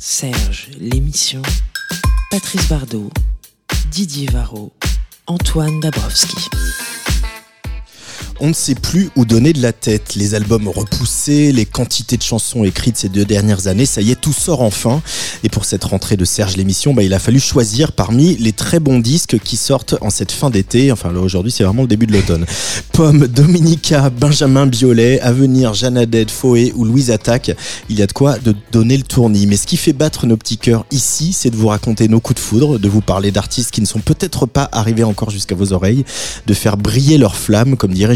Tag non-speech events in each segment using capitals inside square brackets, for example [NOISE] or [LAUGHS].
Serge, l'émission. Patrice Bardot, Didier Varro, Antoine Dabrowski. On ne sait plus où donner de la tête. Les albums repoussés, les quantités de chansons écrites ces deux dernières années, ça y est, tout sort enfin. Et pour cette rentrée de Serge l'émission, bah, il a fallu choisir parmi les très bons disques qui sortent en cette fin d'été. Enfin, là, aujourd'hui, c'est vraiment le début de l'automne. [LAUGHS] Pomme, Dominica, Benjamin Biolay, Avenir, Jeannadette, Foé ou Louise Attaque. Il y a de quoi de donner le tournis. Mais ce qui fait battre nos petits cœurs ici, c'est de vous raconter nos coups de foudre, de vous parler d'artistes qui ne sont peut-être pas arrivés encore jusqu'à vos oreilles, de faire briller leur flamme, comme dirait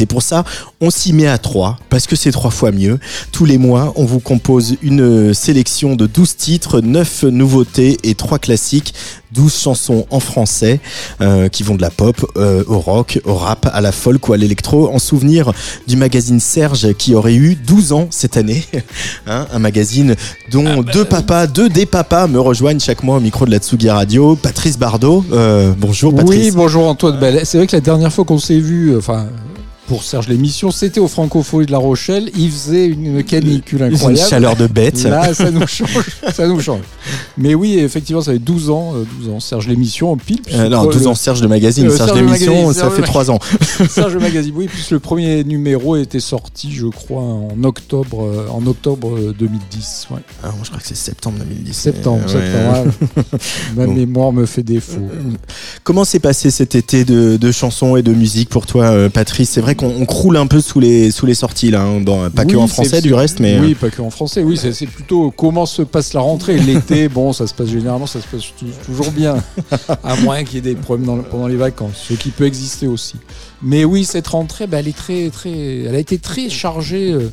Et pour ça, on s'y met à trois, parce que c'est trois fois mieux. Tous les mois, on vous compose une sélection de 12 titres, 9 nouveautés et 3 classiques. 12 chansons en français euh, qui vont de la pop euh, au rock, au rap, à la folk ou à l'électro, en souvenir du magazine Serge qui aurait eu 12 ans cette année. [LAUGHS] Hein, un magazine dont Ah bah, deux papas, deux des papas me rejoignent chaque mois au micro de la Tsugi Radio. Patrice Bardot, euh, bonjour Patrice. Oui, bonjour Antoine. Ben, c'est vrai que la dernière fois qu'on s'est vu, enfin. Pour Serge l'émission, c'était au Francophonie de La Rochelle. Il faisait une canicule ont une incroyable. chaleur de bête. Là, ça nous change. ça nous change. Mais oui, effectivement, ça fait 12 ans, euh, 12 ans. Serge l'émission en pile. Euh, non, 12 ans Serge le magazine, Euh, Serge Serge le l'émission, magazine, ça fait le 3 ans. Serge Magazine, oui, puisque le premier numéro était sorti, je crois, en octobre, euh, en octobre euh, 2010. Ouais. Ah, moi, je crois que c'est septembre 2010. Septembre, Ouais. septembre. ouais. Ma Bon. mémoire me fait défaut. Comment s'est passé cet été de, de chansons et de musique pour toi, euh, Patrice? C'est vrai qu'on on croule un peu sous les, sous les sorties, là. hein. Bon, pas que en français, du reste, mais. euh, Oui, pas que en français. Oui, c'est plutôt comment se passe la rentrée. L'été, [LAUGHS] bon, ça se passe généralement, ça se passe tou- toujours bien. [LAUGHS] À moins qu'il y ait des problèmes dans pendant les vacances, ce qui peut exister aussi. Mais oui, cette rentrée, bah, elle, est très, très, elle a été très chargée euh,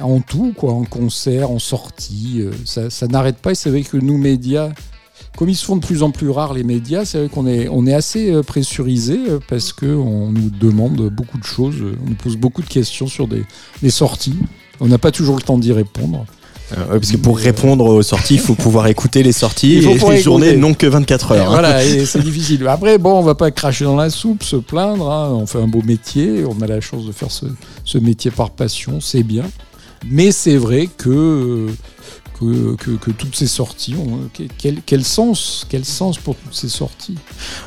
en tout, quoi, en concert, en sortie. euh, ça ça n'arrête pas. Et c'est vrai que nous, médias, comme ils se font de plus en plus rares, les médias, c'est vrai qu'on est, on est assez euh, pressurisé euh, parce qu'on nous demande beaucoup de choses. euh, On nous pose beaucoup de questions sur des, des sorties. On n'a pas toujours le temps d'y répondre. euh, parce que pour répondre aux sorties, il faut pouvoir écouter les sorties. [LAUGHS] Il faut et les journées n'ont que 24 Et heures. hein. voilà, [LAUGHS] et c'est difficile. Après, bon, on va pas cracher dans la soupe, se plaindre. hein. On fait un beau métier. On a la chance de faire ce, ce métier par passion, c'est bien. Mais c'est vrai que, que, que, que toutes ces sorties ont quel, quel sens, quel sens pour toutes ces sorties?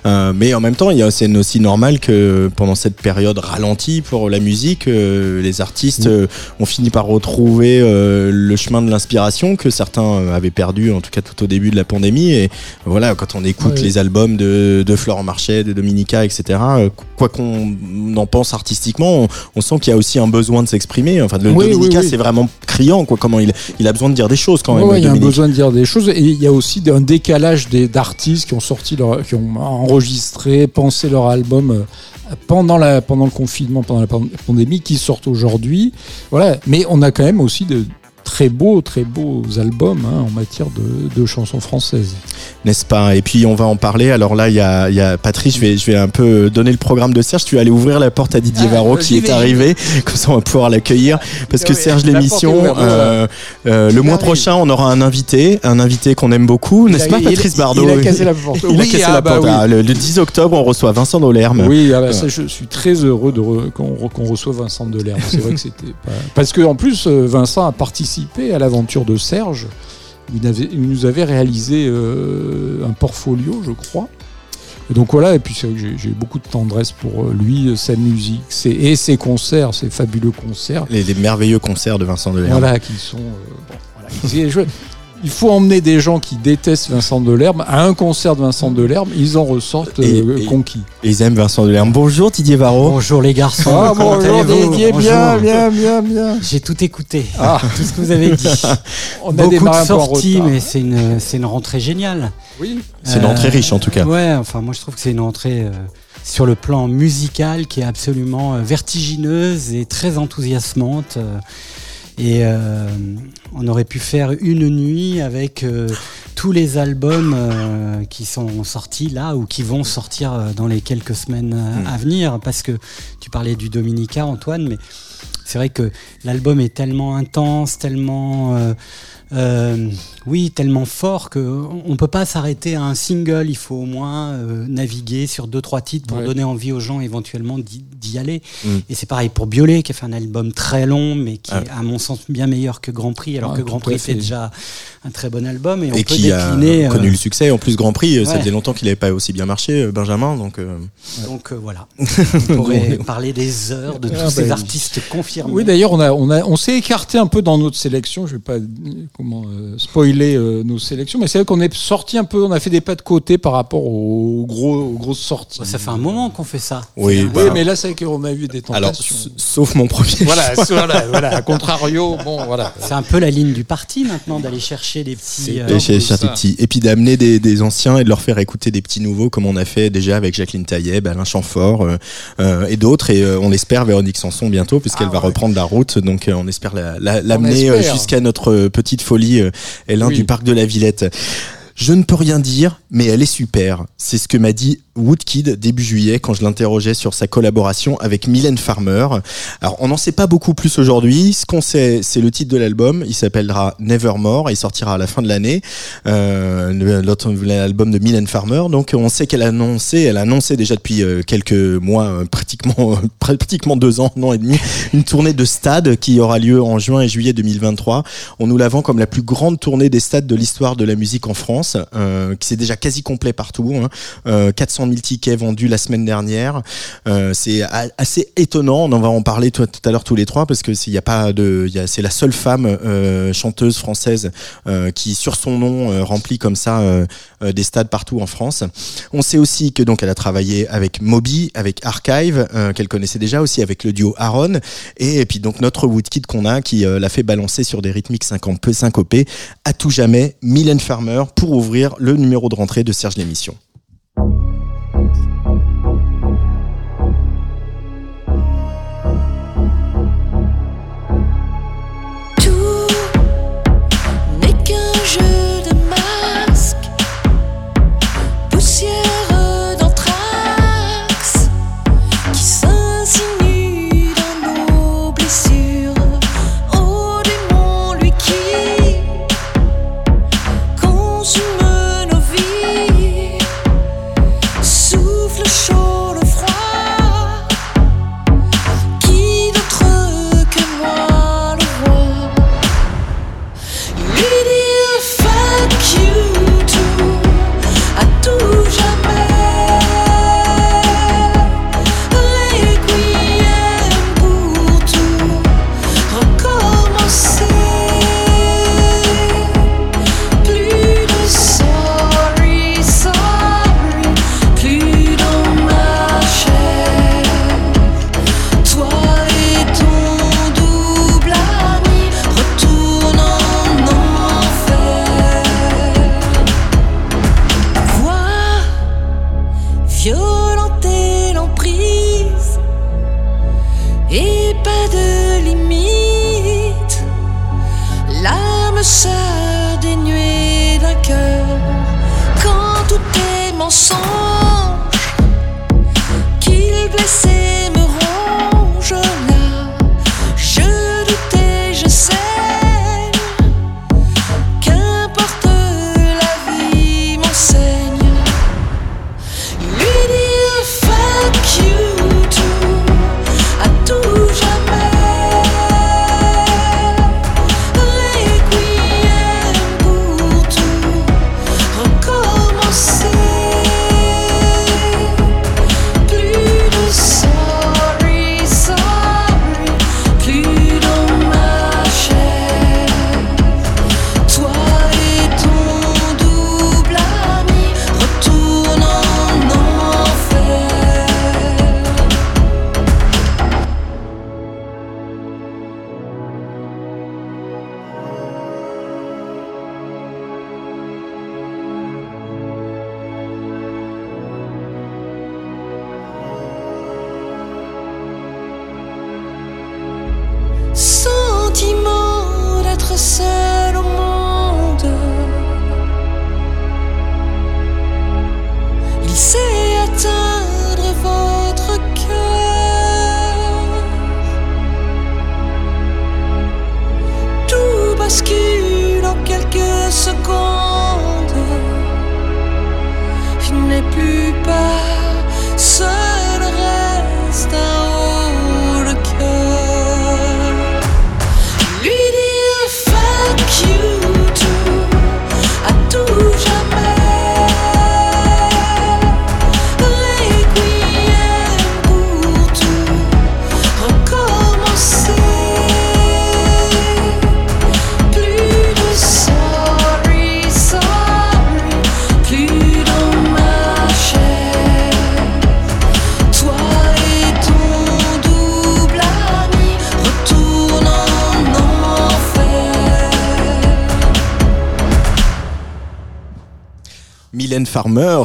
Euh, mais en même temps, il y a- c'est aussi normal que pendant cette période ralentie pour la musique, euh, les artistes Oui. euh, ont fini par retrouver euh, le chemin de l'inspiration que certains euh, avaient perdu, en tout cas tout au début de la pandémie. Et voilà, quand on écoute les albums de, de Florent Marchais, de Dominica, etc., euh, quoi qu'on en pense artistiquement, on, on sent qu'il y a aussi un besoin de s'exprimer. Enfin, le Oui, Dominica, c'est vraiment criant, quoi. Comment il, il a besoin de dire des choses quand même. Ouais, il y a un besoin de dire des choses et il y a aussi un décalage d'artistes qui ont sorti leur, qui ont enregistré, pensé leur album euh, pendant la pendant le confinement, pendant la pan- pandémie, qui sortent aujourd'hui. Voilà, mais on a quand même aussi de très beaux, très beaux albums hein, en matière de, de chansons françaises. n'est-ce pas? Et puis on va en parler. Alors là, il y a, il y a Patrice, je vais, je vais un peu donner le programme de Serge. Tu vas aller ouvrir la porte à Didier Ah, Varro j'y qui est arrivé, comme ça on va pouvoir l'accueillir. Parce que Serge, l'émission, euh, euh, le mois arrive. prochain, on aura un invité, un invité qu'on aime beaucoup, n'est-ce pas, Patrice Bardot Il a cassé la porte. Il a Oui, cassé ah la bah porte. oui. Ah, le, le 10 octobre, on reçoit Vincent Dolerme. Oui, ah bah ça, je suis très heureux re- qu'on re- qu'on reçoive Vincent Delerme. C'est vrai que c'était pas... Parce que en plus, euh, Vincent a participé à l'aventure de Serge. Il, avait- il nous avait réalisé euh, un portfolio, je crois. Et donc voilà, et puis c'est vrai que j'ai- beaucoup de tendresse pour euh, lui, sa musique, ses, et ses concerts, ses fabuleux concerts. Les, les merveilleux concerts de Vincent Dolerme. Voilà, qui sont. euh, bon, voilà. Il faut emmener des gens qui détestent Vincent Delerme à un concert de Vincent Delerme, ils en ressortent Et- euh, et- conquis. Et ils aiment Vincent Dolerme. Bonjour Didier Varro. Bonjour les garçons. Ah, Comment bonjour Didier, bien, bien, bien, bien. J'ai tout écouté, Ah. [LAUGHS] tout ce que vous avez dit. [LAUGHS] On a Beaucoup de sorties, mais c'est une, c'est une rentrée géniale. Oui. C'est une entrée riche en tout cas. Ouais, enfin moi je trouve que c'est une entrée euh, sur le plan musical qui est absolument euh, vertigineuse et très enthousiasmante. Et euh, on aurait pu faire une nuit avec euh, tous les albums euh, qui sont sortis là ou qui vont sortir euh, dans les quelques semaines euh, Mm. à venir. Parce que tu parlais du Dominica, Antoine, mais C'est vrai que l'album est tellement intense, tellement euh, euh, oui, tellement fort que on peut pas s'arrêter à un single. Il faut au moins euh, naviguer sur deux trois titres pour Ouais. donner envie aux gens éventuellement d'y aller. Mm. Et c'est pareil pour Biolay qui a fait un album très long, mais qui Ah. est à mon sens bien meilleur que Grand Prix, alors Ah, que Grand Prix fait déjà un très bon album et on Et peut qui a euh, connu le succès. En plus, Grand Prix, euh, ça ouais. faisait longtemps qu'il n'avait pas aussi bien marché, Benjamin. Donc, euh, donc euh, voilà, [LAUGHS] on pourrait parler des heures de tous Ah, ces bah, artistes confirmés. Oui, d'ailleurs, on, a, on, a, on s'est écarté un peu dans notre sélection. Je vais pas comment euh, spoiler euh, nos sélections, mais c'est vrai qu'on est sorti un peu, on a fait des pas de côté par rapport aux, gros, aux grosses sorties. Ça fait un moment qu'on fait ça. Oui, bah, Oui, mais là, c'est vrai qu'on a eu des alors, tentations. s- sauf mon premier. voilà, voilà, voilà. A contrario, bon, voilà. C'est un peu la ligne du parti maintenant d'aller chercher des petits. euh, des petits. Et puis d'amener des, des anciens et de leur faire écouter des petits nouveaux, comme on a fait déjà avec Jacqueline Taïeb, Alain Chamfort euh, et d'autres. Et euh, on espère Véronique Sanson bientôt, puisqu'elle Ah va ouais. reprendre la route. Donc euh, on espère la- la- l'amener jusqu'à notre petite folie, euh, Oui. du parc de la Villette. Je ne peux rien dire, mais elle est super. C'est ce que m'a dit Woodkid début juillet quand je l'interrogeais sur sa collaboration avec Mylène Farmer. Alors, on n'en sait pas beaucoup plus aujourd'hui. Ce qu'on sait, c'est le titre de l'album. Il s'appellera Nevermore et il sortira à la fin de l'année. Euh, l'album de Mylène Farmer. Donc, on sait qu'elle a annoncé, elle a annoncé déjà depuis euh, quelques mois, euh, pratiquement, [LAUGHS] pratiquement deux ans, non et demi, une tournée de stade qui aura lieu en juin et juillet 2023. On nous la vend comme la plus grande tournée des stades de l'histoire de la musique en France, euh, qui c'est déjà quasi complet partout. hein. Euh, 400 000 tickets vendus la semaine dernière. Euh, c'est assez étonnant. On en va en parler tout, tout à l'heure tous les trois parce que s'il y a pas de, c'est la seule femme euh, chanteuse française euh, qui, sur son nom, euh, remplit comme ça euh, euh, des stades partout en France. On sait aussi que donc elle a travaillé avec Moby, avec Archive, euh, qu'elle connaissait déjà aussi avec le duo Aaron, et, puis donc notre Woodkid qu'on a qui euh, l'a fait balancer sur des rythmiques syncopés à tout jamais, Mylène Farmer pour ouvrir le numéro de rentrée de Serge l'émission.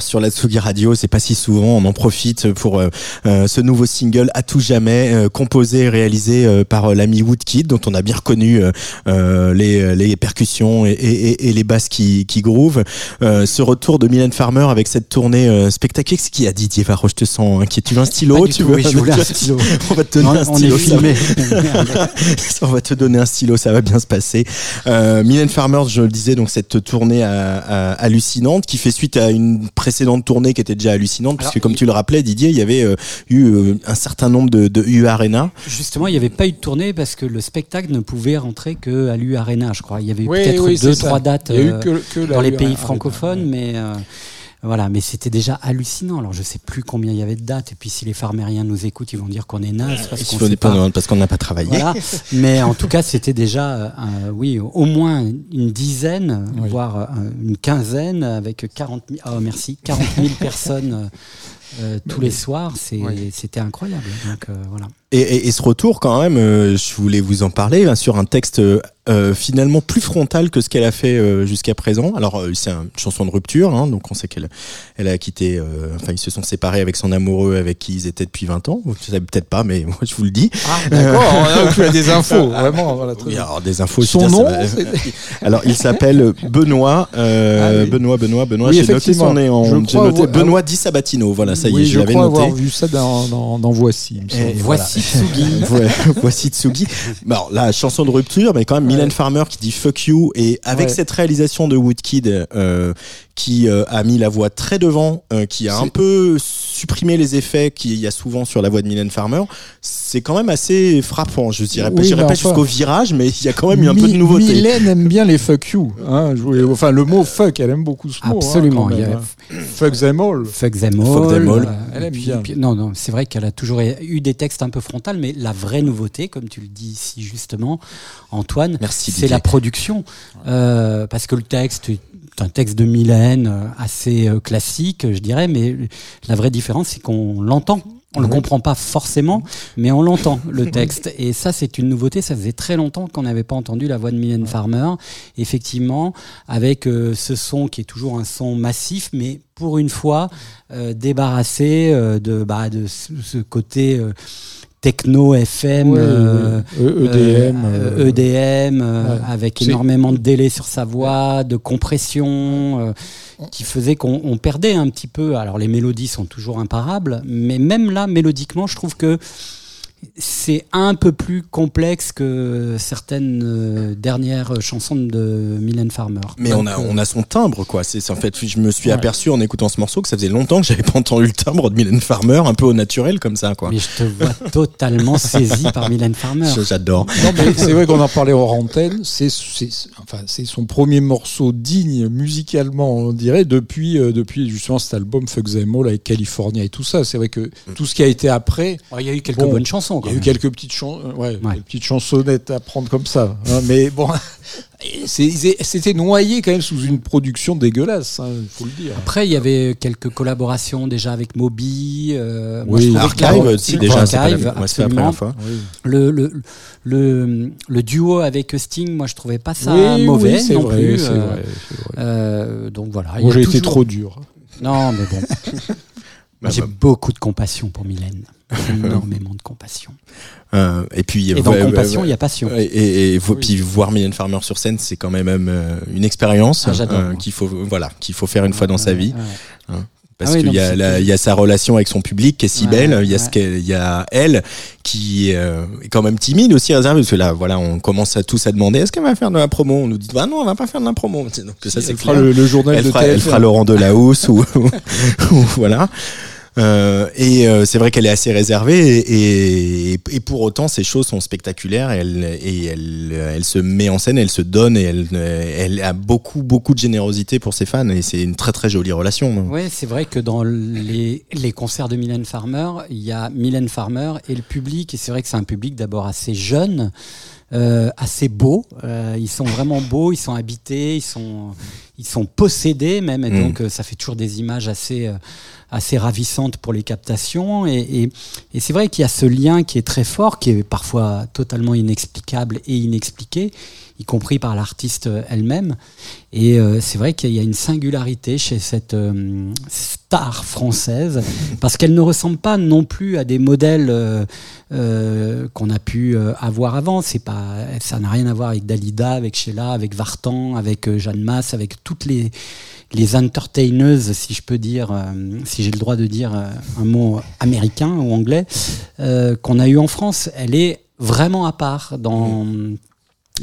Sur la Tsugi Radio, c'est pas si souvent, on en profite pour euh, euh, ce nouveau single à tout jamais, euh, composé et réalisé par l'ami Woodkid, dont on a bien reconnu les, les percussions et, et- et les basses qui, qui groove. Ce retour de Mylène Farmer avec cette tournée spectaculaire, ce qui a Didier Varro, je te sens inquiet. Tu veux un stylo tu tout, veux oui, je voulais un [LAUGHS] stylo. On va te donner Non, un on stylo. est filmé. [LAUGHS] on va te donner un stylo, ça va bien se passer. Euh, Mylène Farmer, je le disais, donc cette tournée à- à- hallucinante qui fait suite à une précédente tournée qui était déjà hallucinante, Alors, puisque comme il- tu le rappelais, Didier, il y avait euh, eu euh, un certain nombre de, de U Arena. Justement, il n'y avait pas eu de tournée parce que le spectacle ne pouvait rentrer que à l'U Arena, je crois. Il y avait eu Oui, peut-être oui, deux, trois dates euh, que, que la dans les pays Arena. francophones, mais euh, voilà, mais c'était déjà hallucinant. Alors je sais plus combien il y avait de dates. Et puis si les farmériens nous écoutent, ils vont dire qu'on est naze parce qu'on qu'on n'a pas travaillé. Voilà. [LAUGHS] Mais en tout cas, c'était déjà, euh, oui, au moins une dizaine, Oui. voire euh, une quinzaine, avec 40 000, oh, merci, 40 000 [LAUGHS] personnes euh, tous les soirs. C'était incroyable. Donc euh, voilà. Et, et- et ce retour, quand même, euh, je voulais vous en parler hein, sur un texte euh, euh, finalement plus frontal que ce qu'elle a fait euh, jusqu'à présent. Alors, c'est une chanson de rupture, hein, donc on sait qu'elle elle a quitté, enfin, ils se sont séparés avec son amoureux avec qui ils étaient depuis 20 ans. Vous ne savez peut-être pas, mais [LAUGHS] moi, je vous le dis. Ah, d'accord, tu as des infos, [LAUGHS] vraiment. Voilà, Oui, alors des infos. Son nom, va- [LAUGHS] Alors, il s'appelle Benoît, Ah oui. Benoît, Benoît, Benoît. Oui, J'ai noté son nom. Je J'ai crois noté avoir- Benoît Di Sabatino. Voilà, ça y est, je je l'avais crois noté. avoir vu ça dans, dans, dans Voici. il me Voici Tsugi. [LAUGHS] Ouais, voici Tsugi. Alors, la chanson de rupture, mais quand même Mylène Farmer qui dit fuck you et avec Ouais. cette réalisation de Woodkid euh, qui euh, a mis la voix très devant, euh, qui a un peu supprimé les effets qu'il y a souvent sur la voix de Mylène Farmer, c'est quand même assez frappant. Je dirais pas, Oui, j'irai mais pas enfin- jusqu'au virage, mais il y a quand même eu un peu de Mi- nouveauté. Mylène aime bien les fuck you. Hein, voulais- enfin, le mot fuck, elle aime beaucoup ce mot. hein, Absolument, hein. Fuck them all. Fuck them all. Fuck them all. Elle aime puis- bien. puis- non, non, c'est vrai qu'elle a toujours eu des textes un peu frontales, mais la vraie nouveauté, comme tu le dis si justement, Antoine, c'est la production. Euh, parce que le texte est un texte de Mylène euh, assez euh, classique, je dirais, mais la vraie différence, c'est qu'on l'entend. On le Mhm. comprend pas forcément, mais on l'entend le texte. Et ça, c'est une nouveauté. Ça faisait très longtemps qu'on n'avait pas entendu la voix de Mylène Farmer. Effectivement, avec euh, ce son qui est toujours un son massif, mais pour une fois euh, débarrassé euh, de, bah, de ce, côté techno FM. Ouais, euh, EDM. euh, EDM, ouais. avec énormément de délai sur sa voix, de compression, euh, qui faisait qu'on on perdait un petit peu. Alors les mélodies sont toujours imparables, mais même là, mélodiquement, je trouve que c'est un peu plus complexe que certaines euh, dernières chansons de Mylène Farmer. Mais Donc, on a, euh, on a son timbre, quoi. C'est en fait, je me suis Ouais. aperçu en écoutant ce morceau que ça faisait longtemps que j'avais pas entendu le timbre de Mylène Farmer, un peu au naturel comme ça, quoi. Mais je te vois [LAUGHS] totalement saisi par Mylène Farmer. J'adore. Non, mais c'est vrai qu'on en parlait hors antenne. C'est, c'est, enfin, c'est son premier morceau digne musicalement, on dirait, depuis, euh, depuis justement cet album Fuck Them All avec California et tout ça. C'est vrai que tout ce qui a été après, Il y a eu quelques Bon, bonnes chansons. Il y a eu quelques petites, chan- euh, ouais, Ouais. des petites chansonnettes à prendre comme ça. hein, mais bon, [LAUGHS] c'était noyé quand même sous une production dégueulasse, il faut le dire. Après, il y avait quelques collaborations déjà avec Moby. euh, moi, Oui. la- Archive aussi, déjà, c'est pas, la, Archive, absolument. première fois. Le, le, le, le duo avec Sting, moi, je trouvais pas ça Oui, mauvais oui, non vrai, plus. euh, vrai, c'est vrai. euh, donc voilà. Moi, a j'ai été trop dur. Non, mais bon. [LAUGHS] Bah, j'ai bah. beaucoup de compassion pour Mylène. [LAUGHS] Énormément de compassion. Euh, et puis, Et dans ouais, compassion, il y a passion. Et, et, et faut- Oui. puis voir Mylène Farmer sur scène, c'est quand même euh, une expérience Ah, euh, qu'il faut, voilà, qu'il faut faire une fois dans sa vie. Parce Ah oui, qu'il y, a y sa relation avec son public qui est si Ouais, belle, il y, a ouais. ce qu'elle- il y a elle qui euh, est quand même timide aussi, réservée, parce que là, voilà, on commence à tous à demander est-ce qu'elle va faire de la promo? On nous dit bah non, elle va pas faire de la promo. [LAUGHS] Donc ça, c'est Elle fera clair. le, le journal elle de fera, elle TF1. fera Laurent Delahousse ou, [LAUGHS] ou voilà. Euh, et euh, c'est vrai qu'elle est assez réservée et, et, et pour autant ces choses sont spectaculaires et elle, et elle, elle se met en scène, elle se donne et elle, elle a beaucoup beaucoup de générosité pour ses fans et c'est une très très jolie relation. Oui, c'est vrai que dans les, les concerts de Mylène Farmer, il y a Mylène Farmer et le public, et c'est vrai que c'est un public d'abord assez jeune, euh, assez beau. Euh, ils sont vraiment beaux, ils sont habités, ils sont, ils sont possédés même, et Mm. donc euh, ça fait toujours des images assez, euh, assez ravissantes pour les captations. Et, et, et c'est vrai qu'il y a ce lien qui est très fort, qui est parfois totalement inexplicable et inexpliqué, y compris par l'artiste elle-même. Et euh, c'est vrai qu'il y a une singularité chez cette euh, star française, parce qu'elle ne ressemble pas non plus à des modèles euh, euh, qu'on a pu euh, avoir avant. C'est pas, ça n'a rien à voir avec Dalida, avec Sheila, avec Vartan, avec euh, Jeanne Masse, avec toutes les les entertaineuses, si je peux dire, euh, si j'ai le droit de dire un mot américain ou anglais, qu'on a eu en France. Elle est vraiment à part dans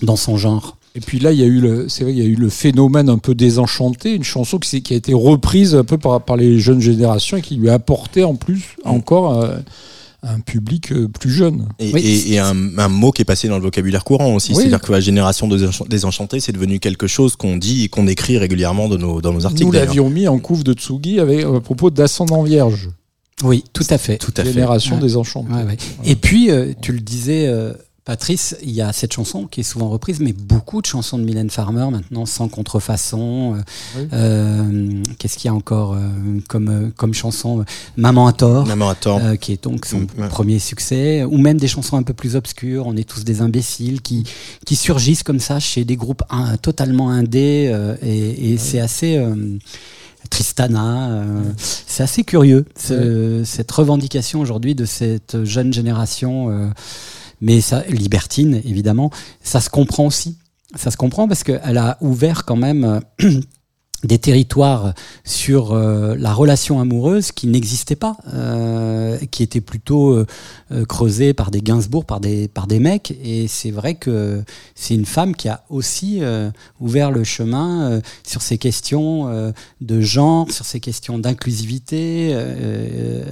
dans son genre. Et puis là, il y a eu le, c'est vrai, il y a eu le phénomène un peu désenchanté, une chanson qui, a été reprise un peu par, par les jeunes générations et qui lui a apporté en plus encore euh, un public euh, plus jeune. Et, Oui. et- et un, un mot qui est passé dans le vocabulaire courant aussi, Oui. c'est-à-dire que la génération enchantés, c'est devenu quelque chose qu'on dit et qu'on écrit régulièrement dans nos, dans nos articles. Nous l'avions mis en couve de Tsugi avec, à propos d'Ascendant Vierge, Oui, tout à fait. Tout à fait. génération. Ouais, ouais. Et puis, euh, tu le disais, euh, Patrice, il y a cette chanson qui est souvent reprise, mais beaucoup de chansons de Mylène Farmer maintenant, sans contrefaçon. euh, Oui. euh, Qu'est-ce qu'il y a encore euh, comme, euh, comme chanson euh, Maman à tort. Maman à tort. euh, qui est donc son Mm, premier succès, ou même des chansons un peu plus obscures, on est tous des imbéciles, qui, qui surgissent comme ça chez des groupes un- totalement indés, euh, et, et c'est assez... euh, Tristana, euh, c'est assez curieux ce- cette revendication aujourd'hui de cette jeune génération, euh, mais ça, libertine évidemment, ça se comprend aussi. Ça se comprend parce qu'elle a ouvert quand même euh, [CLEARS THROAT] des territoires sur euh, la relation amoureuse qui n'existaient pas, euh, qui étaient plutôt euh, euh, creusés par des Gainsbourg, par des, par des mecs. Et c'est vrai que c'est une femme qui a aussi ouvert le chemin sur ces questions de genre, sur ces questions d'inclusivité,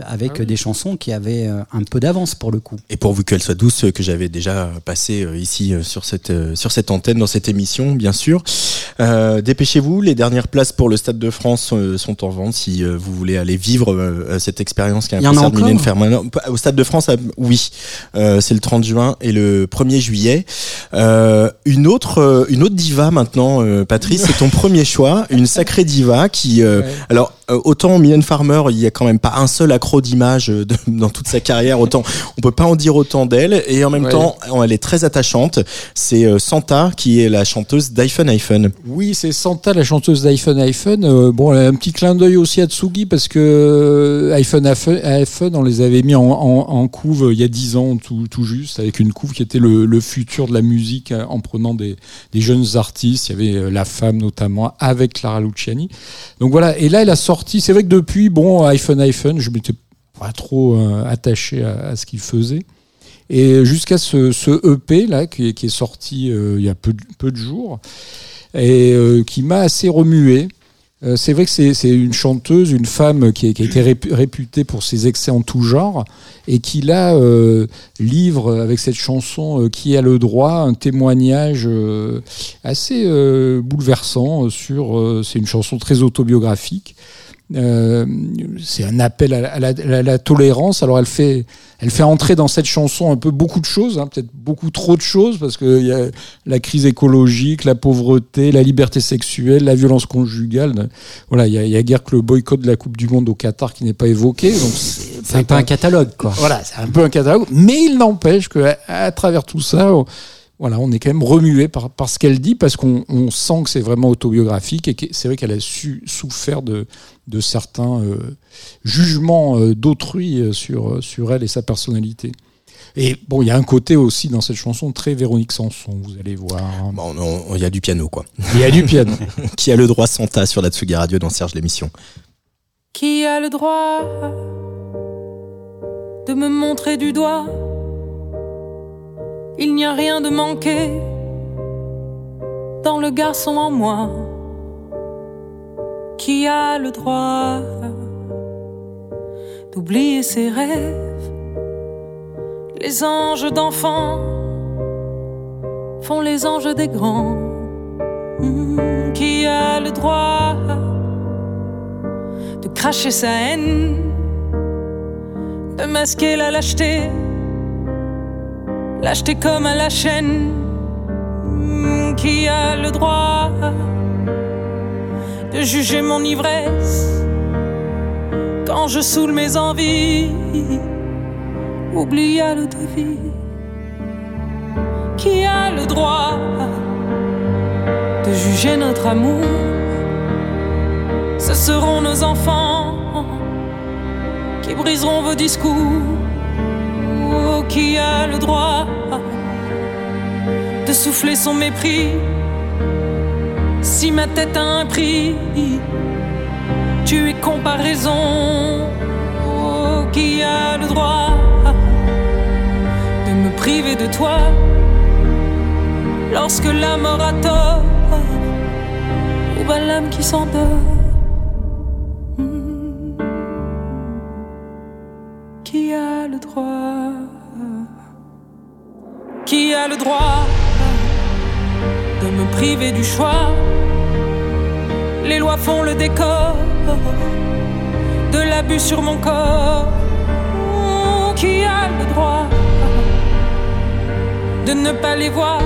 avec des chansons qui avaient un peu d'avance pour le coup. Et pourvu qu'elle soit douce, que j'avais déjà passé ici sur cette sur cette antenne dans cette émission, bien sûr. Dépêchez-vous, les dernières places pour le Stade de France euh, sont en vente si euh, vous voulez aller vivre euh, cette expérience qui est un Il y en a concert de Mylène Farmer. Au Stade de France, ah, oui, c'est le 30 juin et le 1er juillet. Une autre une autre diva maintenant, Patrice, c'est ton [LAUGHS] premier choix, une sacrée diva qui Ouais. alors, autant Mylène Farmer, il y a quand même pas un seul accro d'image euh, [LAUGHS] dans toute sa carrière, autant on peut pas en dire autant d'elle. Et en même Ouais. temps, elle est très attachante. C'est euh, Santa qui est la chanteuse d'iPhone iPhone. Oui, c'est Santa, la chanteuse d'iPhone iPhone. Euh, bon, elle a un petit clin d'œil aussi à Tsugi parce que euh, iPhone iPhone, on les avait mis en, en- en couve euh, il y a 10 ans tout, tout juste, avec une couve qui était le, le futur de la musique euh, en prenant des, des jeunes artistes. Il y avait euh, La Femme notamment avec Clara Luciani. Donc voilà, et là elle a sorti, c'est vrai que depuis, bon, iPhone iPhone, je m'étais pas trop euh, attaché à, ce qu'il faisait. Et jusqu'à ce, EP là qui est, sorti euh, il y a peu, de- jours et euh, qui m'a assez remué. Euh, c'est vrai que c'est une chanteuse, une femme qui, qui a été répu- réputée pour ses excès en tout genre et qui là livre avec cette chanson qui a le droit un témoignage assez bouleversant sur. c'est une chanson très autobiographique. Euh, c'est un appel à la, à la- à la tolérance. Alors elle fait, elle fait entrer dans cette chanson un peu beaucoup de choses, hein, peut-être beaucoup trop de choses, parce qu'il y a la crise écologique, la pauvreté, la liberté sexuelle, la violence conjugale. Voilà, il y a, il y a guère que le boycott de la Coupe du Monde au Qatar qui n'est pas évoqué. Donc c'est C'est un peu un catalogue, quoi. voilà, c'est un peu un catalogue, mais il n'empêche que à, à travers tout ça, on, voilà, on est quand même remué par, par ce qu'elle dit parce qu'on on sent que c'est vraiment autobiographique et que c'est vrai qu'elle a su, souffert de, de certains euh, jugements euh, d'autrui euh, sur, sur elle et sa personnalité. Et bon, il y a un côté aussi dans cette chanson très Véronique Sanson, vous allez voir. Bon, on- il y a du piano, quoi. Il y a du piano. [LAUGHS] qui a le droit Santa sur la Tsugi Radio dans Serge l'émission Qui a le droit de me montrer du doigt Il n'y a rien de manqué dans le garçon en moi. Qui a le droit d'oublier ses rêves Les anges d'enfants font les anges des grands. Hmm, qui a le droit de cracher sa haine, de masquer la lâcheté, lâcheté comme à la chaîne. Hmm, Qui a le droit de juger mon ivresse quand je saoule mes envies, oublie à l'eau de vie. Qui a le droit de juger notre amour? Ce seront nos enfants qui briseront vos discours. Qui a le droit de souffler son mépris Si ma tête a un prix, tu es comparaison. Oh, qui a le droit de me priver de toi? Lorsque la mort a tort ou bien l'âme qui s'endort. Hmm. Qui a le droit? Qui a le droit de me priver du choix Les lois font le décor de l'abus sur mon corps. Qui a le droit de ne pas les voir?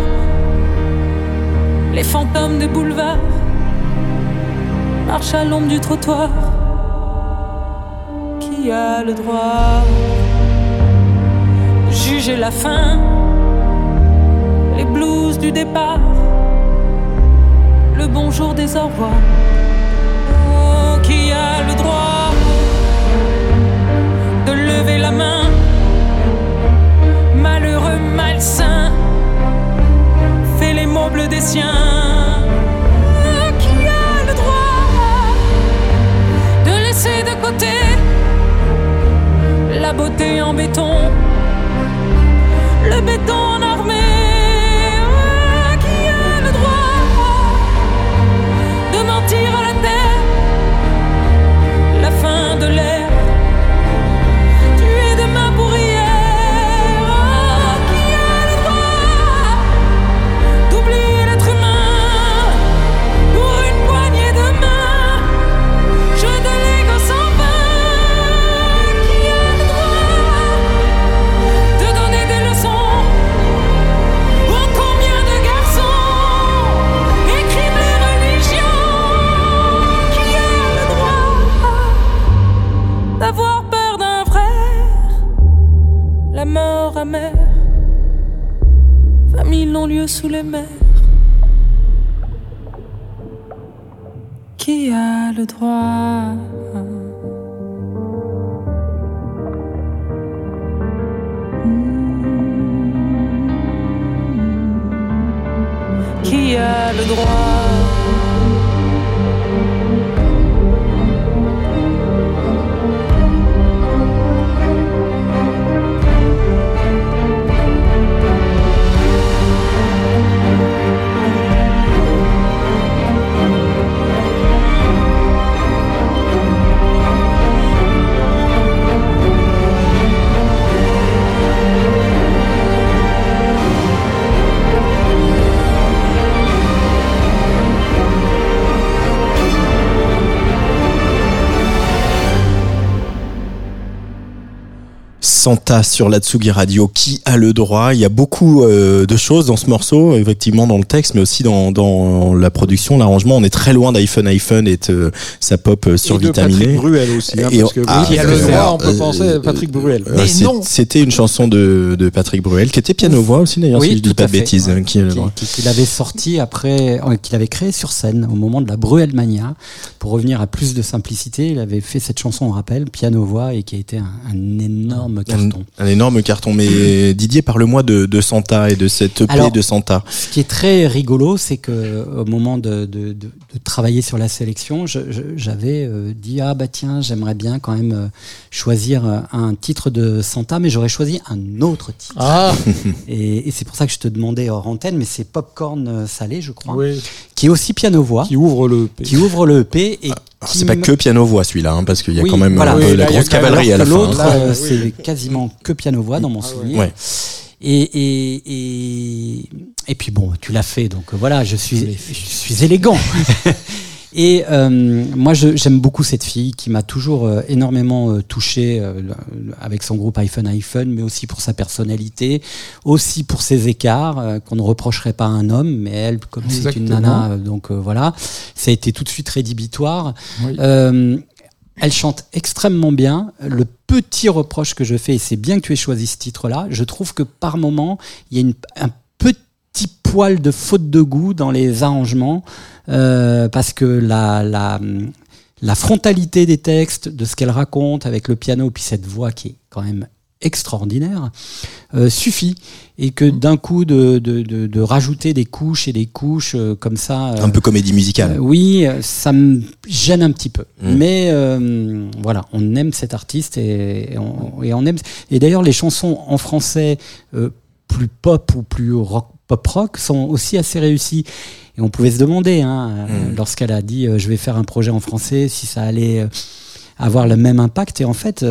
Les fantômes des boulevards marchent à l'ombre du trottoir. Qui a le droit de juger la fin, les blues du départ, le bonjour des au. Oh, qui a le droit de lever la main, malheureux, malsain fait les meubles des siens. Qui a le droit de laisser de côté la beauté en béton, le béton sous les mers. Qui a le droit Santa sur la Tsugi Radio. Qui a le droit Il y a beaucoup euh, de choses dans ce morceau, effectivement dans le texte, mais aussi dans, dans la production, l'arrangement. On est très loin d'iPhone iPhone et de sa pop euh, Et de survitaminée. Patrick Bruel aussi. hein, Et parce on- que ah, qui a le euh, droit, on peut euh, penser à Patrick Bruel. Euh, Mais c'est- non C'était une chanson de, de Patrick Bruel, qui était piano-voix aussi d'ailleurs, Oui, si je dis tout pas de bêtises. ouais. hein, qui a le Qui- droit. qui- qu'il avait sorti après, euh, qu'il avait créé sur scène au moment de la Bruelmania. Pour revenir à plus de simplicité, il avait fait cette chanson, on rappelle, piano-voix, et qui a été un, un énorme Un carton. Un, énorme carton. Mais Didier, parle-moi de, de, Santa et de cette EP de Santa. Ce qui est très rigolo, c'est que au moment de, de, de, travailler sur la sélection, j'avais euh, dit ah bah tiens, j'aimerais bien quand même euh, choisir euh, un titre de Santa, mais j'aurais choisi un autre titre. Ah. [LAUGHS] et, et c'est pour ça que je te demandais hors antenne, mais c'est Popcorn Salé, je crois, oui. qui est aussi piano voix, qui ouvre le EP. qui ouvre le EP et c'est pas que piano voix celui-là, hein, parce qu'il y a quand même un peu la grosse cavalerie à la fin. L'autre, euh, c'est quasiment que piano voix dans mon ah souvenir. Ouais. Et, et, et, et, puis bon, tu l'as fait, donc voilà, je suis, je suis élégant. [LAUGHS] Et euh, moi, j'aime beaucoup cette fille qui m'a toujours euh, énormément euh, touché euh, avec son groupe iPhone iPhone, mais aussi pour sa personnalité, aussi pour ses écarts euh, qu'on ne reprocherait pas à un homme, mais elle, comme c'est une nana, donc voilà, ça a été tout de suite rédhibitoire. Oui. Elle chante extrêmement bien. Le petit reproche que je fais, et c'est bien que tu aies choisi ce titre-là, je trouve que par moment, il y a une, un petit poil de faute de goût dans les arrangements. Euh, parce que la, la, la frontalité des textes, de ce qu'elle raconte avec le piano, puis cette voix qui est quand même extraordinaire, euh, suffit. Et que d'un coup, de, de, de, de, rajouter des couches et des couches euh, comme ça. un peu comédie musicale. oui, ça me gêne un petit peu. Mm. Mais voilà, on aime cet artiste et, et, on, et on, aime. Et d'ailleurs, les chansons en français plus pop ou plus rock, pop rock sont aussi assez réussies. Et on pouvait se demander, hein, euh, mm. lorsqu'elle a dit euh, je vais faire un projet en français, si ça allait euh, avoir le même impact. Et en fait,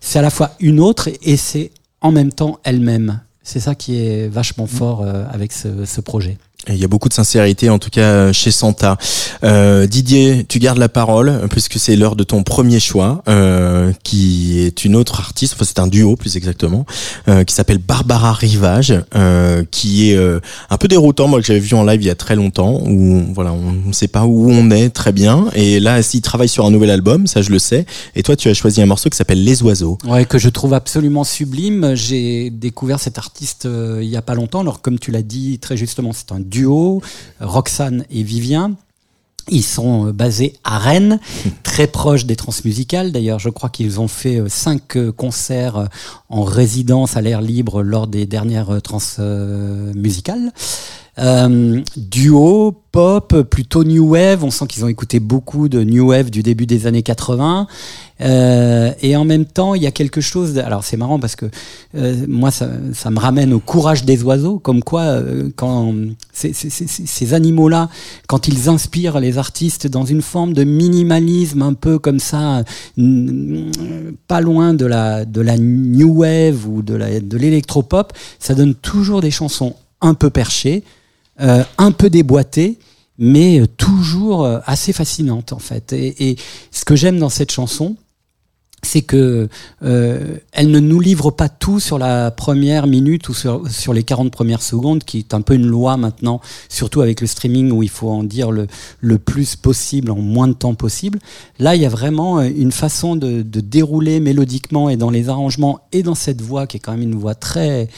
c'est à la fois une autre et c'est en même temps elle-même. C'est ça qui est vachement mm. fort avec ce, ce projet. Il y a beaucoup de sincérité, en tout cas chez Santa. Euh, Didier, tu gardes la parole puisque c'est l'heure de ton premier choix, euh, qui est une autre artiste. Enfin, c'est un duo plus exactement, euh, qui s'appelle Barbara Rivage, euh, qui est euh, un peu déroutant. Moi, que j'avais vu en live il y a très longtemps, où voilà, on ne sait pas où on est très bien. Et là, s'il travaille sur un nouvel album, ça je le sais. Et toi, tu as choisi un morceau qui s'appelle Les Oiseaux. Ouais, que je trouve absolument sublime. J'ai découvert cet artiste euh, il y a pas longtemps. Alors, comme tu l'as dit très justement, c'est un duo, Roxane et Vivien. Ils sont euh, basés à Rennes, [LAUGHS] très proches des transmusicales. D'ailleurs, je crois qu'ils ont fait euh, cinq euh, concerts en résidence à l'air libre lors des dernières transmusicales. Euh, duo, pop, plutôt new wave. On sent qu'ils ont écouté beaucoup de new wave du début des années 80. Euh, et en même temps, il y a quelque chose. alors c'est marrant parce que euh, moi, ça, ça, me ramène au courage des oiseaux, comme quoi euh, quand ces, animaux-là, quand ils inspirent les artistes dans une forme de minimalisme, un peu comme ça, pas loin de la de la new wave ou de la de l'électropop, ça donne toujours des chansons un peu perchées euh, un peu déboîtée, mais euh, toujours euh, assez fascinante en fait. Et, et ce que j'aime dans cette chanson, c'est que euh, elle ne nous livre pas tout sur la première minute ou sur, sur les 40 premières secondes, qui est un peu une loi maintenant, surtout avec le streaming où il faut en dire le, le plus possible en moins de temps possible. Là, il y a vraiment une façon de, de dérouler mélodiquement et dans les arrangements et dans cette voix qui est quand même une voix très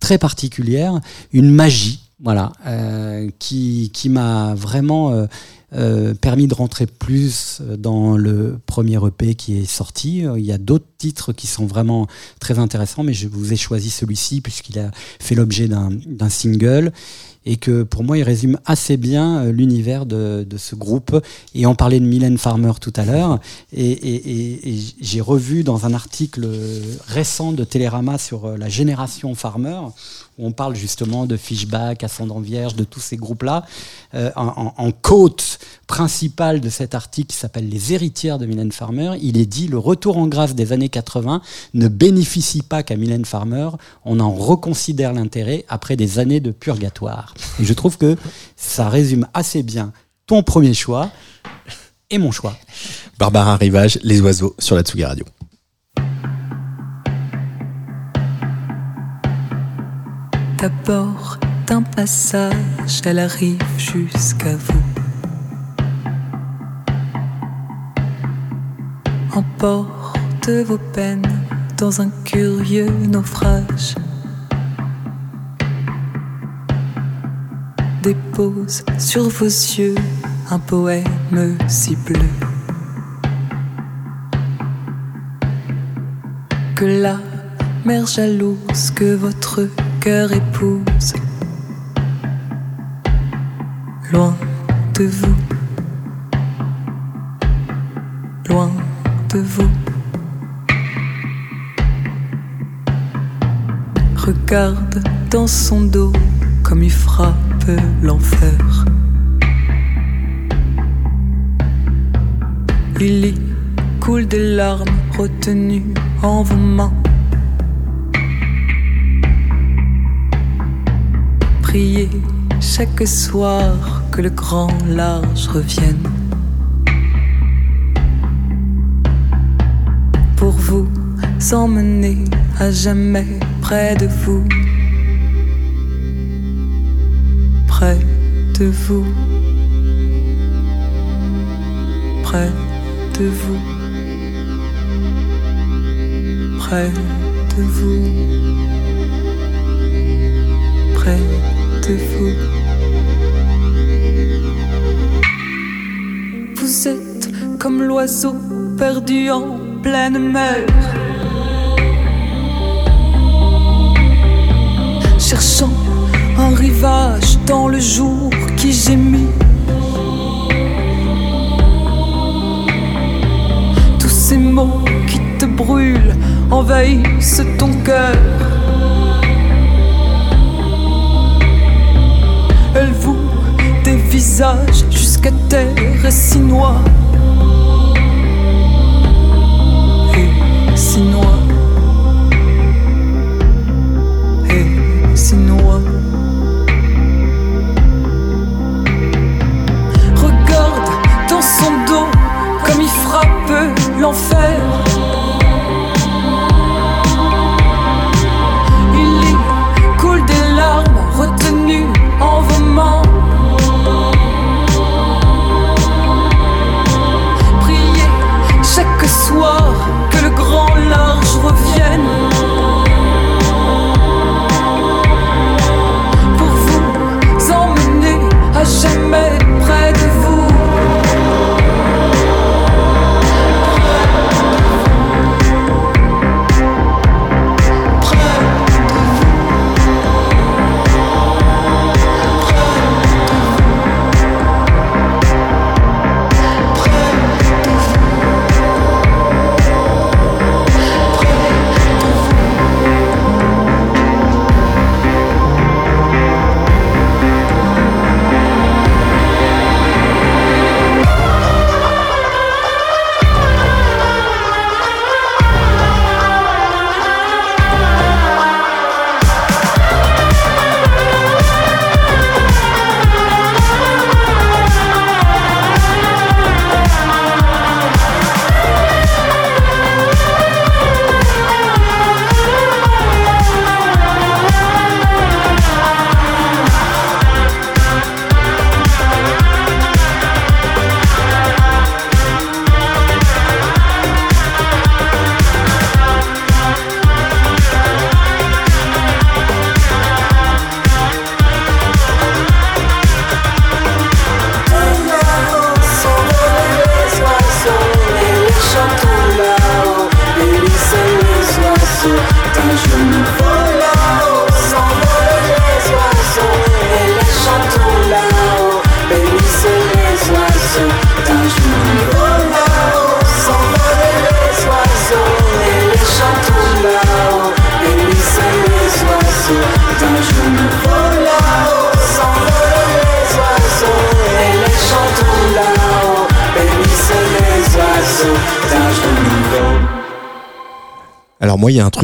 très particulière, une magie voilà, euh, qui, qui m'a vraiment euh, euh, permis de rentrer plus dans le premier EP qui est sorti. Il y a d'autres titres qui sont vraiment très intéressants, mais je vous ai choisi celui-ci puisqu'il a fait l'objet d'un single et que pour moi il résume assez bien l'univers de, de, ce groupe. Et on parlait de Mylène Farmer tout à l'heure, et, et, et j'ai revu dans un article récent de Télérama sur la génération Farmer, où on parle justement de Fishback, Ascendant Vierge, de tous ces groupes-là, euh, en, côte principale de cet article qui s'appelle Les héritières de Mylène Farmer, il est dit le retour en grâce des années 80 ne bénéficie pas qu'à Mylène Farmer, on en reconsidère l'intérêt après des années de purgatoire. Et je trouve que ça résume assez bien ton premier choix et mon choix. Barbara Rivage, Les Oiseaux sur la Tsugi Radio. D'abord d'un passage, elle arrive jusqu'à vous. Emporte vos peines dans un curieux naufrage. Dépose sur vos yeux un poème si bleu que là mère jalouse que votre cœur épouse. Loin de vous, loin de vous. Regarde dans son dos comme il frappe l'enfer. Il y coule des larmes retenues en vos mains. Priez chaque soir que le grand large revienne. Pour vous emmener à jamais près de vous. Près de vous. Près de vous. Près de vous. Près Vous êtes comme l'oiseau perdu en pleine mer. Cherchant un rivage dans le jour qui gémit. Tous ces mots qui te brûlent envahissent ton cœur. Des visages jusqu'à terre si noir.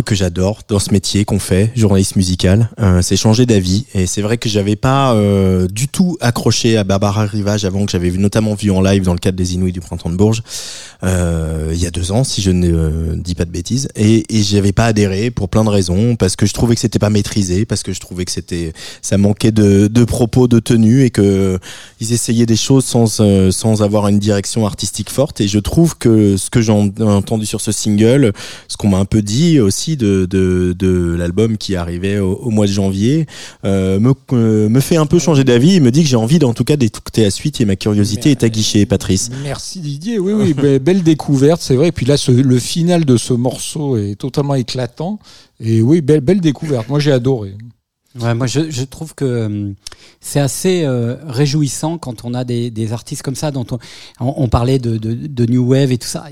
Que j'adore dans ce métier qu'on fait, journaliste musical, euh, c'est changer d'avis. Et c'est vrai que j'avais pas euh, du tout accroché à Barbara Rivage avant que j'avais notamment vu en live dans le cadre des Inouïs du printemps de Bourges euh, il y a deux ans, si je ne euh, dis pas de bêtises. Et, et j'avais pas adhéré pour plein de raisons, parce que je trouvais que c'était pas maîtrisé, parce que je trouvais que c'était ça manquait de, de propos, de tenue, et que ils essayaient des choses sans euh, sans avoir une direction artistique forte. Et je trouve que ce que j'ai en- entendu sur ce single, ce qu'on m'a un peu dit aussi de, de, de l'album qui arrivait au, au, mois de janvier euh, me, euh, me fait un peu changer d'avis. Il me dit que j'ai envie en tout cas d'écouter la suite et ma curiosité est aguichée, Patrice. Merci Didier. Oui, oui, [LAUGHS] be- belle découverte, c'est vrai. Et puis là, le final de ce morceau est totalement éclatant. Et oui, belle, belle découverte. Moi, j'ai adoré. Moi, je, trouve que euh, c'est assez euh, réjouissant quand on a des, artistes comme ça dont on, parlait de, New Wave et tout ça.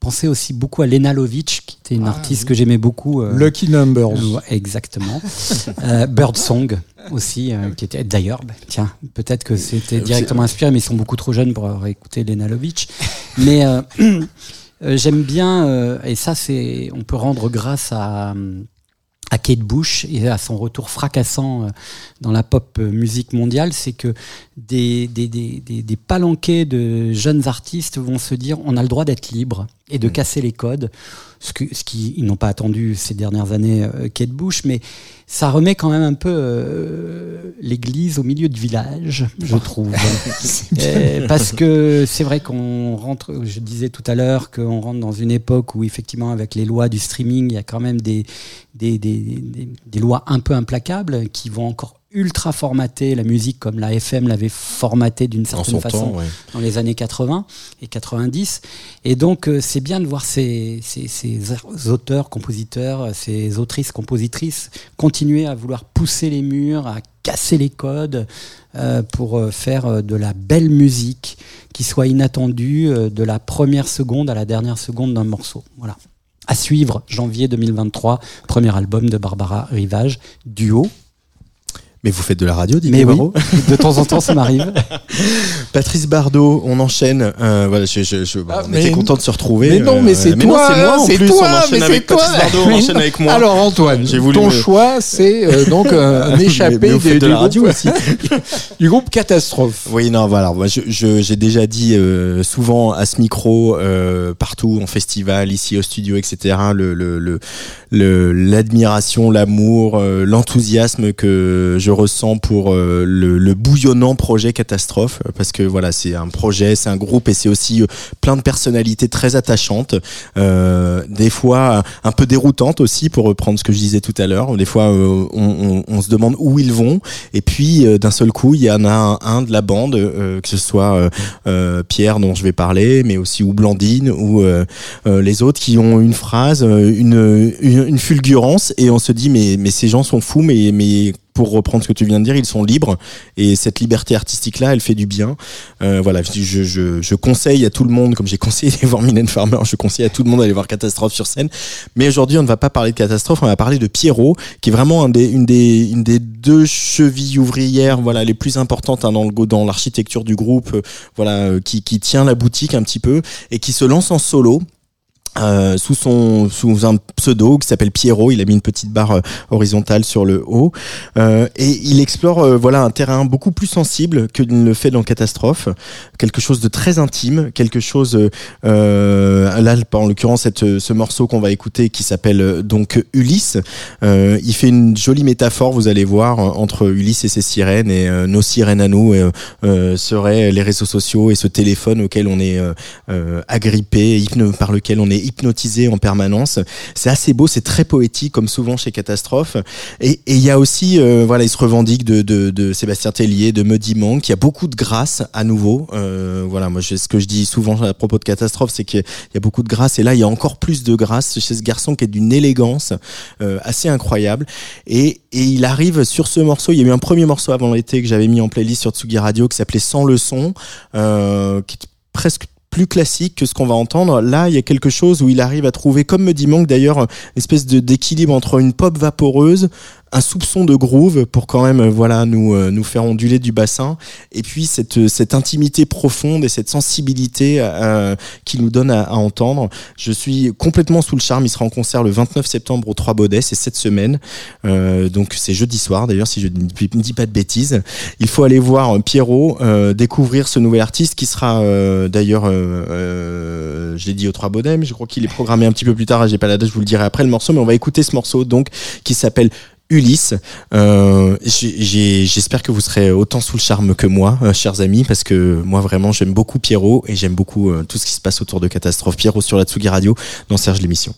Pensais aussi beaucoup à Lena Lovitch, qui était une Ah, artiste oui. que j'aimais beaucoup. euh, Lucky Numbers. euh, exactement. [LAUGHS] euh, Birdsong aussi, euh, qui était d'ailleurs, bah, tiens, peut-être que c'était directement inspiré, mais ils sont beaucoup trop jeunes pour avoir écouté Lena Lovitch. Mais euh, [CLEARS THROAT] euh, j'aime bien, euh, et ça, c'est, on peut rendre grâce à à Kate Bush et à son retour fracassant dans la pop musique mondiale, c'est que des, des, des, des, palanquets de jeunes artistes vont se dire on a le droit d'être libre et de casser les codes, ce que ce qui ils n'ont pas attendu ces dernières années euh, Kate Bush, mais ça remet quand même un peu euh, l'église au milieu du village, je trouve. [LAUGHS] Euh, parce que c'est vrai qu'on rentre, je disais tout à l'heure qu'on rentre dans une époque où effectivement avec les lois du streaming, il y a quand même des, des, des, des, des lois un peu implacables qui vont encore ultra formater la musique comme la FM l'avait formaté d'une certaine façon temps, ouais. dans les années 80 et 90. Et donc, euh, c'est bien de voir ces, ces, ces auteurs, compositeurs, ces autrices, compositrices continuer à vouloir pousser les murs, à casser les codes euh, pour euh, faire euh, de la belle musique qui soit inattendue euh, de la première seconde à la dernière seconde d'un morceau. Voilà. À suivre, janvier 2023, premier album de Barbara Rivage, duo. Mais vous faites de la radio, Didier Mais oui, de temps en temps, ça m'arrive. [LAUGHS] Patrice Bardot, on enchaîne. Euh, voilà, je, je, je- Ah, on mais- était content de se retrouver. Mais non, mais euh, c'est non, toi, c'est moi en c'est plus. toi, on enchaîne mais avec c'est toi. Patrice Bardot, on Mais enchaîne avec moi. Alors Antoine, ton me- choix, c'est euh, donc euh, [LAUGHS] un Mais- échappé mais des- de du, la radio groupe, aussi. [LAUGHS] du groupe Catastrophe. Oui, non, voilà. Moi, je, je- j'ai déjà dit euh, souvent à ce micro, euh, partout en festival, ici au studio, etc. Le, le, le, le- l'admiration, l'amour, euh, l'enthousiasme que je ressens pour euh, le, bouillonnant projet Catastrophe, euh, parce que voilà, c'est un projet, c'est un groupe et c'est aussi euh, plein de personnalités très attachantes, euh, des fois un peu déroutantes aussi, pour reprendre ce que je disais tout à l'heure. Des fois, on, se demande où ils vont, et puis d'un seul coup, il y en a un, de la bande, que ce soit Pierre dont je vais parler, mais aussi ou Blandine ou les autres qui ont une phrase, une, une, une fulgurance, et on se dit mais mais ces gens sont fous, mais mais pour reprendre ce que tu viens de dire, ils sont libres et cette liberté artistique là, elle fait du bien. Euh, voilà, je, je, je, conseille à tout le monde, comme j'ai [LAUGHS] conseillé d'aller voir Mylène Farmer, je conseille à tout le monde d'aller voir Catastrophe sur scène. Mais aujourd'hui, on ne va pas parler de Catastrophe, on va parler de Pierrot, qui est vraiment une des, une des deux chevilles ouvrières, voilà, les plus importantes hein, dans le dans l'architecture du groupe, euh, voilà, euh, qui, qui tient la boutique un petit peu et qui se lance en solo. Euh, sous son sous un pseudo qui s'appelle Pierrot, il a mis une petite barre euh, horizontale sur le haut. Euh, et il explore euh, voilà un terrain beaucoup plus sensible que ne le fait dans Catastrophe, quelque chose de très intime, quelque chose euh, là en l'occurrence cette ce morceau qu'on va écouter qui s'appelle donc Ulysse, il fait une jolie métaphore, vous allez voir, entre Ulysse et ses sirènes et nos sirènes à nous seraient les réseaux sociaux et ce téléphone auquel on est agrippé, par lequel on est hypnotisé en permanence. C'est assez beau, c'est très poétique comme souvent chez Catastrophe. Et il y a aussi, euh, voilà, il se revendique de, Sébastien Tellier, de Muddy Monk. Il y a beaucoup de grâce à nouveau. Euh, voilà, moi je- ce que je dis souvent à propos de Catastrophe, c'est qu'il y a beaucoup de grâce. Et là, il y a encore plus de grâce chez ce garçon qui est d'une élégance euh, assez incroyable. Et, il arrive sur ce morceau. Il y a eu un premier morceau avant l'été que j'avais mis en playlist sur Tsugi Radio qui s'appelait Sans le son, qui est presque plus classique que ce qu'on va entendre. Là, il y a quelque chose où il arrive à trouver, comme me dit Manque d'ailleurs, une espèce d'équilibre entre une pop vaporeuse, un soupçon de groove pour quand même euh, voilà nous euh, nous faire onduler du bassin et puis cette euh, cette intimité profonde et cette sensibilité euh, qu'il nous donne à, à entendre. Je suis complètement sous le charme. Il sera en concert le 29 septembre au Trois Baudets, c'est cette semaine. Euh, donc c'est jeudi soir d'ailleurs si je ne dis- pas de bêtises. Il faut aller voir Pierrot, euh, découvrir ce nouvel artiste qui sera d'ailleurs, euh, j'ai dit au Trois Baudets, mais je crois qu'il est programmé un petit peu plus tard. J'ai pas la date, je vous le dirai après le morceau, mais on va écouter ce morceau donc qui s'appelle Ulysse. Euh, J'espère que vous serez autant sous le charme que moi, euh, chers amis, parce que moi vraiment j'aime beaucoup Pierrot et j'aime beaucoup euh, tout ce qui se passe autour de Catastrophe. Pierrot sur la Tsugi Radio dans Serge l'émission.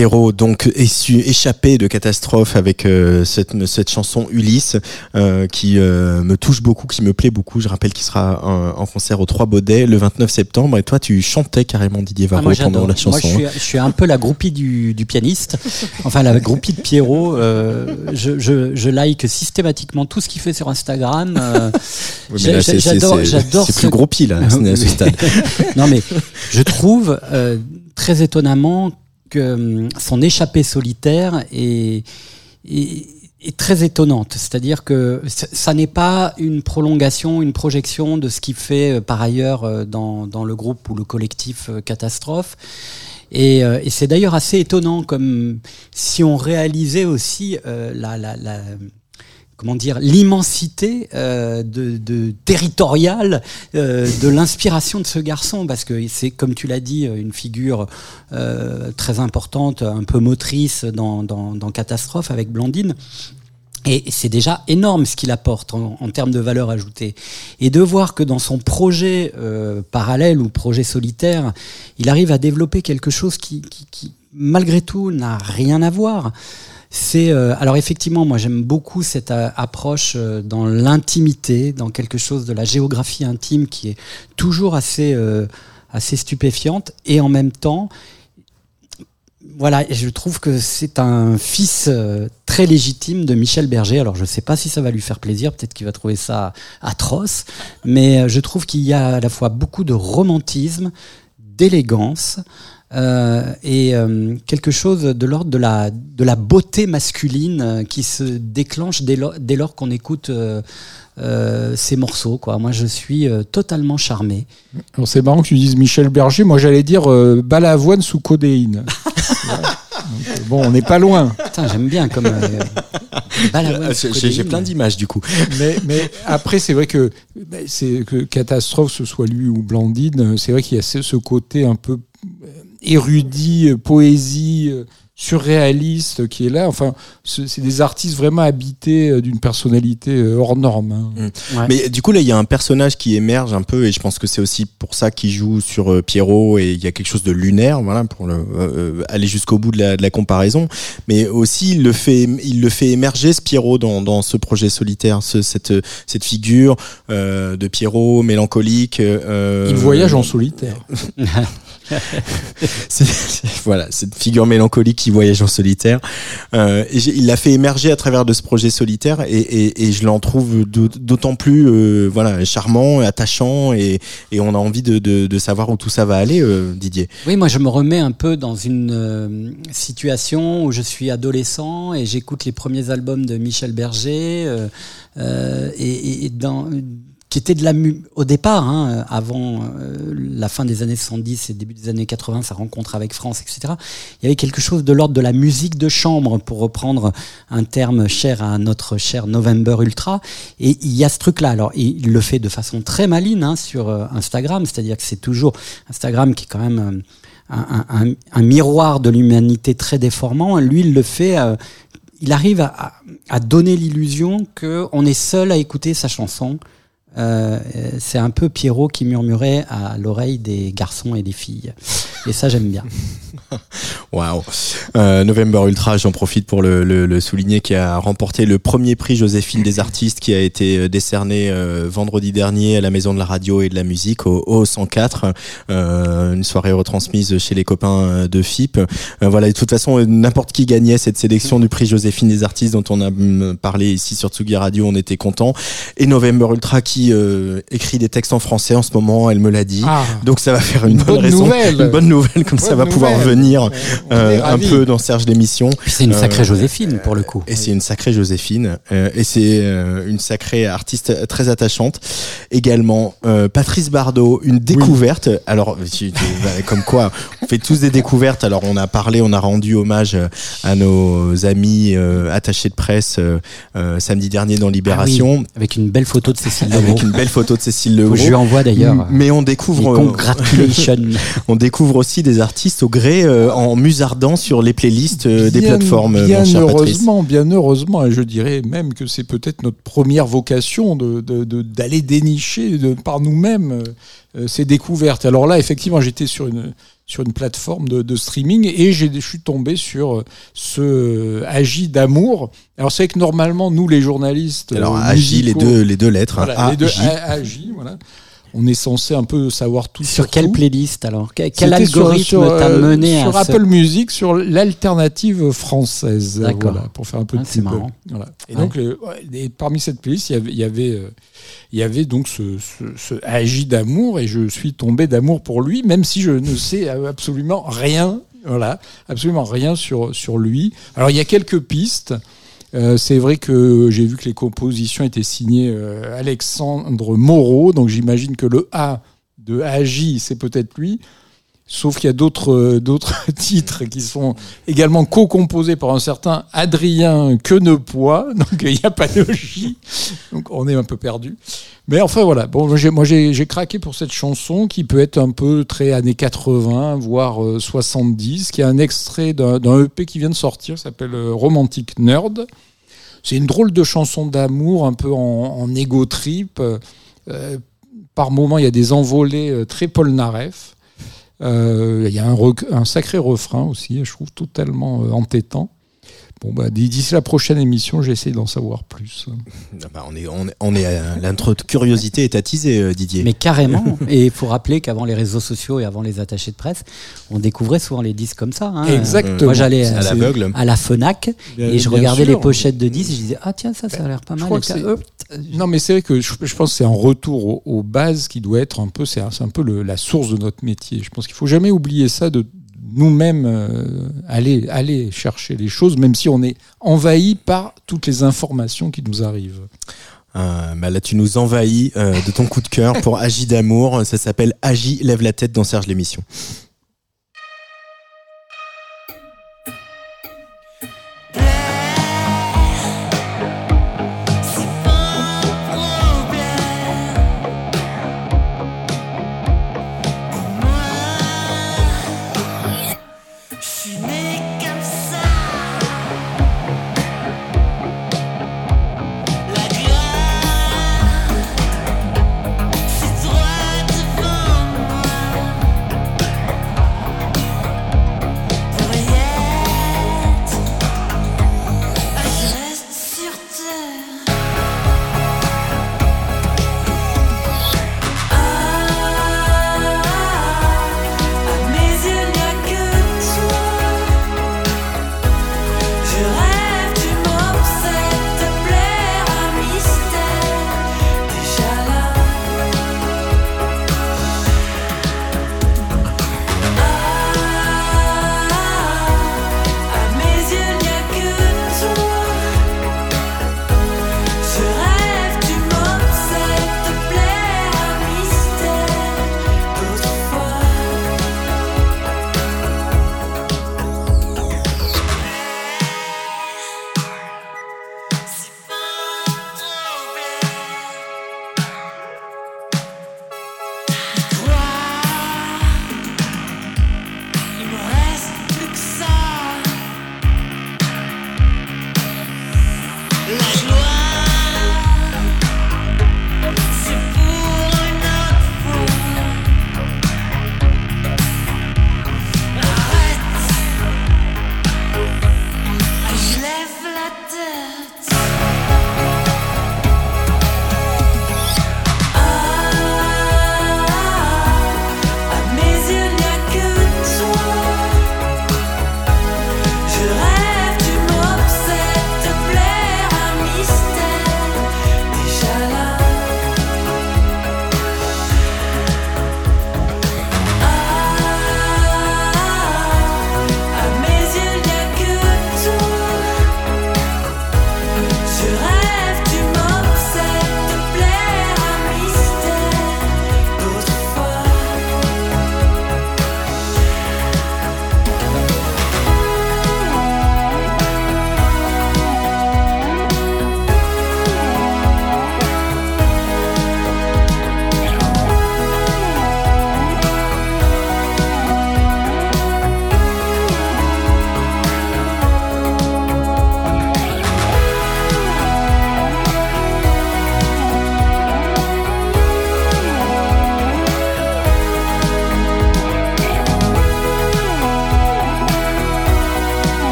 Pierrot, donc essu- échappé de catastrophe avec euh, cette, cette chanson Ulysse, euh, qui euh, me touche beaucoup, qui me plaît beaucoup. Je rappelle qu'il sera en, en concert au Trois Baudets le 29 septembre. Et toi, tu chantais carrément Didier Ah, Varro pendant la chanson. Moi, je suis, je suis un peu la groupie du, du pianiste. Enfin, la groupie de Pierrot. Je, je, je like systématiquement tout ce qu'il fait sur Instagram. Oui, j'adore- c'est- ce- plus gros pile là, [LAUGHS] à ce à ce stade. non, mais je trouve très étonnamment hum, son échappée solitaire est, est, est très étonnante. C'est-à-dire que ça n'est pas une prolongation, une projection de ce qu'il fait euh, par ailleurs euh, dans, dans le groupe ou le collectif euh, Catastrophe. Et, euh, et c'est d'ailleurs assez étonnant, comme si on réalisait aussi euh, la, la, la, comment dire l'immensité euh, de, territoriale euh, de l'inspiration de ce garçon parce que c'est comme tu l'as dit une figure euh, très importante un peu motrice dans, Catastrophe avec Blandine et c'est déjà énorme ce qu'il apporte en, termes de valeur ajoutée. Et de voir que dans son projet parallèle ou projet solitaire, il arrive à développer quelque chose qui malgré tout, n'a rien à voir. C'est euh, alors effectivement, moi j'aime beaucoup cette euh, approche euh, dans l'intimité, dans quelque chose de la géographie intime qui est toujours assez euh, assez stupéfiante et en même temps, voilà, je trouve que c'est un fils euh, très légitime de Michel Berger. Alors je ne sais pas si ça va lui faire plaisir, peut-être qu'il va trouver ça atroce, mais je trouve qu'il y a à la fois beaucoup de romantisme, d'élégance. Euh, et euh, quelque chose de l'ordre de la, de la beauté masculine euh, qui se déclenche dès lors, dès lors qu'on écoute euh, ces morceaux. Quoi. Moi, je suis euh, totalement charmé. C'est marrant que tu dises Michel Berger. Moi, j'allais dire euh, balavoine sous codéine. [LAUGHS] bon, on n'est pas loin. J'aime bien comme. euh, Ah, J'ai Codéine. j'ai plein d'images du coup. mais, mais après, c'est vrai que, c'est que Catastrophe, ce soit lui ou Blandine, c'est vrai qu'il y a ce, ce côté un peu érudit, euh, poésie, euh, surréaliste qui est là. Enfin, ce- c'est des artistes vraiment habités euh, d'une personnalité hors norme. hein. Ouais. Mais du coup là il y a un personnage qui émerge un peu et je pense que c'est aussi pour ça qu'il joue sur euh, Pierrot et il y a quelque chose de lunaire voilà pour le, euh, aller jusqu'au bout de la, de la comparaison mais aussi il le fait il le fait émerger ce Pierrot dans, dans ce projet solitaire ce, cette cette figure euh, de Pierrot mélancolique euh, Il voyage en solitaire. [LAUGHS] voilà, cette figure mélancolique qui voyage en solitaire. Euh, et il l'a fait émerger à travers de ce projet solitaire et, je l'en trouve d'aut- d'autant plus euh, voilà charmant, attachant et, on a envie de, savoir où tout ça va aller, euh, Didier. Oui, moi je me remets un peu dans une situation où je suis adolescent et j'écoute les premiers albums de Michel Berger et- et dans qui était de la mu au départ, hein, avant euh, la fin des années 70 et début des années 80, sa rencontre avec France, etc. Il y avait quelque chose de l'ordre de la musique de chambre, pour reprendre un terme cher à notre cher November Ultra. Et il y a ce truc-là. Alors, il le fait de façon très maline hein, sur euh, Instagram, c'est-à-dire que c'est toujours Instagram qui est quand même euh, un, un- un- miroir de l'humanité très déformant. Lui, il le fait. euh, il arrive à- à donner l'illusion qu'on est seul à écouter sa chanson. Euh, c'est un peu Pierrot qui murmurait à l'oreille des garçons et des filles. Et ça, j'aime bien. [LAUGHS] Waouh. Euh, November Ultra, j'en profite pour le, le, le souligner, qui a remporté le premier prix Joséphine des artistes, qui a été euh, décerné vendredi dernier à la Maison de la Radio et de la Musique au, au 104, euh, une soirée retransmise chez les copains de FIP. Voilà, de toute façon, n'importe qui gagnait cette sélection du prix Joséphine des artistes dont on a hum, parlé ici sur Tsugi Radio, on était content. Et November Ultra qui euh, écrit des textes en français en ce moment, elle me l'a dit. Ah, Donc ça va faire une, Une bonne, bonne raison, nouvelle. une bonne nouvelle, comme ça va pouvoir venir euh, un peu dans Serge l'émission. Puis c'est une sacrée Euh, Joséphine, pour le coup. Et c'est une sacrée Joséphine. euh, et c'est euh, une sacrée artiste très attachante. Également, euh, Patrice Bardot, une découverte. Alors, tu- tu- bah, comme quoi, on fait tous des découvertes. Alors, on a parlé, on a rendu hommage à nos amis euh, attachés de presse euh, euh, samedi dernier dans Libération. Avec une belle photo de Cécile. Avec une belle photo de Cécile Legros. je lui envoie d'ailleurs. Mais on découvre, euh, congratulations. [LAUGHS] on découvre aussi des artistes au gré euh, en musardant sur les playlists euh, des plateformes, Bien mon cher Patrice. heureusement, bien heureusement, et je dirais même que c'est peut-être notre première vocation de de- de- d'aller dénicher de, par nous-mêmes euh, ces découvertes. Alors là, effectivement, j'étais sur une sur une plateforme de, de streaming et je suis tombé sur euh, ce euh, Agi d'amour. Alors c'est vrai que normalement, nous les journalistes, Alors, euh, Agi, les deux, les deux lettres. hein. voilà, les deux A-J. A- Agi, voilà. On est censé un peu savoir tout Sur tout. quelle playlist alors Que- Quel sur- algorithme sur, t'a euh, mené sur à ce- Apple Music sur l'alternative française voilà, pour faire un peu Ah, de c'est pub. marrant. Voilà. et Ouais. donc et parmi cette playlist il y avait il y avait, euh, il y avait donc ce, ce, ce agi d'amour et je suis tombé d'amour pour lui même si je ne sais absolument rien voilà absolument rien sur sur lui alors il y a quelques pistes Euh, c'est vrai que j'ai vu que les compositions étaient signées euh, Alexandre Moreau, donc j'imagine que le A de Agi, c'est peut-être lui. Sauf qu'il y a d'autres euh, d'autres [LAUGHS] titres qui sont également co-composés par un certain Adrien Quenepois, [LAUGHS] donc il n'y a pas de J, donc on est un peu perdu. Mais enfin voilà, bon, moi, j'ai- craqué pour cette chanson qui peut être un peu très années 80, voire euh, 70, qui est un extrait d'un EP qui vient de sortir, s'appelle euh, Romantic Nerd. C'est une drôle de chanson d'amour, un peu en, en ego trip. Euh, par moments, il y a des envolées euh, très. Euh, il y a un, un sacré refrain aussi, je trouve totalement euh, entêtant. Bon, bah, d'ici la prochaine émission, j'essaie d'en savoir plus. Ah bah, on est, on est, on est à- notre curiosité est attisée, euh, Didier. Mais carrément. [LAUGHS] et il faut rappeler qu'avant les réseaux sociaux et avant les attachés de presse, on découvrait souvent les disques comme ça. hein. Exactement. Moi, j'allais à euh, l'aveugle. à la Fnac Bien- et je regardais sûr. les pochettes de disques et je disais ah tiens ça ça a l'air pas je mal. crois que Non, mais c'est vrai que je, je pense que c'est un retour aux, aux bases qui doit être un peu, c'est un, c'est un peu le- la source de notre métier. Je pense qu'il faut jamais oublier ça de nous-mêmes euh, aller, aller chercher les choses, même si on est envahi par toutes les informations qui nous arrivent. Euh, bah là, tu nous envahis euh, de ton coup de cœur pour Agi d'amour. Ça s'appelle Agi lève la tête dans Serge l'émission.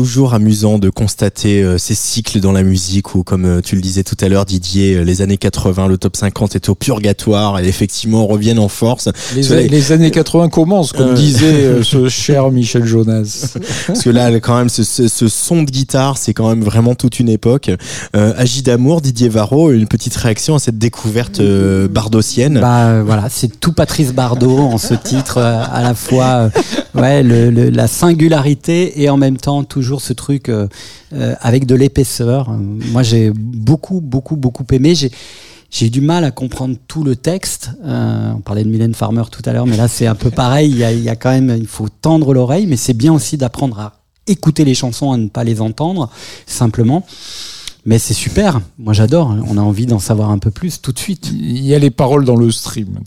Toujours amusant de constater euh, ces cycles dans la musique où, comme euh, tu le disais tout à l'heure, Didier, euh, les années 80, le top 50 est au purgatoire et effectivement reviennent en force. Les, les années 80 commencent, comme disait ce [LAUGHS] cher Michel Jonas. Parce que là, quand même, ce, ce, son de guitare, c'est quand même vraiment toute une époque. Euh, Agi d'amour, Didier Varro, une petite réaction à cette découverte bardossienne. Bah voilà, c'est tout Patrice Bardot en ce titre, à la fois ouais, le, le, la singularité et en même temps toujours ce truc euh, euh, avec de l'épaisseur. Moi, j'ai beaucoup, beaucoup, beaucoup aimé. J'ai j'ai eu du mal à comprendre tout le texte. Euh, on parlait de Mylène Farmer tout à l'heure, mais là c'est un peu pareil. Il y, a, il y a, quand même, il faut tendre l'oreille, mais c'est bien aussi d'apprendre à écouter les chansons, à ne pas les entendre simplement. Mais c'est super. Moi j'adore. On a envie d'en savoir un peu plus tout de suite. Il y a les paroles dans le stream.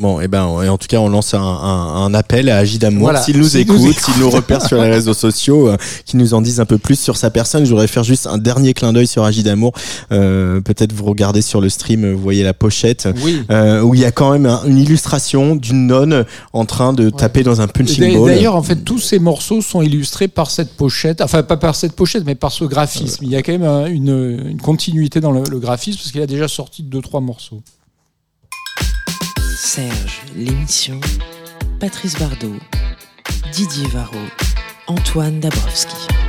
Bon, et eh ben, en tout cas, on lance un, un, un appel à Agi d'amour. s'il nous écoute, [LAUGHS] s'il nous repère sur les réseaux sociaux, euh, qui nous en disent un peu plus sur sa personne. Je voudrais faire juste un dernier clin d'œil sur Agi d'amour. Euh, Peut-être vous regardez sur le stream, vous voyez la pochette, oui. euh, où il y a quand même une illustration d'une nonne en train de taper dans un punching ball. D'ailleurs, en fait, tous ces morceaux sont illustrés par cette pochette. Enfin, pas par cette pochette, mais par ce graphisme. Il y a quand même une, une continuité dans le, le graphisme, parce qu'il a déjà sorti deux, trois morceaux. Serge, l'émission, Patrice Bardot, Didier Varro, Antoine Dabrowski.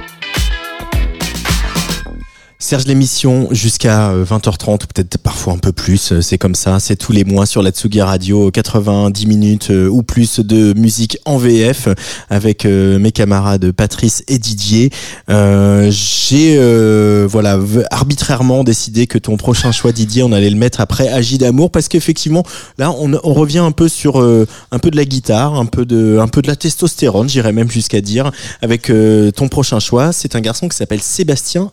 Serge l'émission jusqu'à 20h30 ou peut-être parfois un peu plus, c'est comme ça, c'est tous les mois sur la Tsugi Radio, 90 minutes euh, ou plus de musique en VF avec euh, mes camarades Patrice et Didier. Euh, J'ai euh, voilà arbitrairement décidé que ton prochain choix Didier, on allait le mettre après Agi d'amour parce qu'effectivement là on, on, revient un peu sur un peu de la guitare, un peu de un peu de la testostérone, j'irais même jusqu'à dire avec ton prochain choix, c'est un garçon qui s'appelle Sébastien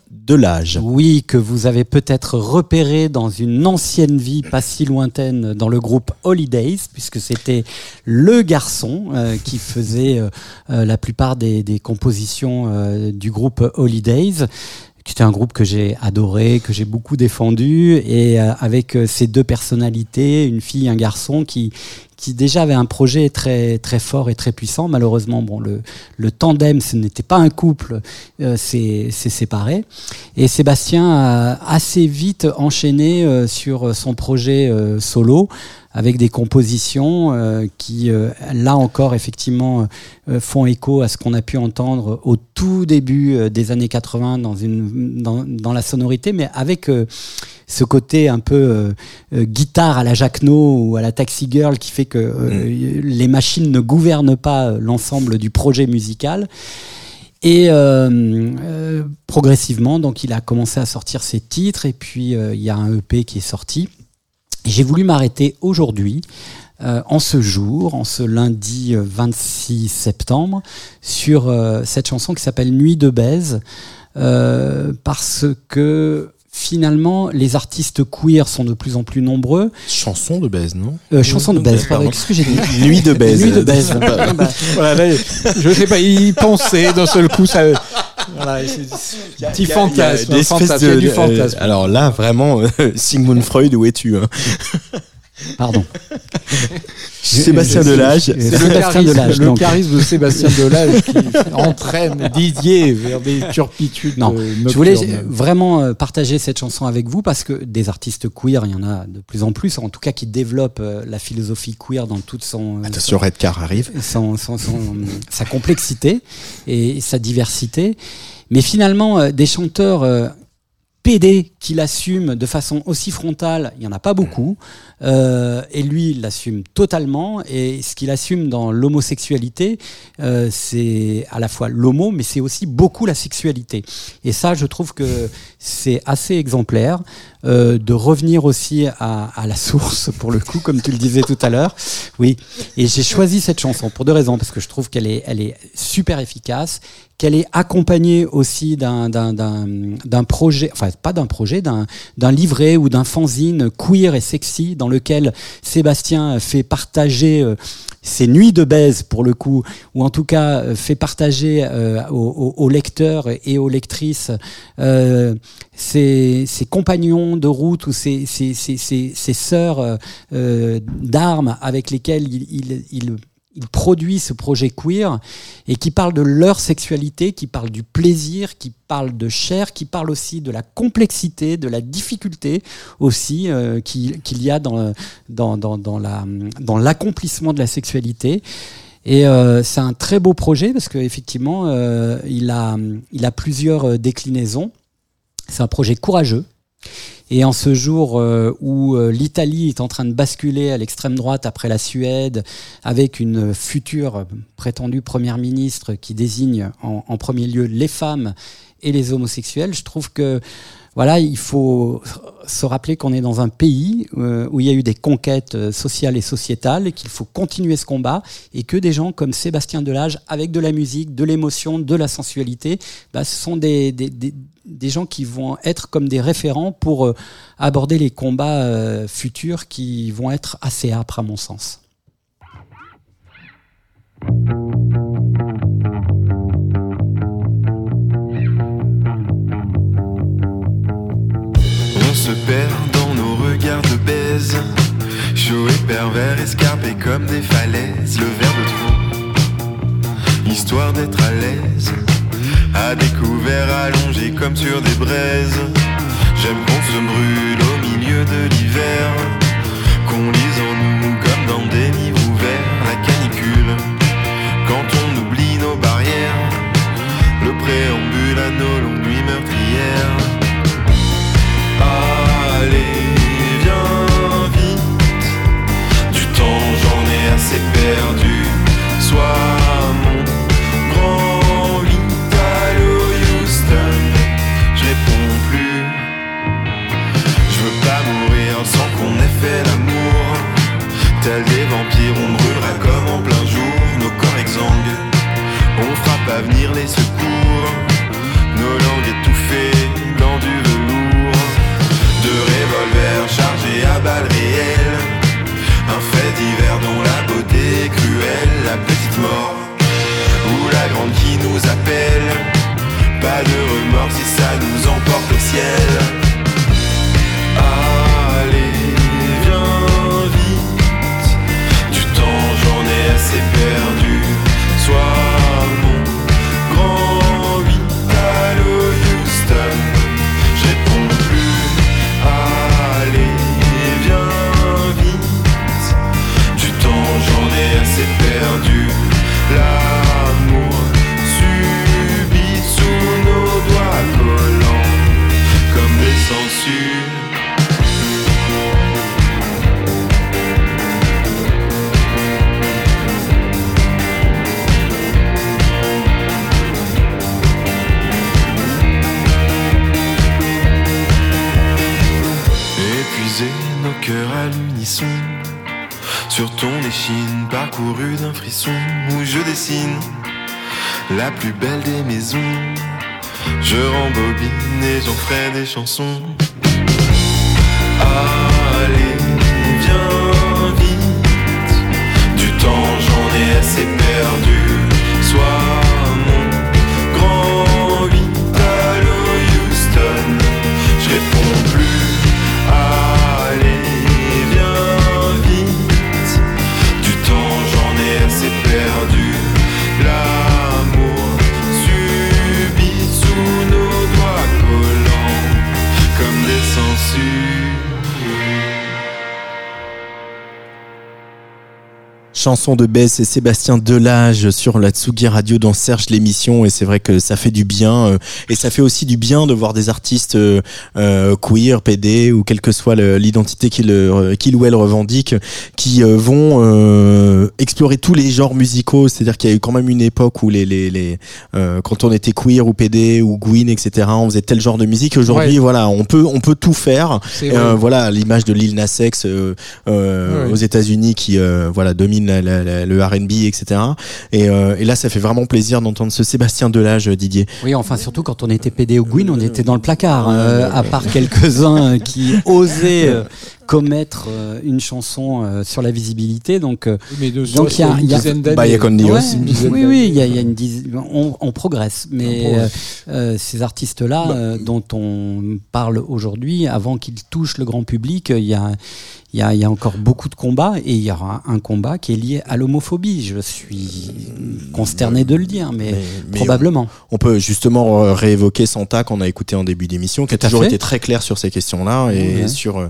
Oui, que vous avez peut-être repéré dans une ancienne vie pas si lointaine dans le groupe Holidays, puisque c'était le garçon euh, qui faisait euh, euh, la plupart des, compositions du groupe Holidays c'était un groupe que j'ai adoré, que j'ai beaucoup défendu, et avec ces deux personnalités, une fille, un garçon, qui qui déjà avait un projet très très fort et très puissant. Malheureusement, bon, le, le tandem, ce n'était pas un couple, euh, c'est séparé. Et Sébastien a assez vite enchaîné euh, sur son projet euh, solo avec des compositions euh, qui, euh, là encore, effectivement, euh, font écho à ce qu'on a pu entendre au tout début des années 80 dans, une, dans, dans la sonorité, mais avec ce côté un peu guitare à la Jacquenot ou à la Taxi Girl qui fait que mm. les machines ne gouvernent pas l'ensemble du projet musical. Et euh, euh, progressivement, donc il a commencé à sortir ses titres, et puis euh, il y a un EP qui est sorti. J'ai voulu m'arrêter aujourd'hui, euh, en ce jour, en ce lundi 26 septembre, sur cette chanson qui s'appelle Nuit de baise, parce que finalement, les artistes queer sont de plus en plus nombreux. Chanson de baise, non? Euh, chansons de baise, Pardon. Qu'est-ce que j'ai dit? Nuit de baise. Nuit de baise. [LAUGHS] Voilà, là, je sais pas, il pensait d'un seul coup, ça. Voilà, petit fantasme, Il y a y du euh, fantasme. alors là, vraiment, euh, Sigmund Freud, où es-tu hein? Pardon. [LAUGHS] Sébastien Delage. Sébastien charisme, Delage, le charisme de Sébastien Delage qui [LAUGHS] entraîne Didier vers des turpitudes. Non, euh, Je voulais vraiment euh, partager cette chanson avec vous parce que des artistes queer, il y en a de plus en plus, en tout cas qui développent euh, la philosophie queer dans toute son, Attention, Redcar arrive. son- son- son- sa complexité et sa diversité. Mais finalement, des chanteurs euh, PD qui l'assument de façon aussi frontale, il n'y en a pas beaucoup. Euh, et lui, il l'assume totalement. Et ce qu'il assume dans l'homosexualité, euh, c'est à la fois l'homo, mais c'est aussi beaucoup la sexualité. Et ça, je trouve que c'est assez exemplaire euh, de revenir aussi à, à la source, pour le coup, comme tu le disais tout à l'heure. Oui. Et j'ai choisi cette chanson pour deux raisons, parce que je trouve qu'elle est, elle est super efficace, qu'elle est accompagnée aussi d'un, projet, enfin pas d'un projet, d'un, d'un livret ou d'un fanzine queer et sexy dans lequel Sébastien fait partager ses nuits de baise pour le coup, ou en tout cas euh, fait partager euh, aux, lecteurs et aux lectrices euh, ses compagnons de route ou ses sœurs euh, d'armes avec lesquelles il, il produit ce projet queer et qui parle de leur sexualité, qui parle du plaisir, qui parle de chair, qui parle aussi de la complexité, de la difficulté aussi euh, qui- qu'il y a dans, dans, dans, dans la- dans l'accomplissement de la sexualité. Et euh, c'est un très beau projet parce qu'effectivement, euh, il, a, il a plusieurs euh, déclinaisons. C'est un projet courageux. Et en ce jour euh, où euh, l'Italie est en train de basculer à l'extrême droite après la Suède, avec une future prétendue première ministre qui désigne en, premier lieu les femmes et les homosexuels, je trouve que voilà, il faut se rappeler qu'on est dans un pays euh, où il y a eu des conquêtes sociales et sociétales, et qu'il faut continuer ce combat, et que des gens comme Sébastien Delage, avec de la musique, de l'émotion, de la sensualité, bah, ce sont des, des, des, des gens qui vont être comme des référents pour euh, aborder les combats euh, futurs qui vont être assez âpres à mon sens. On se perd dans nos regards de baise. Chaud pervers, escarpés comme des falaises. Le verre de trop, histoire d'être à l'aise. À découvert, allongé comme sur des braises. J'aime qu'on se brûle au milieu de l'hiver. Qu'on lise en nous comme dans des livres ouverts. La canicule, quand on oublie nos barrières. Le préambule à nos longues nuits meurtrières. Allez, viens vite. Du temps, j'en ai assez perdu. Sois fait l'amour. Tel des vampires, on brûlera comme en plein jour. Nos corps exsangues, on frappe à venir les secours. Nos langues étouffées dans du velours. De revolvers chargés à balles réelles. Un fait divers dont la beauté est cruelle. La petite mort ou la grande qui nous appelle. Pas de remords si ça nous emporte au ciel. D'un frisson Où je dessine la plus belle des maisons Je rembobine et j'en ferai des chansons. Allez, Chanson de Bess et Sébastien Delage sur la Tsugi Radio dans Serge l'émission. Et c'est vrai que ça fait du bien euh, et ça fait aussi du bien de voir des artistes euh, euh, queer, PD ou quelle que soit l'identité qu'ils qu'ils ou elles revendiquent qui vont explorer tous les genres musicaux. C'est-à-dire qu'il y a eu quand même une époque où les, les, les quand on était queer ou PD ou Gwyn etc on faisait tel genre de musique. Aujourd'hui Ouais. voilà on peut on peut tout faire. Voilà l'image de Lil Nas X Ouais. aux États-Unis qui voilà domine la- la- la- le R&B etc. Et, euh, et là ça fait vraiment plaisir d'entendre ce Sébastien Delage euh, Didier. Oui, enfin surtout quand on était PD au Gwyn, on était dans le placard, euh, à part quelques-uns qui [LAUGHS] osaient commettre euh, une chanson euh, sur la visibilité. Donc, euh, Mais Donc, il y a- une il y a- dizaine d'années. Dizaine oui, oui, il y a, il y a une dizaine, on, on progresse, mais On euh, progresse. euh, ces artistes-là euh, dont on parle aujourd'hui, avant qu'ils touchent le grand public, il y a il y, a, il y a encore beaucoup de combats et il y aura un combat qui est lié à l'homophobie. Je suis consterné de le dire, mais, mais probablement. on peut justement euh, réévoquer Santa qu'on a écouté en début d'émission qui a toujours fait. été très clair sur ces questions-là et Ouais. sur euh,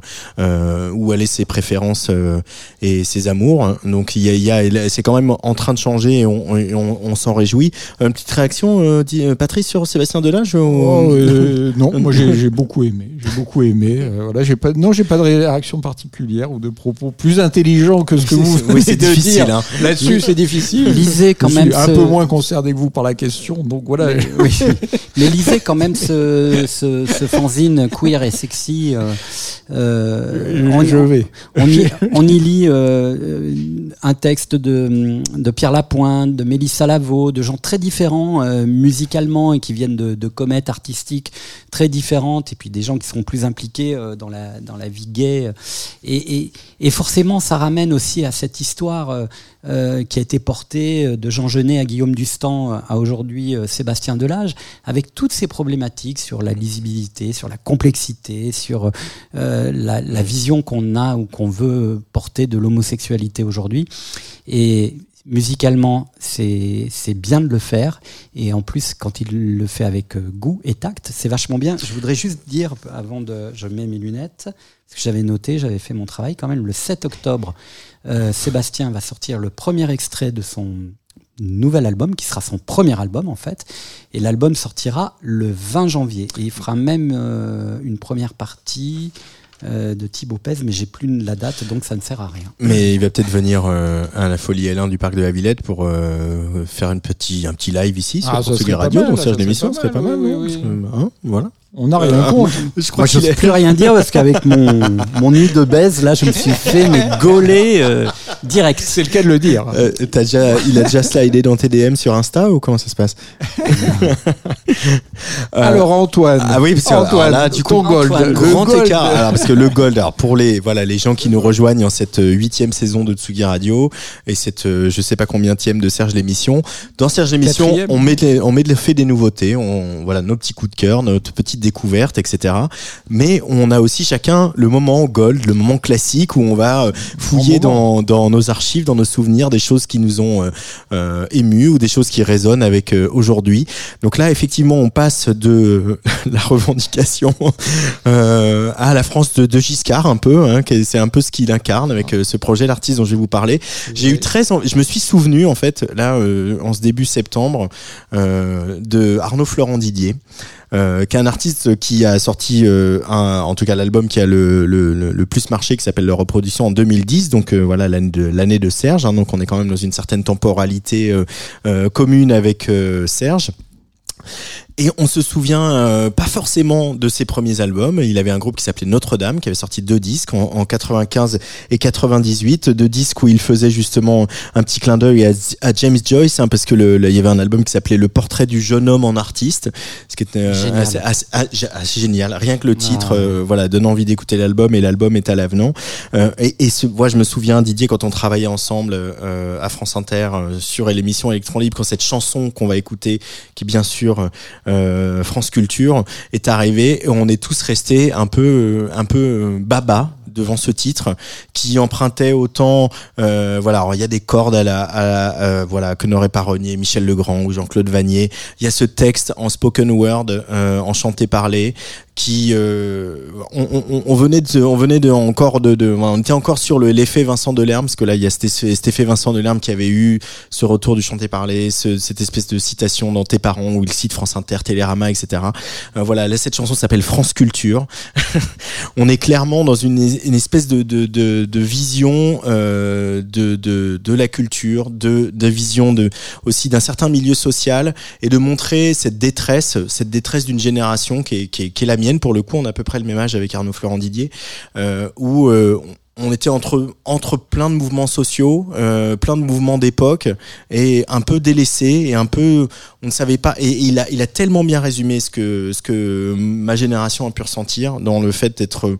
euh, où allaient ses préférences euh, et ses amours donc il y a, il y a c'est quand même en train de changer et on, et on, on s'en réjouit une petite réaction euh, dit, euh, Patrice sur Sébastien Delage ou- Oh, euh, [LAUGHS] non, moi j'ai beaucoup aimé. J'ai beaucoup aimé. euh, voilà, j'ai pas, non, j'ai pas de réaction particulière ou de propos plus intelligents que ce que vous oui c'est venez de difficile dire. hein. Là-dessus, c'est difficile. Lisez quand Je même suis un ce- peu moins concerné que vous par la question, donc voilà. oui. [LAUGHS] Mais lisez quand même ce, ce, ce fanzine queer et sexy. euh, euh, on, je vais. on y, [LAUGHS] on y lit euh, un texte de, de Pierre Lapointe, de Mélissa Lavo, de gens très différents euh, musicalement et qui viennent de, de comètes artistiques très différentes, et puis des gens qui sont plus impliqués euh, dans, la, dans la vie gay. Et, et, et forcément, ça ramène aussi à cette histoire euh, qui a été portée euh, de Jean Genet à Guillaume Dustan euh, à aujourd'hui Sébastien Delage, avec toutes ces problématiques sur la lisibilité, sur la complexité, sur la, la vision qu'on a ou qu'on veut porter de l'homosexualité aujourd'hui. Et musicalement, c'est bien de le faire. Et en plus, quand il le fait avec euh, goût et tact, c'est vachement bien. Je voudrais juste dire, avant de... Je mets mes lunettes, parce que j'avais noté, j'avais fait mon travail quand même, le 7 octobre, euh, Sébastien va sortir le premier extrait de son nouvel album, qui sera son premier album en fait. Et l'album sortira le 20 janvier. Et il fera même euh, une première partie euh, de Thibaut Pez, mais j'ai plus la date, donc ça ne sert à rien. Mais il va peut-être venir euh, à la Folie L1 du parc de la Villette pour euh, faire une petit, un petit live ici sur Ah, Portugais Radio, mal, dans ça Serge l'émission, ce serait pas mal, oui, oui, hein, voilà. On n'a rien Euh, contre. Je crois Moi, je n'ose plus rien dire parce qu'avec mon, [LAUGHS] mon nid de baise, là, je me suis fait mais gauler euh, direct. C'est le cas de le dire. Euh, t'as déjà, il a déjà slidé dans tes DM sur Insta ou comment ça se passe Euh, [LAUGHS] Alors Antoine. Ah oui, parce que Antoine, là, du ton coup, gold, Antoine, le grand gold. écart. Alors, parce que le gold, alors pour les voilà les gens qui nous rejoignent en cette euh, huitième saison de Tsugi Radio et cette euh, je sais pas combien de Serge l'émission. Dans Serge l'émission, on met des, on met de fait des nouveautés, on voilà nos petits coups de cœur, notre petite découverte, etc. Mais on a aussi chacun le moment gold, le moment classique où on va euh, fouiller dans, dans nos archives, dans nos souvenirs, des choses qui nous ont euh, euh, émus ou des choses qui résonnent avec euh, aujourd'hui. Donc là, effectivement, on passe de [LAUGHS] la revendication euh, à la France de, de Giscard un peu. Hein, c'est un peu ce qu'il incarne avec ce projet, l'artiste dont je vais vous parler. J'ai eu très, je me suis souvenu en fait là en ce début septembre de Arnaud Florent Didier. Euh, qui est un artiste qui a sorti euh, un, en tout cas l'album qui a le, le, le, le plus marché qui s'appelle leur reproduction en 2010 donc euh, voilà l'année de Serge hein, donc on est quand même dans une certaine temporalité commune avec Serge et on se souvient euh, pas forcément de ses premiers albums. Il avait un groupe qui s'appelait Notre-Dame, qui avait sorti deux disques en, en 95 et 98, deux disques où il faisait justement un petit clin d'œil à, à James Joyce, hein, parce que le, le- il y avait un album qui s'appelait Le portrait du jeune homme en artiste, ce qui était euh, Génial. assez, assez- assez- assez génial. Rien que le titre, Ah. euh, voilà, donne envie d'écouter l'album et l'album est à l'avenant. Euh, et et ce, moi, je me souviens, Didier, quand on travaillait ensemble euh, à France Inter sur l'émission Electron Libre, quand cette chanson qu'on va écouter, qui est bien sûr euh, France Culture, est arrivée, et on est tous restés un peu, euh, un peu euh, baba devant ce titre qui empruntait autant euh, voilà il y a des cordes à la, à la, euh, voilà que n'aurait pas renié Michel Legrand ou Jean-Claude Vanier. Il y a ce texte en spoken word euh, en chanté parlé qui euh, on, on, on venait de on venait de encore de, de on était encore sur le l'effet Vincent Delerme parce que là il y a cet, cet effet Vincent Delerme qui avait eu ce retour du chanté parlé ce, cette espèce de citation dans tes parents où il cite France Inter Télérama etc Euh, voilà là cette chanson s'appelle France Culture. [LAUGHS] On est clairement dans une, une espèce de, de, de, de vision euh, de, de, la culture, de, de vision de, aussi d'un certain milieu social et de montrer cette détresse, cette détresse d'une génération qui est, qui, est, qui est la mienne. Pour le coup, on a à peu près le même âge avec Arnaud Florent Didier, euh, où euh, on était entre, entre plein de mouvements sociaux, euh, plein de mouvements d'époque, et un peu délaissé, et un peu, on ne savait pas. Et il a, il a tellement bien résumé ce que, ce que ma génération a pu ressentir dans le fait d'être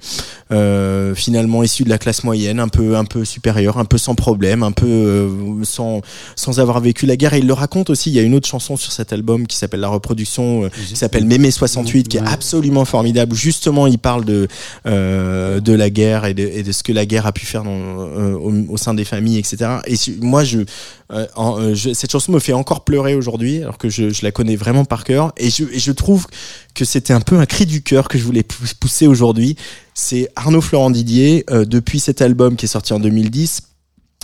euh, finalement issu de la classe moyenne, un peu, un peu supérieure, un peu sans problème, un peu euh, sans, sans avoir vécu la guerre. Et il le raconte aussi. Il y a une autre chanson sur cet album qui s'appelle La reproduction, qui s'appelle Mémé 68, qui est absolument formidable. Justement, il parle de de la guerre et de, et de ce que la guerre a pu faire euh, au, sein des familles, etc. Et moi, je, euh, euh, je- cette chanson me fait encore pleurer aujourd'hui, alors que je, la connais vraiment par cœur. Et je, je trouve que c'était un peu un cri du cœur que je voulais pou- pousser aujourd'hui. C'est Arnaud Florent Didier, depuis cet album qui est sorti en 2010.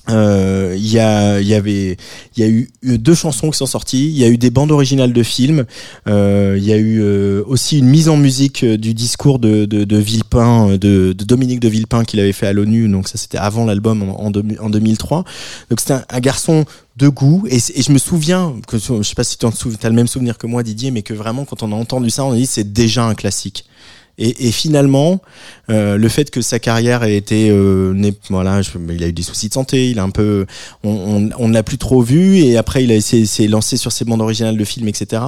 Euh, Il y, a, y avait, il y a eu euh, deux chansons qui sont sorties. Il y a eu des bandes originales de films. Euh, il y a eu euh, aussi une mise en musique du discours de, de, de Villepin, de, de Dominique de Villepin qu'il avait fait à l'ONU. Donc ça, c'était avant l'album en, en, deux- en 2003. Donc c'était un, garçon de goût. Et, et je me souviens que je sais pas si tu as le même souvenir que moi, Didier, mais que vraiment quand on a entendu ça, on a dit c'est déjà un classique. Et, et finalement, euh, le fait que sa carrière ait été, euh, n'est- voilà, je- il a eu des soucis de santé, il a un peu, on, on, l'a plus trop vu, et après il a s'est lancé sur ses bandes originales de films, etc.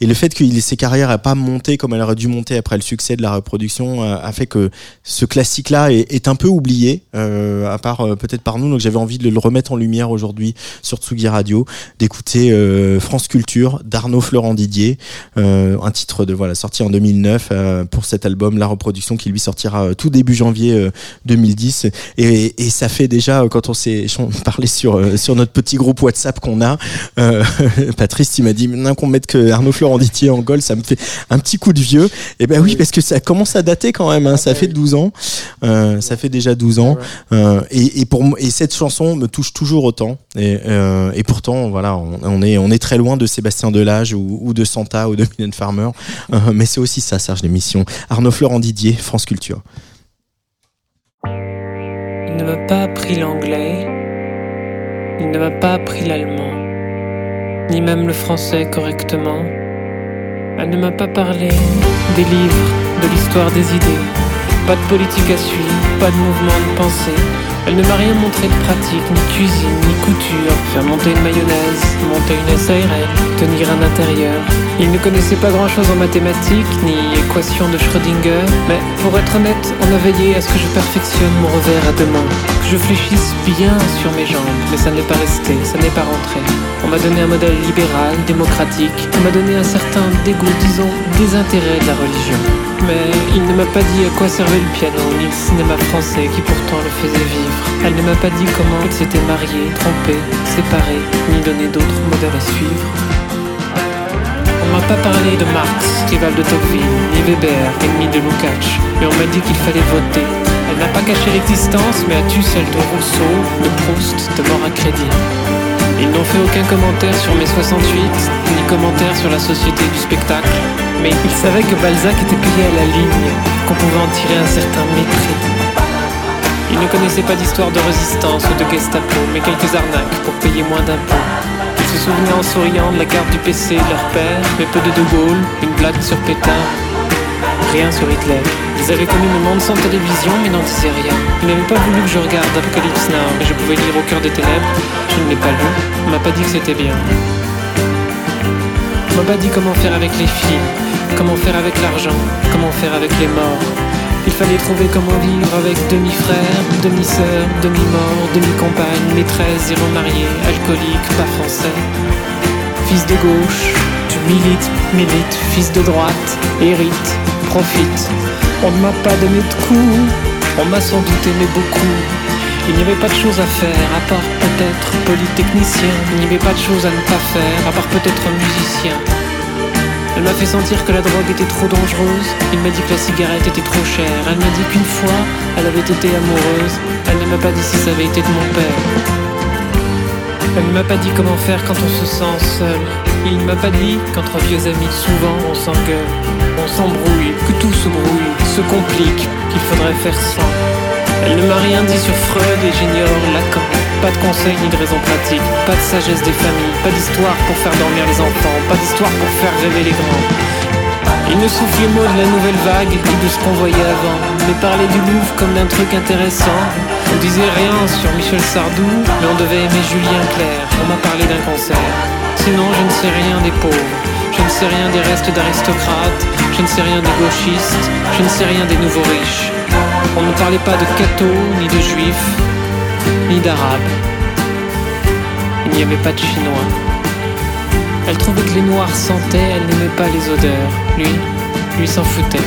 Et le fait que ses carrières a pas monté comme elle aurait dû monter après le succès de la reproduction a, a fait que ce classique-là est, est un peu oublié, euh, à part euh, peut-être par nous. Donc j'avais envie de le remettre en lumière aujourd'hui sur Tsugi Radio, d'écouter euh, France Culture d'Arnaud Florent Didier, euh, un titre de voilà sorti en 2009 euh, pour cet album, la reproduction qui lui sortira euh, tout début janvier euh, 2010. Et, et ça fait déjà euh, quand on s'est [LAUGHS] parlait sur euh, sur notre petit groupe WhatsApp qu'on a, euh, [LAUGHS] Patrice, il m'a dit maintenant qu'on mette que Arnaud Florent en goal, ça me fait un petit coup de vieux. Et ben oui, parce que ça commence à dater quand même. Hein, ça fait 12 ans, euh, ça fait déjà 12 ans. Euh, et, et pour et cette chanson me touche toujours autant. Et, euh, et pourtant, voilà, on, on est on est très loin de Sébastien Delage ou, ou de Santa ou de Mylène Farmer. Euh, mais c'est aussi ça, Serge l'émission. Arnaud Florent Didier, France Culture. Il ne m'a pas appris l'anglais, il ne m'a pas appris l'allemand, ni même le français correctement. Elle ne m'a pas parlé des livres, de l'histoire des idées, pas de politique à suivre, pas de mouvement de pensée. Elle ne m'a rien montré de pratique, ni cuisine, ni couture, faire monter une mayonnaise, monter une SARL, tenir un intérieur. Il ne connaissait pas grand chose en mathématiques, ni équations de Schrödinger, mais pour être honnête, on a veillé à ce que je perfectionne mon revers à deux mains, je fléchisse bien sur mes jambes, mais ça n'est pas resté, ça n'est pas rentré. On m'a donné un modèle libéral, démocratique, on m'a donné un certain dégoût, disons, désintérêt de la religion. Mais il ne m'a pas dit à quoi servait le piano, ni le cinéma français qui pourtant le faisait vivre. Elle ne m'a pas dit comment il s'était marié, trompé, séparé, ni donné d'autres modèles à suivre. On m'a pas parlé de Marx, rival de Tocqueville, ni Weber, ennemi de Lukács, mais on m'a dit qu'il fallait voter. N'a pas caché l'existence, mais a tu celle de Rousseau, de Proust, de mort à crédit. Ils n'ont fait aucun commentaire sur mai 68, ni commentaire sur la société du spectacle, mais ils savaient que Balzac était payé à la ligne, qu'on pouvait en tirer un certain mépris. Ils ne connaissaient pas d'histoire de résistance ou de Gestapo, mais quelques arnaques pour payer moins d'impôts. Ils Ils se souvenaient en souriant de la carte du PC de leur père, mais peu de De Gaulle, une blague sur Pétain, rien sur Hitler. Ils avaient connu le monde sans télévision, mais n'en disaient rien. Ils n'avaient pas voulu que je regarde Apocalypse Now, mais je pouvais lire au cœur des ténèbres. Je ne l'ai pas lu. On m'a pas dit que c'était bien. On m'a pas dit comment faire avec les filles, comment faire avec l'argent, comment faire avec les morts. Il fallait trouver comment vivre avec demi-frère, demi-sœur, demi-mort, demi-compagne, maîtresse, mariée, alcoolique, pas français. Fils de gauche, tu milites, milites, fils de droite, hérite, profite. On ne m'a pas donné de coups, on m'a sans doute aimé beaucoup. Il n'y avait pas de choses à faire, à part peut-être polytechnicien. Il n'y avait pas de choses à ne pas faire, à part peut-être musicien. Elle m'a fait sentir que la drogue était trop dangereuse. Il m'a dit que la cigarette était trop chère. Elle m'a dit qu'une fois, elle avait été amoureuse. Elle ne m'a pas dit si ça avait été de mon père. Elle ne m'a pas dit comment faire quand on se sent seul. Il ne m'a pas dit qu'entre vieux amis, souvent on s'engueule, on s'embrouille, que tout se brouille, se complique, qu'il faudrait faire sans. Elle ne m'a rien dit sur Freud et j'ignore Lacan. Pas de conseils ni de raisons pratiques, pas de sagesse des familles, pas d'histoire pour faire dormir les enfants, pas d'histoire pour faire rêver les grands. Il ne soufflait mot de la nouvelle vague ni de ce qu'on voyait avant, mais parlait du Louvre comme d'un truc intéressant. On disait rien sur Michel Sardou, mais on devait aimer Julien Clerc. On m'a parlé d'un concert. Sinon, je ne sais rien des pauvres. Je ne sais rien des restes d'aristocrates. Je ne sais rien des gauchistes. Je ne sais rien des nouveaux riches. On ne parlait pas de cathos, ni de juifs, ni d'arabes. Il n'y avait pas de chinois. Elle trouvait que les noirs sentaient, elle n'aimait pas les odeurs. Lui, lui s'en foutait.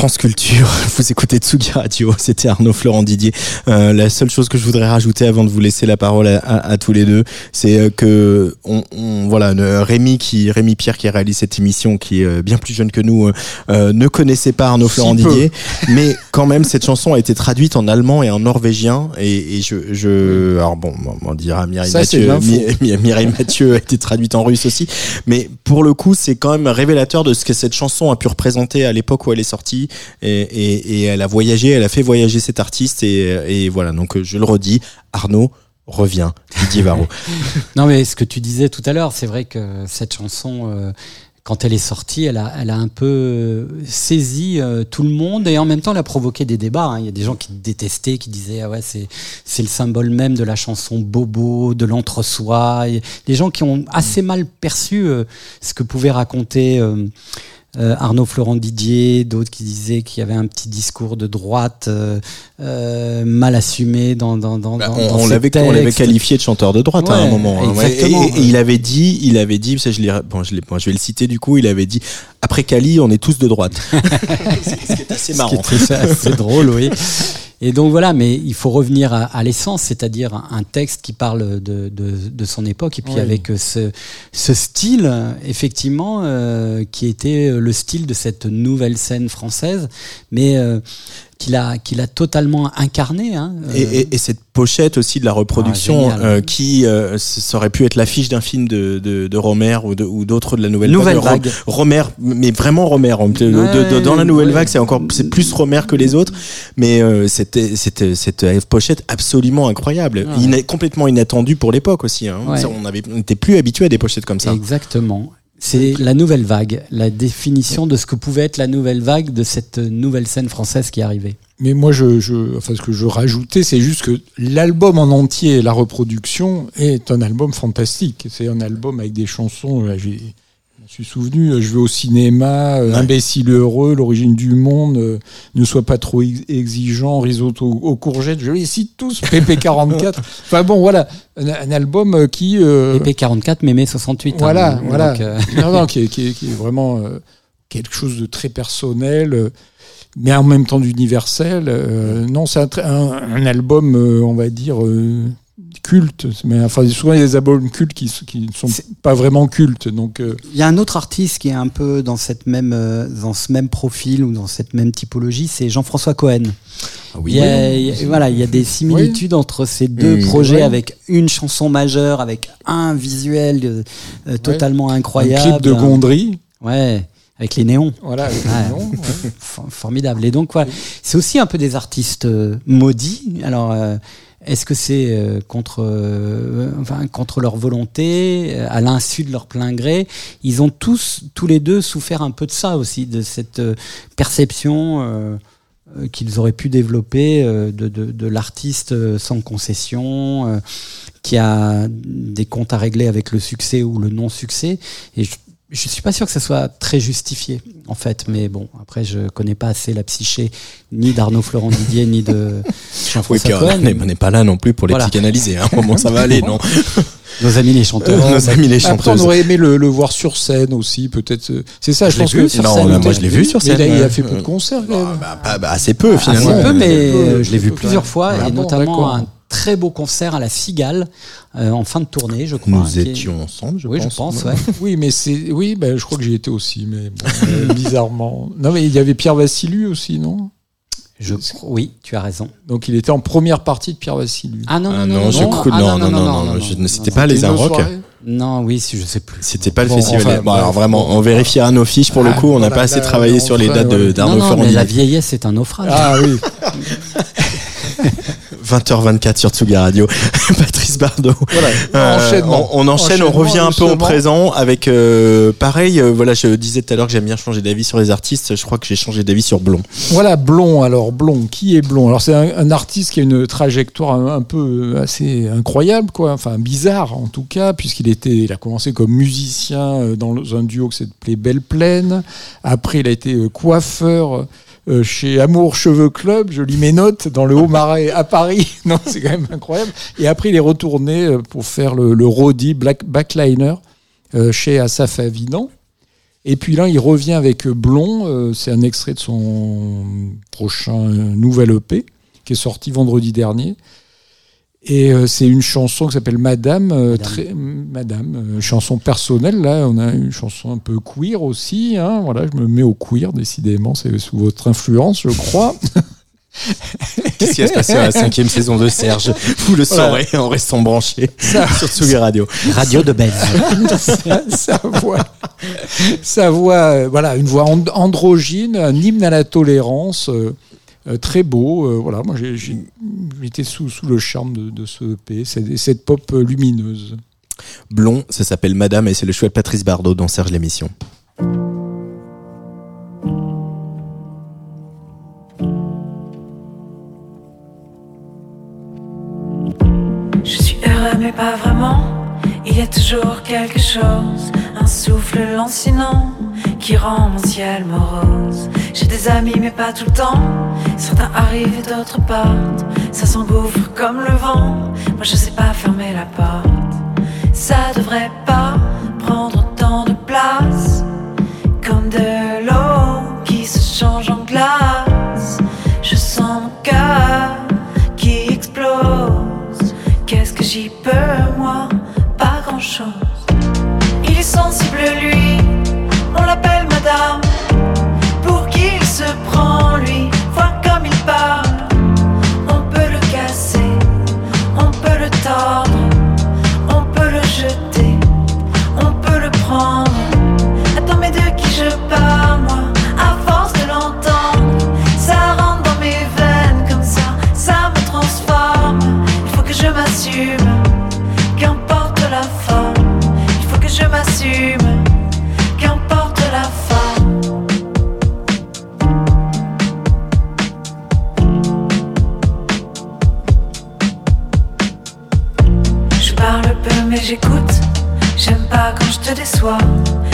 France Culture, [LAUGHS] vous écoutez Tsugi Radio, c'était Arnaud Florent Didier. Euh, la seule chose que je voudrais rajouter avant de vous laisser la parole à, à- à tous les deux, c'est euh, que on, on- voilà Rémi qui Rémi Pierre qui réalise cette émission, qui est euh, bien plus jeune que nous, euh, euh, ne connaissait pas Arnaud Si Florent peu. Didier, mais quand même cette chanson a été traduite en allemand et en norvégien. Et, et je, je alors bon on dira Mireille Ça, Mathieu, Mireille Mathieu a été traduite en russe aussi, mais pour le coup c'est quand même révélateur de ce que cette chanson a pu représenter à l'époque où elle est sortie et, elle a voyagé, elle a fait voyager cet artiste et, voilà donc euh, je le redis, Arnaud revient, Didier Varro. [LAUGHS] Non, mais ce que tu disais tout à l'heure, c'est vrai que cette chanson, euh, quand elle est sortie, elle a, un peu euh, saisi tout le monde et en même temps, elle a provoqué des débats. hein. Il y a des gens qui détestaient, qui disaient ah c'est le symbole même de la chanson bobo, de l'entre-soi. Des gens qui ont assez mal perçu ce que pouvait raconter. Euh, Arnaud Florent Didier, d'autres qui disaient qu'il y avait un petit discours de droite euh, euh, mal assumé dans, dans, dans, Bah, on dans on l'avait qualifié de chanteur de droite à un moment. hein. Ouais. Et, et il avait dit, il avait dit, ça je l'ai, bon, je bon, je vais le citer du coup, il avait dit après Cali, on est tous de droite. [LAUGHS] ce qui est assez marrant. qui est très- assez drôle, oui. Et donc voilà, mais il faut revenir à, à l'essence, c'est-à-dire un, texte qui parle de, de, de son époque, et puis Oui. avec ce, ce style, euh, effectivement, euh, qui était le style de cette nouvelle scène française, mais euh, qu'il a, qu'il a totalement incarné. Hein, Et, euh, et- et cette pochette aussi de la reproduction Ah, euh, qui euh, ça aurait pu être l'affiche d'un film de, de, de Romer ou de- ou d'autres de la nouvelle, Nouvelle Ro- vague. Romer, mais vraiment Romer. Ouais, dans la nouvelle ouais. vague, c'est encore c'est plus Romer que les autres, mais euh, c'était c'était cette pochette absolument incroyable, Ouais. Ina- complètement inattendue pour l'époque aussi. Hein. Ça, on n'était plus habitué à des pochettes comme ça. Exactement. C'est la nouvelle vague, la définition de ce que pouvait être la nouvelle vague de cette nouvelle scène française qui arrivait. Mais moi, je, je, enfin, ce que je rajoutais, c'est juste que l'album en entier, la reproduction, est un album fantastique. C'est un album avec des chansons. Là, me suis souvenu, euh, je vais au cinéma, euh, Ouais. Imbécile heureux, l'origine du monde, euh, ne sois pas trop ex- exigeant, risotto aux courgettes. Je les cite tous, [LAUGHS] PP44. enfin bon, voilà, un, un album qui. euh, EP44, Mémé 68. hein. voilà, voilà. Donc, euh, non, non, [LAUGHS] qui est, qui est- qui est vraiment quelque chose de très personnel, mais en même temps d'universel. non, c'est un, très- un- un album, on va dire, euh, culte. Mais enfin, souvent, il y a des albums cultes qui qui ne sont pas vraiment cultes. Donc, euh, Il y a un autre artiste qui est un peu dans cette même euh, dans ce même profil ou dans cette même typologie, c'est Jean-François Cohen. Ah il y a, il y a- voilà, il y a des similitudes entre ces deux projets avec une chanson majeure, avec un visuel euh, totalement un incroyable. clip de Gondry. Ouais, avec les néons. Voilà, avec Ouais. le nom, ouais. [LAUGHS] For- formidable. Et donc, voilà. C'est aussi un peu des artistes euh, maudits. Alors, euh, Est-ce que c'est euh, contre, euh, enfin, contre leur volonté, euh, à l'insu de leur plein gré? Ils ont tous, tous les deux, souffert un peu de ça aussi, de cette euh, perception euh, qu'ils auraient pu développer euh, de, de, de l'artiste sans concession, qui a des comptes à régler avec le succès ou le non-succès. Et je, je suis pas sûr que ça soit très justifié, en fait. Mais bon, après, je connais pas assez la psyché ni d'Arnaud Florent Didier ni de Oui, Jean-François on Cohen. n'est on n'est pas là non plus pour les Voilà. psychanalyser. Hein. Comment ça va aller, non [LAUGHS] Nos amis les chanteurs. Nos amis les Après, on chanteuses. aurait aimé le, le voir sur scène aussi, peut-être. euh, C'est ça, je, pense vu que sur scène. Non, moi, je l'ai vu sur Mais il a- scène, il a ouais. fait peu de concerts. quand même. Bah, bah, bah, assez peu finalement. Assez peu, mais peu, euh, je l'ai vu plusieurs fois, Ah et bon, notamment un très beau concert à la Cigale euh, en fin de tournée, je crois. Nous est- étions ensemble, je oui, pense. je pense, ouais. Oui, mais c'est. Oui, ben, je crois que j'y étais aussi, mais bon, euh, bizarrement. Non, mais il y avait Pierre Vassilu aussi, non Je, oui, tu as raison. Donc il était en première partie de Pierre Vassilu. Ah non, Ah non, non, non, je non, ah, non, non, non, non, c'était pas les Inrocks. Non, oui, si je sais plus. C'était pas le festival. enfin, bon, alors vraiment, on vérifiera nos fiches pour le Ah, coup. On n'a voilà, pas assez travaillé sur les dates de- ouais. Non, d'Arnaud non, mais Ferrandi. la vieillesse, c'est un naufrage. Ah oui. 20h24 sur Tsuga Radio. [LAUGHS] Patrice Bardot. Voilà. Euh. On, on enchaîne, on revient un peu au présent avec euh, pareil. euh, voilà, je disais tout à l'heure que j'aime bien changer d'avis sur les artistes. Je crois que j'ai changé d'avis sur Blond. Voilà, Blond. Alors, Blond, qui est Blond? Alors, c'est un, un artiste qui a une trajectoire un, un peu assez incroyable, quoi. Enfin, bizarre, en tout cas, puisqu'il était, il a commencé comme musicien dans un duo qui s'appelait Belle Plaine. Après, il a été coiffeur euh, chez Amour Cheveux Club. Je lis mes notes dans le Haut-Marais à Paris. [LAUGHS] non, c'est quand même incroyable. Et après, il est retourné euh, pour faire le, le Roddy Black, Backliner euh, chez Asaf Avidan. Et puis là, il revient avec Blond. c'est un extrait de son prochain nouvel EP qui est sorti vendredi dernier. Et euh, c'est une chanson qui s'appelle Madame, euh, Madame. très Madame, euh, chanson personnelle. Là, on a une chanson un peu queer aussi. Hein, voilà, je me mets au queer décidément. C'est sous votre influence, je crois. [LAUGHS] Qu'est-ce qui va se passer à la cinquième saison de Serge? Vous le Voilà. saurez en restant branché Ça- [LAUGHS] sur Tsuga Radio. [LAUGHS] Radio de Belge. sa, sa voix, sa voix, euh, voilà, une voix and- androgyne, un hymne à la tolérance, euh, très beau. euh, voilà, moi j'ai j'ai- j'étais sous, sous le charme de, de ce EP, cette, cette pop euh, lumineuse. Blond, ça s'appelle Madame et c'est le choix de Patrice Bardot dans Serge l'émission. Je suis heureux mais pas vraiment. Il y a toujours quelque chose, un souffle lancinant qui rend mon ciel morose. J'ai des amis mais pas tout le temps. Certains arrivent et d'autres partent. Ça s'engouffre comme le vent. Moi je sais pas fermer la porte. Ça devrait pas prendre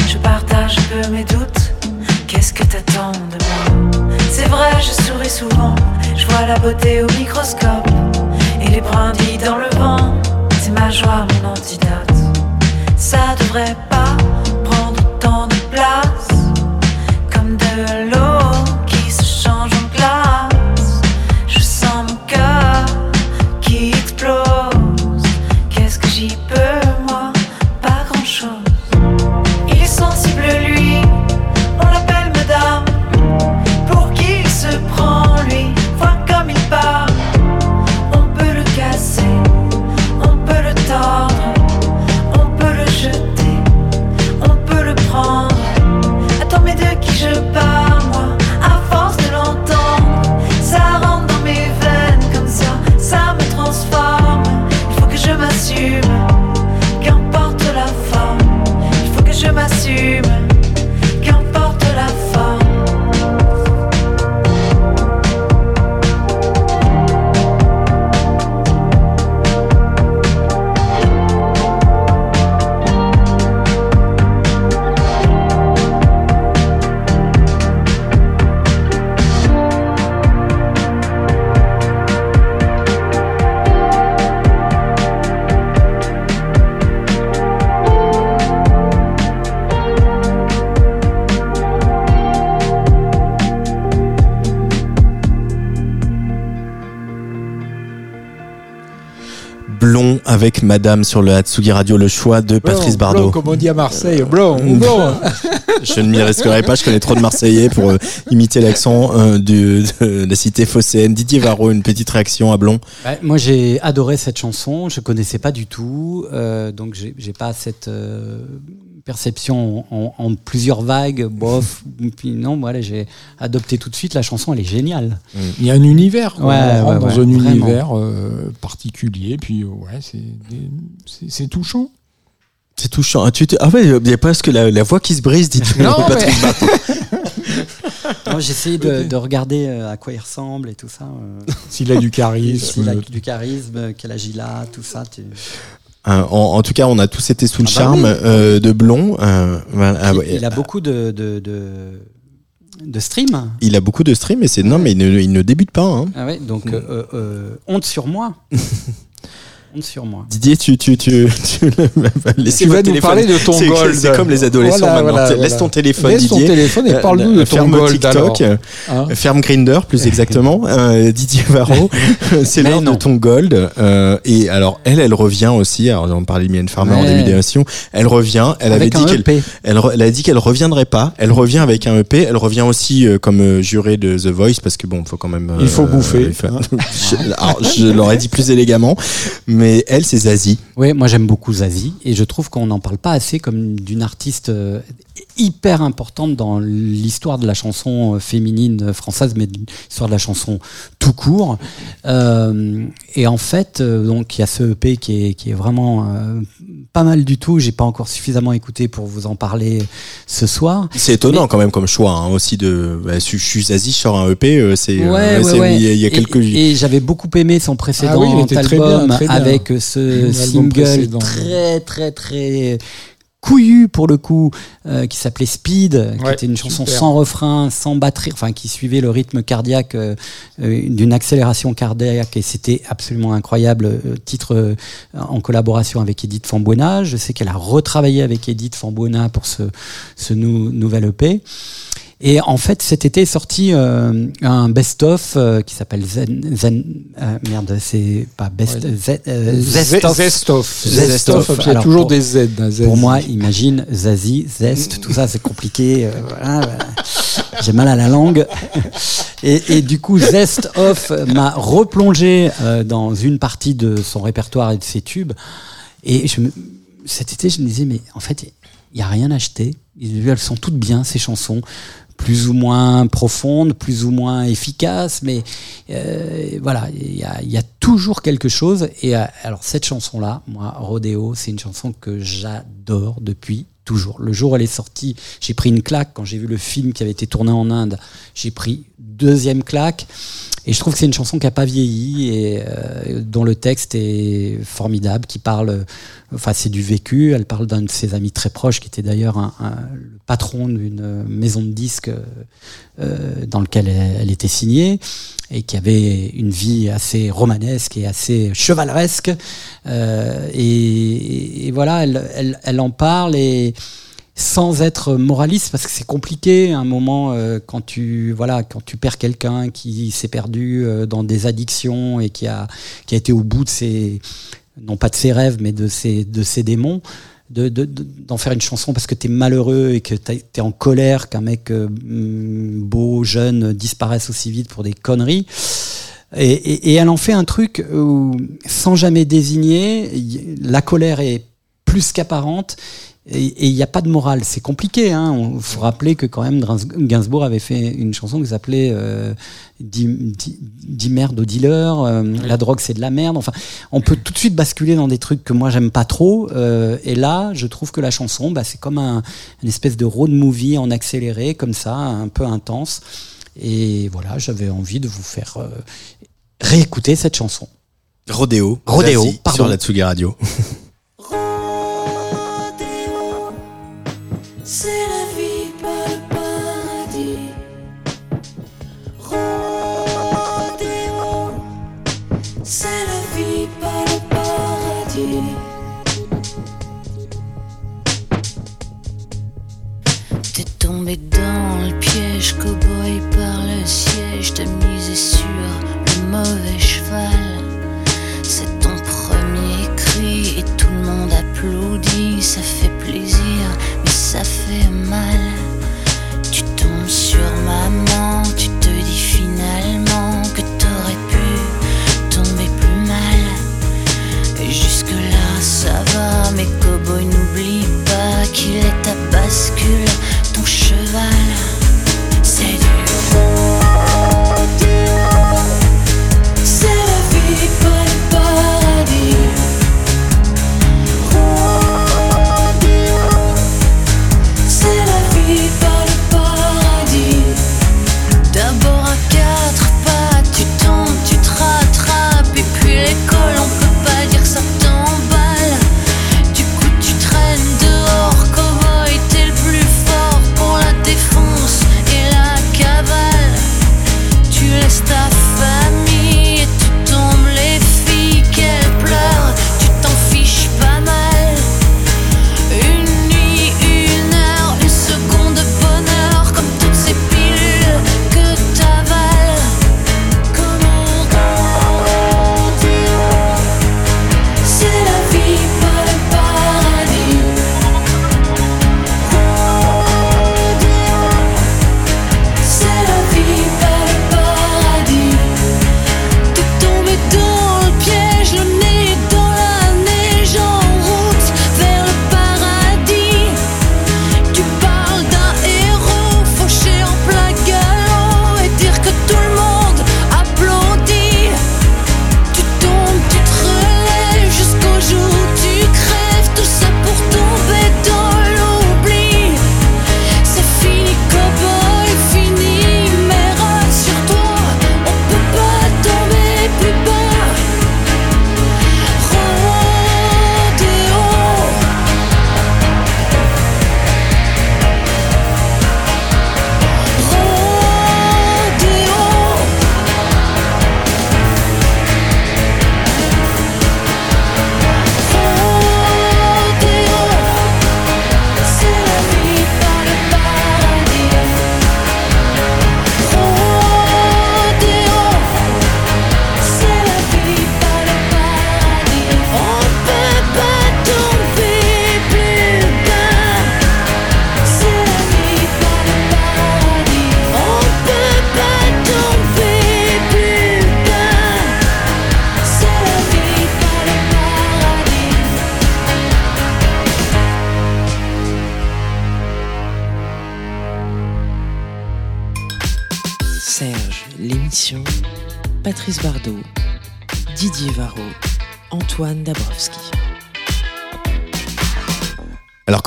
Je partage peu mes doutes. Qu'est-ce que t'attends de moi? C'est vrai, je souris souvent. Je vois la beauté au microscope. Et les brindilles dans le vent. C'est ma joie, mon antidote. Ça devrait Madame sur le Hatsugi Radio, le choix de Patrice Blanc, Bardot. blanc, comme on dit à Marseille, blanc, [LAUGHS] blanc. Je ne m'y risquerai pas, je connais trop de Marseillais pour euh, imiter l'accent euh, de la cité phocéenne. Didier Varro, une petite réaction à Blond. Ouais, moi, j'ai adoré cette chanson. Je connaissais pas du tout, euh, donc j'ai j'ai pas cette euh, perception en, en plusieurs vagues. Bof. Puis non, voilà, j'ai adopté tout de suite. La chanson, elle est géniale. Il y a un univers, quoi. Ouais, on rentre ouais, dans ouais, un vraiment. univers euh, particulier, puis euh, ouais, c'est touchant. C'est touchant. Ah, tu te- ah ouais, il y a presque la, la voix qui se brise, dites [LAUGHS] Non, Patrice mais- [LAUGHS] J'ai essayé de, [LAUGHS] de regarder euh, à quoi il ressemble et tout ça. S'il a du s'il charisme. a du charisme, quel âge il a, tout ça. tu- Euh, en, en tout cas, on a tous été sous le Ah bah charme oui. euh, de Blond. Euh, voilà, ah il, a beaucoup de, de, de, de streams. Il a beaucoup de streams, et c'est non, mais il ne, il ne débute pas. hein. Ah ouais, donc euh, honte sur moi. [LAUGHS] honte sur moi. Didier, tu, tu, tu, tu, Tu vas [LAUGHS] nous parler de ton gold. C'est comme les adolescents Voilà, maintenant. voilà, Laisse voilà. ton téléphone, Laisse ton Didier. téléphone et Euh, parle-nous de ton ferme gold TikTok, alors. Hein ferme Grinder plus [LAUGHS] exactement. Euh, Didier Varro, [LAUGHS] c'est l'heure de ton gold. Euh, et alors elle, elle revient aussi. Alors on parlait de Mylène Farmer en Ouais. début d'émission. Elle revient. Elle Avec avait dit qu'elle EP. Elle, elle a dit qu'elle reviendrait pas. Elle revient avec un EP. Elle revient aussi euh, comme euh, jurée de The Voice parce que bon, faut quand même. euh, Il faut bouffer. je, alors, je l'aurais dit plus élégamment, mais elle, c'est Zazie. Oui, moi j'aime beaucoup Zazie et je trouve qu'on n'en parle pas assez comme d'une artiste euh, hyper importante dans l'histoire de la chanson euh, féminine française, mais de l'histoire de la chanson tout court. Euh, et en fait, euh, donc il y a ce EP qui est, qui est vraiment euh, pas mal du tout. J'ai pas encore suffisamment écouté pour vous en parler ce soir. C'est étonnant quand même comme choix hein, aussi de. Bah, je je suis Zazie, je sors un EP. euh, c'est. euh, Ouais, ouais, ouais. Il y a, il y a Et- quelques. Et, j'avais beaucoup aimé son précédent Ah oui, il était très album bien, très bien. avec ce single très, très, très couillu pour le coup, euh, qui s'appelait Speed, qui Ouais, était une chanson super. sans refrain, sans batterie, enfin qui suivait le rythme cardiaque euh, euh, d'une accélération cardiaque et c'était absolument incroyable. euh, titre euh, en collaboration avec Edith Fambuena. Je sais qu'elle a retravaillé avec Edith Fambuena pour ce, ce nou- nouvel EP. Et en fait, cet été est sorti euh, un best-of euh, qui s'appelle Zen, Zen euh, merde, c'est pas best, Ouais. Zen- Zest- Zest-of. Zest-off. Zest-off. Zest-off, Il y a Alors, toujours pour- des Z. hein. Pour moi, imagine Zazie, Zest, tout ça, c'est compliqué. voilà, voilà. J'ai mal à la langue. [LAUGHS] Et, et du coup, Zest Off m'a replongé dans une partie de son répertoire et de ses tubes. Et je me- cet été, je me disais, mais en fait, il n'y a rien à acheter. Elles sont toutes bien, ces chansons plus ou moins profondes, plus ou moins efficaces, mais euh, voilà, il y a, il y a toujours quelque chose. Et euh, alors cette chanson-là, moi, Rodeo, c'est une chanson que j'adore depuis toujours. Le jour où elle est sortie, j'ai pris une claque quand j'ai vu le film qui avait été tourné en Inde. J'ai pris deuxième claque. Et je trouve que c'est une chanson qui n'a pas vieilli et euh, dont le texte est formidable, qui parle, enfin c'est du vécu. Elle parle d'un de ses amis très proches, qui était d'ailleurs un, un- le patron d'une maison de disques euh, dans lequel elle, elle était signée et qui avait une vie assez romanesque et assez chevaleresque. Euh, et, et voilà, elle, elle, elle en parle et sans être moraliste parce que c'est compliqué à un moment euh, quand tu voilà quand tu perds quelqu'un qui s'est perdu euh, dans des addictions et qui a qui a été au bout de ses non pas de ses rêves mais de ses de ses démons de, de- de- d'en faire une chanson parce que t'es malheureux et que t'es en colère qu'un mec euh, mm, beau jeune disparaisse aussi vite pour des conneries. Et, et- et elle en fait un truc où, sans jamais désigner, la colère est plus qu'apparente et il n'y a pas de morale. C'est compliqué. Hein. Il faut rappeler que quand même Gainsbourg avait fait une chanson qui s'appelait euh, Dis, dis- dis merde aux dealers, euh, la drogue c'est de la merde. Enfin, on peut tout de suite basculer dans des trucs que moi j'aime pas trop. euh, et là, je trouve que la chanson, bah, c'est comme un, une espèce de road movie en accéléré, comme ça, un peu intense. Et voilà, j'avais envie de vous faire euh, réécouter cette chanson. Rodéo. Rodéo, pardon. Sur la Tsugi Radio. [LAUGHS] dans le piège, cow-boy par le siège, t'as misé sur le mauvais cheval. C'est ton premier cri et tout le monde applaudit, ça fait plaisir, mais ça fait mal. Tu tombes sur maman, tu te dis finalement que t'aurais pu tomber plus mal. Et jusque-là, ça va, mais cow-boy n'oublie pas qu'il est ta bascule ton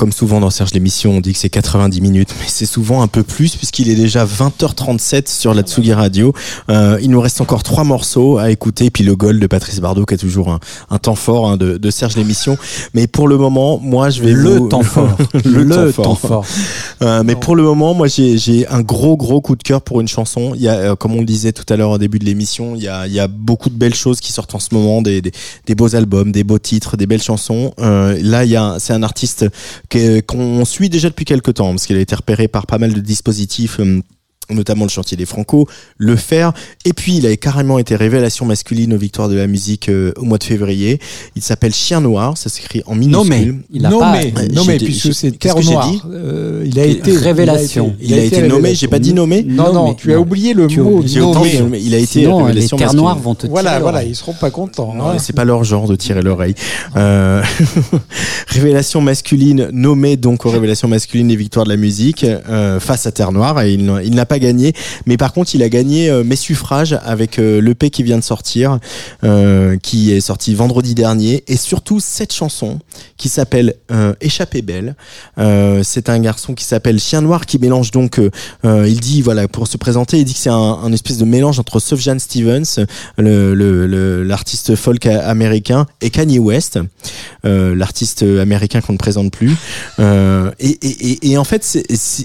comme souvent dans Serge l'émission, on dit que c'est 90 minutes, mais c'est souvent un peu plus puisqu'il est déjà 20h37 sur la Tsugi Radio. Euh, il nous reste encore trois morceaux à écouter, puis le goal de Patrice Bardot qui a toujours un, un temps fort hein, de, de Serge l'émission. Mais pour le moment, moi je vais Le vous- temps [LAUGHS] fort. le, Le temps temps fort. fort. Euh, mais pour le moment, moi j'ai un gros gros coup de cœur pour une chanson. Il y a, euh, comme on le disait tout à l'heure au début de l'émission, il y a, il y a beaucoup de belles choses qui sortent en ce moment, des, des, des beaux albums, des beaux titres, des belles chansons. Là, il y a, c'est un artiste qu'on suit déjà depuis quelques temps parce qu'il a été repéré par pas mal de dispositifs. Notamment le chantier des Franco, le faire, et puis il a carrément été révélation masculine aux victoires de la musique euh, au mois de février. Il s'appelle Chien Noir, ça s'écrit en minuscule. Nommé. Il a pas. nommé, Ouais, nommé, j'ai dit- puisque c'est Terre Noire. dit Euh, il a été Révélation. Il a été nommé, j'ai pas dit nommé Non, non, Nommé. tu as Non. oublié le mot nommé. il a été Sinon, les révélation terres masculine. noires vont te tirer Voilà, voilà, ils seront pas contents. Non, hein. c'est pas leur genre de tirer l'oreille. Euh, [LAUGHS] révélation masculine nommée donc aux révélations masculines des victoires de la musique euh, face à Terre Noire et il, il n'a pas gagné. Mais par contre, il a gagné euh, mes suffrages avec euh, l'EP qui vient de sortir, euh, qui est sorti vendredi dernier et surtout cette chanson qui s'appelle Échappée belle. C'est un garçon qui s'appelle Chien Noir qui mélange donc, il dit voilà pour se présenter, il dit que c'est un, espèce de mélange entre Sufjan Stevens, le l'artiste folk américain, et Kanye West, l'artiste américain qu'on ne présente plus. Et, et, en fait,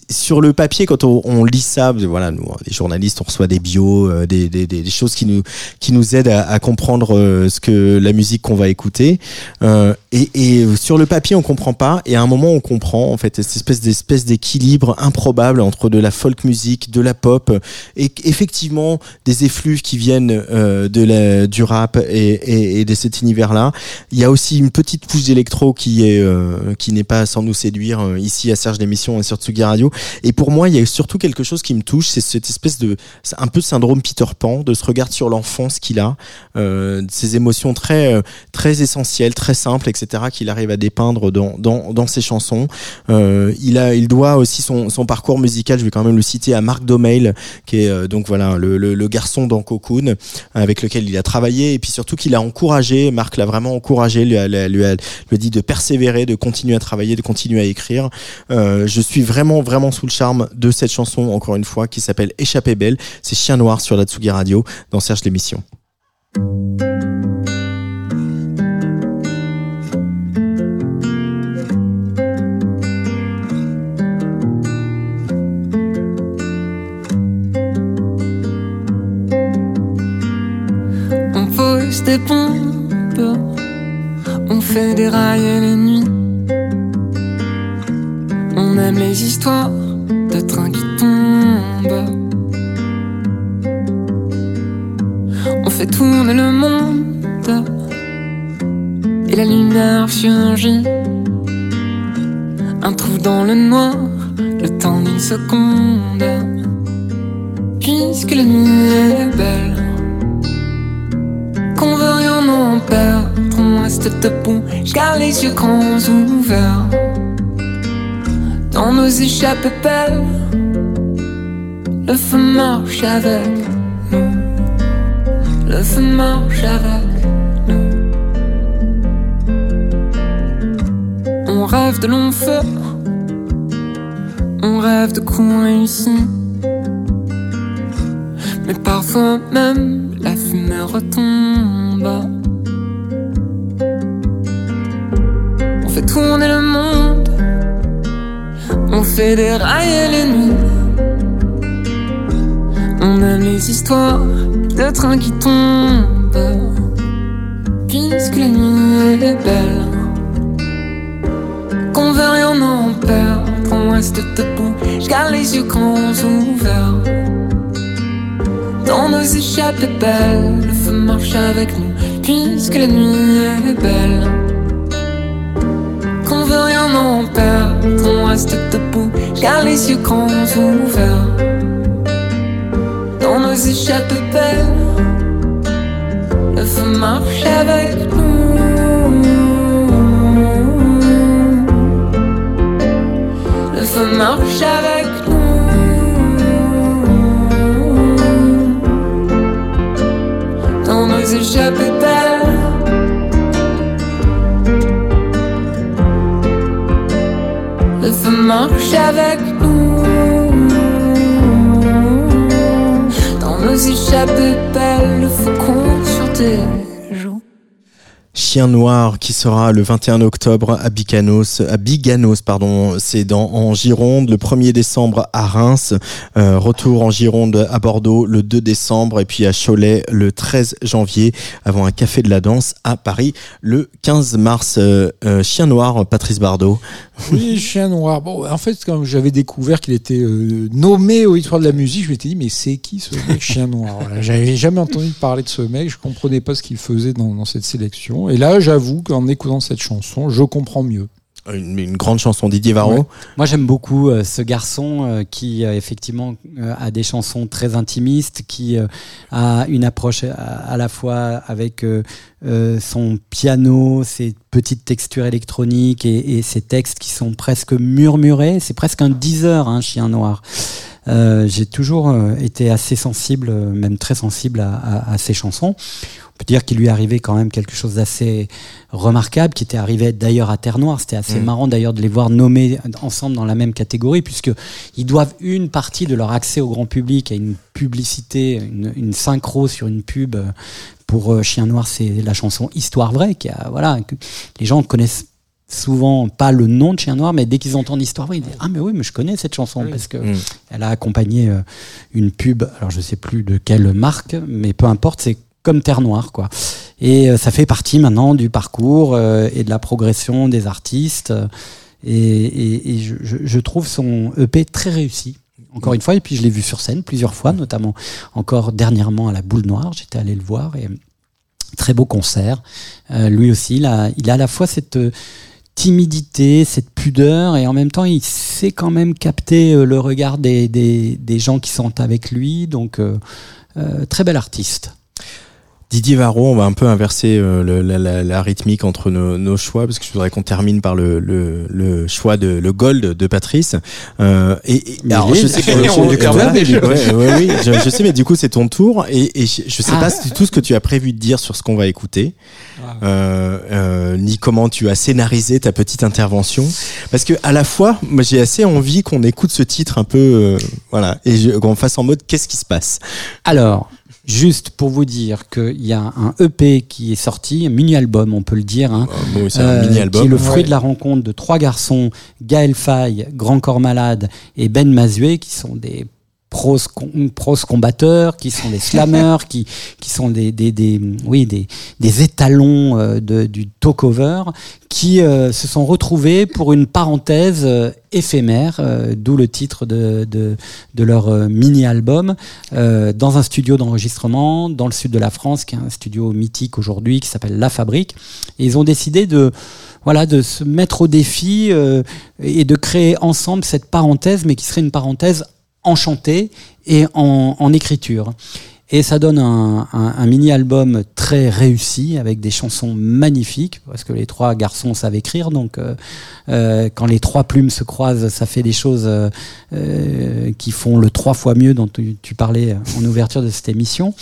sur le papier, quand on lit ça, voilà, nous, les journalistes, on reçoit des bios, euh, des, des, choses qui nous qui nous aident à, comprendre euh, ce que la musique qu'on va écouter. Euh, et, et sur le papier, on comprend pas. Et à un moment, on comprend en fait cette espèce d'espèce d'équilibre improbable entre de la folk musique, de la pop, et effectivement des effluves qui viennent de la, du rap et, et, de cet univers-là. Il y a aussi une petite touche d'électro qui est qui n'est pas sans nous séduire ici à Serge d'émission et sur Tsugi Radio. Et pour moi, il y a surtout quelque chose qui me touche, c'est cette espèce de, un peu syndrome Peter Pan, de se regarder sur l'enfance qu'il a, euh, ces émotions très, euh, très essentielles, très simples, etc., qu'il arrive à dépeindre dans, dans, dans ses chansons. Euh, il a, il doit aussi son, son parcours musical, je vais quand même le citer à Marc Domail, qui est euh, donc voilà le, le, garçon dans Cocoon, avec lequel il a travaillé, et puis surtout qu'il a encouragé, Marc l'a vraiment encouragé, lui a, lui a, lui a- dit de persévérer, de continuer à travailler, de continuer à écrire. Je suis vraiment, vraiment sous le charme de cette chanson, encore une fois, qui s'appelle Échappée belle. C'est Chien Noir sur la Tsugi Radio dans Serge l'émission. On pose des bombes, on fait dérailler les nuits. On aime les histoires de trains qui fait tourner le monde et la lumière surgit. Un trou dans le noir, le temps d'une seconde. Puisque la nuit est belle qu'on veut rien en perdre. On reste debout, garde les yeux grands ouverts. Dans nos échappées belles, le feu marche avec. Le feu marche avec nous. On rêve de longs feux, on rêve de coups réussis. Mais parfois même la fumée retombe. On fait tourner le monde, on fait dérailler les nuits. On aime les histoires de trains qui tombent. Puisque la nuit est belle, qu'on veut rien en perdre. On reste debout, je garde les yeux grands ouverts. Dans nos échappées belles, le feu marche avec nous, puisque la nuit est belle. Qu'on veut rien en perdre, on reste debout, garde les yeux grands ouverts. Échappées belles, le feu marche avec nous. Le feu marche avec nous. dans nos échappées belles. Le feu marche avec nous. Nos échappées belles, le feu compte sur tes. Chien Noir qui sera le 21 octobre à Biganos, à Biganos pardon, c'est dans en Gironde le 1er décembre à Reims, euh, retour en Gironde à Bordeaux le 2 décembre et puis à Cholet le 13 janvier avant un café de la danse à Paris le 15 mars. Euh, euh, Chien Noir, Patrice Bardot. Oui, Chien Noir. Bon, en fait, quand j'avais découvert qu'il était nommé aux Histoires de la musique, je m'étais dit, mais c'est qui ce Chien Noir? Voilà, J'avais jamais entendu parler de ce mec, je comprenais pas ce qu'il faisait dans, dans cette sélection. Et là, j'avoue qu'en écoutant cette chanson, je comprends mieux. Une, une grande chanson Didier Varro. Ouais. Moi, j'aime beaucoup euh, ce garçon euh, qui, euh, effectivement, euh, a des chansons très intimistes, qui euh, a une approche à, à la fois avec euh, euh, son piano, ses petites textures électroniques et, et ses textes qui sont presque murmurés. C'est presque un Deezer, un chien noir. Euh, J'ai toujours euh, été assez sensible, euh, même très sensible à, à, à ces chansons. On peut dire qu'il lui arrivé quand même quelque chose d'assez remarquable, qui était arrivé d'ailleurs à Terre Noire. C'était assez Mm. marrant d'ailleurs de les voir nommés ensemble dans la même catégorie, puisque ils doivent une partie de leur accès au grand public à une publicité, une, une synchro sur une pub. Pour Chien Noir, c'est la chanson Histoire vraie, qui a, voilà, que les gens connaissent souvent pas le nom de Chien Noir, mais dès qu'ils entendent Histoire vraie, ils disent Ah, mais oui, mais je connais cette chanson, parce que Mm. elle a accompagné euh, une pub, alors je sais plus de quelle marque, mais peu importe, c'est comme Terre Noire, quoi. Et euh, ça fait partie maintenant du parcours euh, et de la progression des artistes. et et- et je, trouve son EP très réussi. Encore une fois, et puis je l'ai vu sur scène plusieurs fois, notamment encore dernièrement à la Boule Noire. J'étais allé le voir et très beau concert. Euh, lui aussi, il a, il a à la fois cette euh, timidité, cette pudeur, et en même temps, il, sait quand même capter euh, le regard des, des, gens qui sont avec lui. Donc, euh, euh, très bel artiste. Didier Varro, on va un peu inverser euh, le- la, la- la rythmique entre nos, nos choix parce que je voudrais qu'on termine par le, le, le choix de le Gold de Patrice. Euh, et, et- Mais alors, je sais [LAUGHS] que ouais, oui, je, je sais, mais du coup c'est ton tour et, et je, je sais Ah. pas si tout ce que tu as prévu de dire sur ce qu'on va écouter, Ah. euh, euh, ni comment tu as scénarisé ta petite intervention, parce que à la fois, moi j'ai assez envie qu'on écoute ce titre un peu, euh, voilà, et je- qu'on fasse en mode qu'est-ce qui se passe? Alors, juste pour vous dire qu'il y a un EP qui est sorti, un mini-album, on peut le dire, hein, c'est un euh, mini-album. qui est le fruit Ouais. de la rencontre de trois garçons, Gaël Faye, Grand Corps Malade et Ben Mazué, qui sont des pros, pros combatteurs, qui sont des slammers, [LAUGHS] qui, qui sont des, des, des, oui, des, des étalons euh, de, du talk-over, qui euh, se sont retrouvés pour une parenthèse euh, éphémère, euh, d'où le titre de, de, de leur euh, mini-album, dans un studio d'enregistrement dans le sud de la France, qui est un studio mythique aujourd'hui, qui s'appelle La Fabrique. Et ils ont décidé de, voilà, de se mettre au défi euh, et de créer ensemble cette parenthèse, mais qui serait une parenthèse enchantée et en, en écriture. Et ça donne un, un- un mini-album très réussi avec des chansons magnifiques parce que les trois garçons savent écrire. Donc, euh, euh, quand les trois plumes se croisent, ça fait des choses euh, qui font le trois fois mieux dont tu, tu parlais en ouverture de cette émission.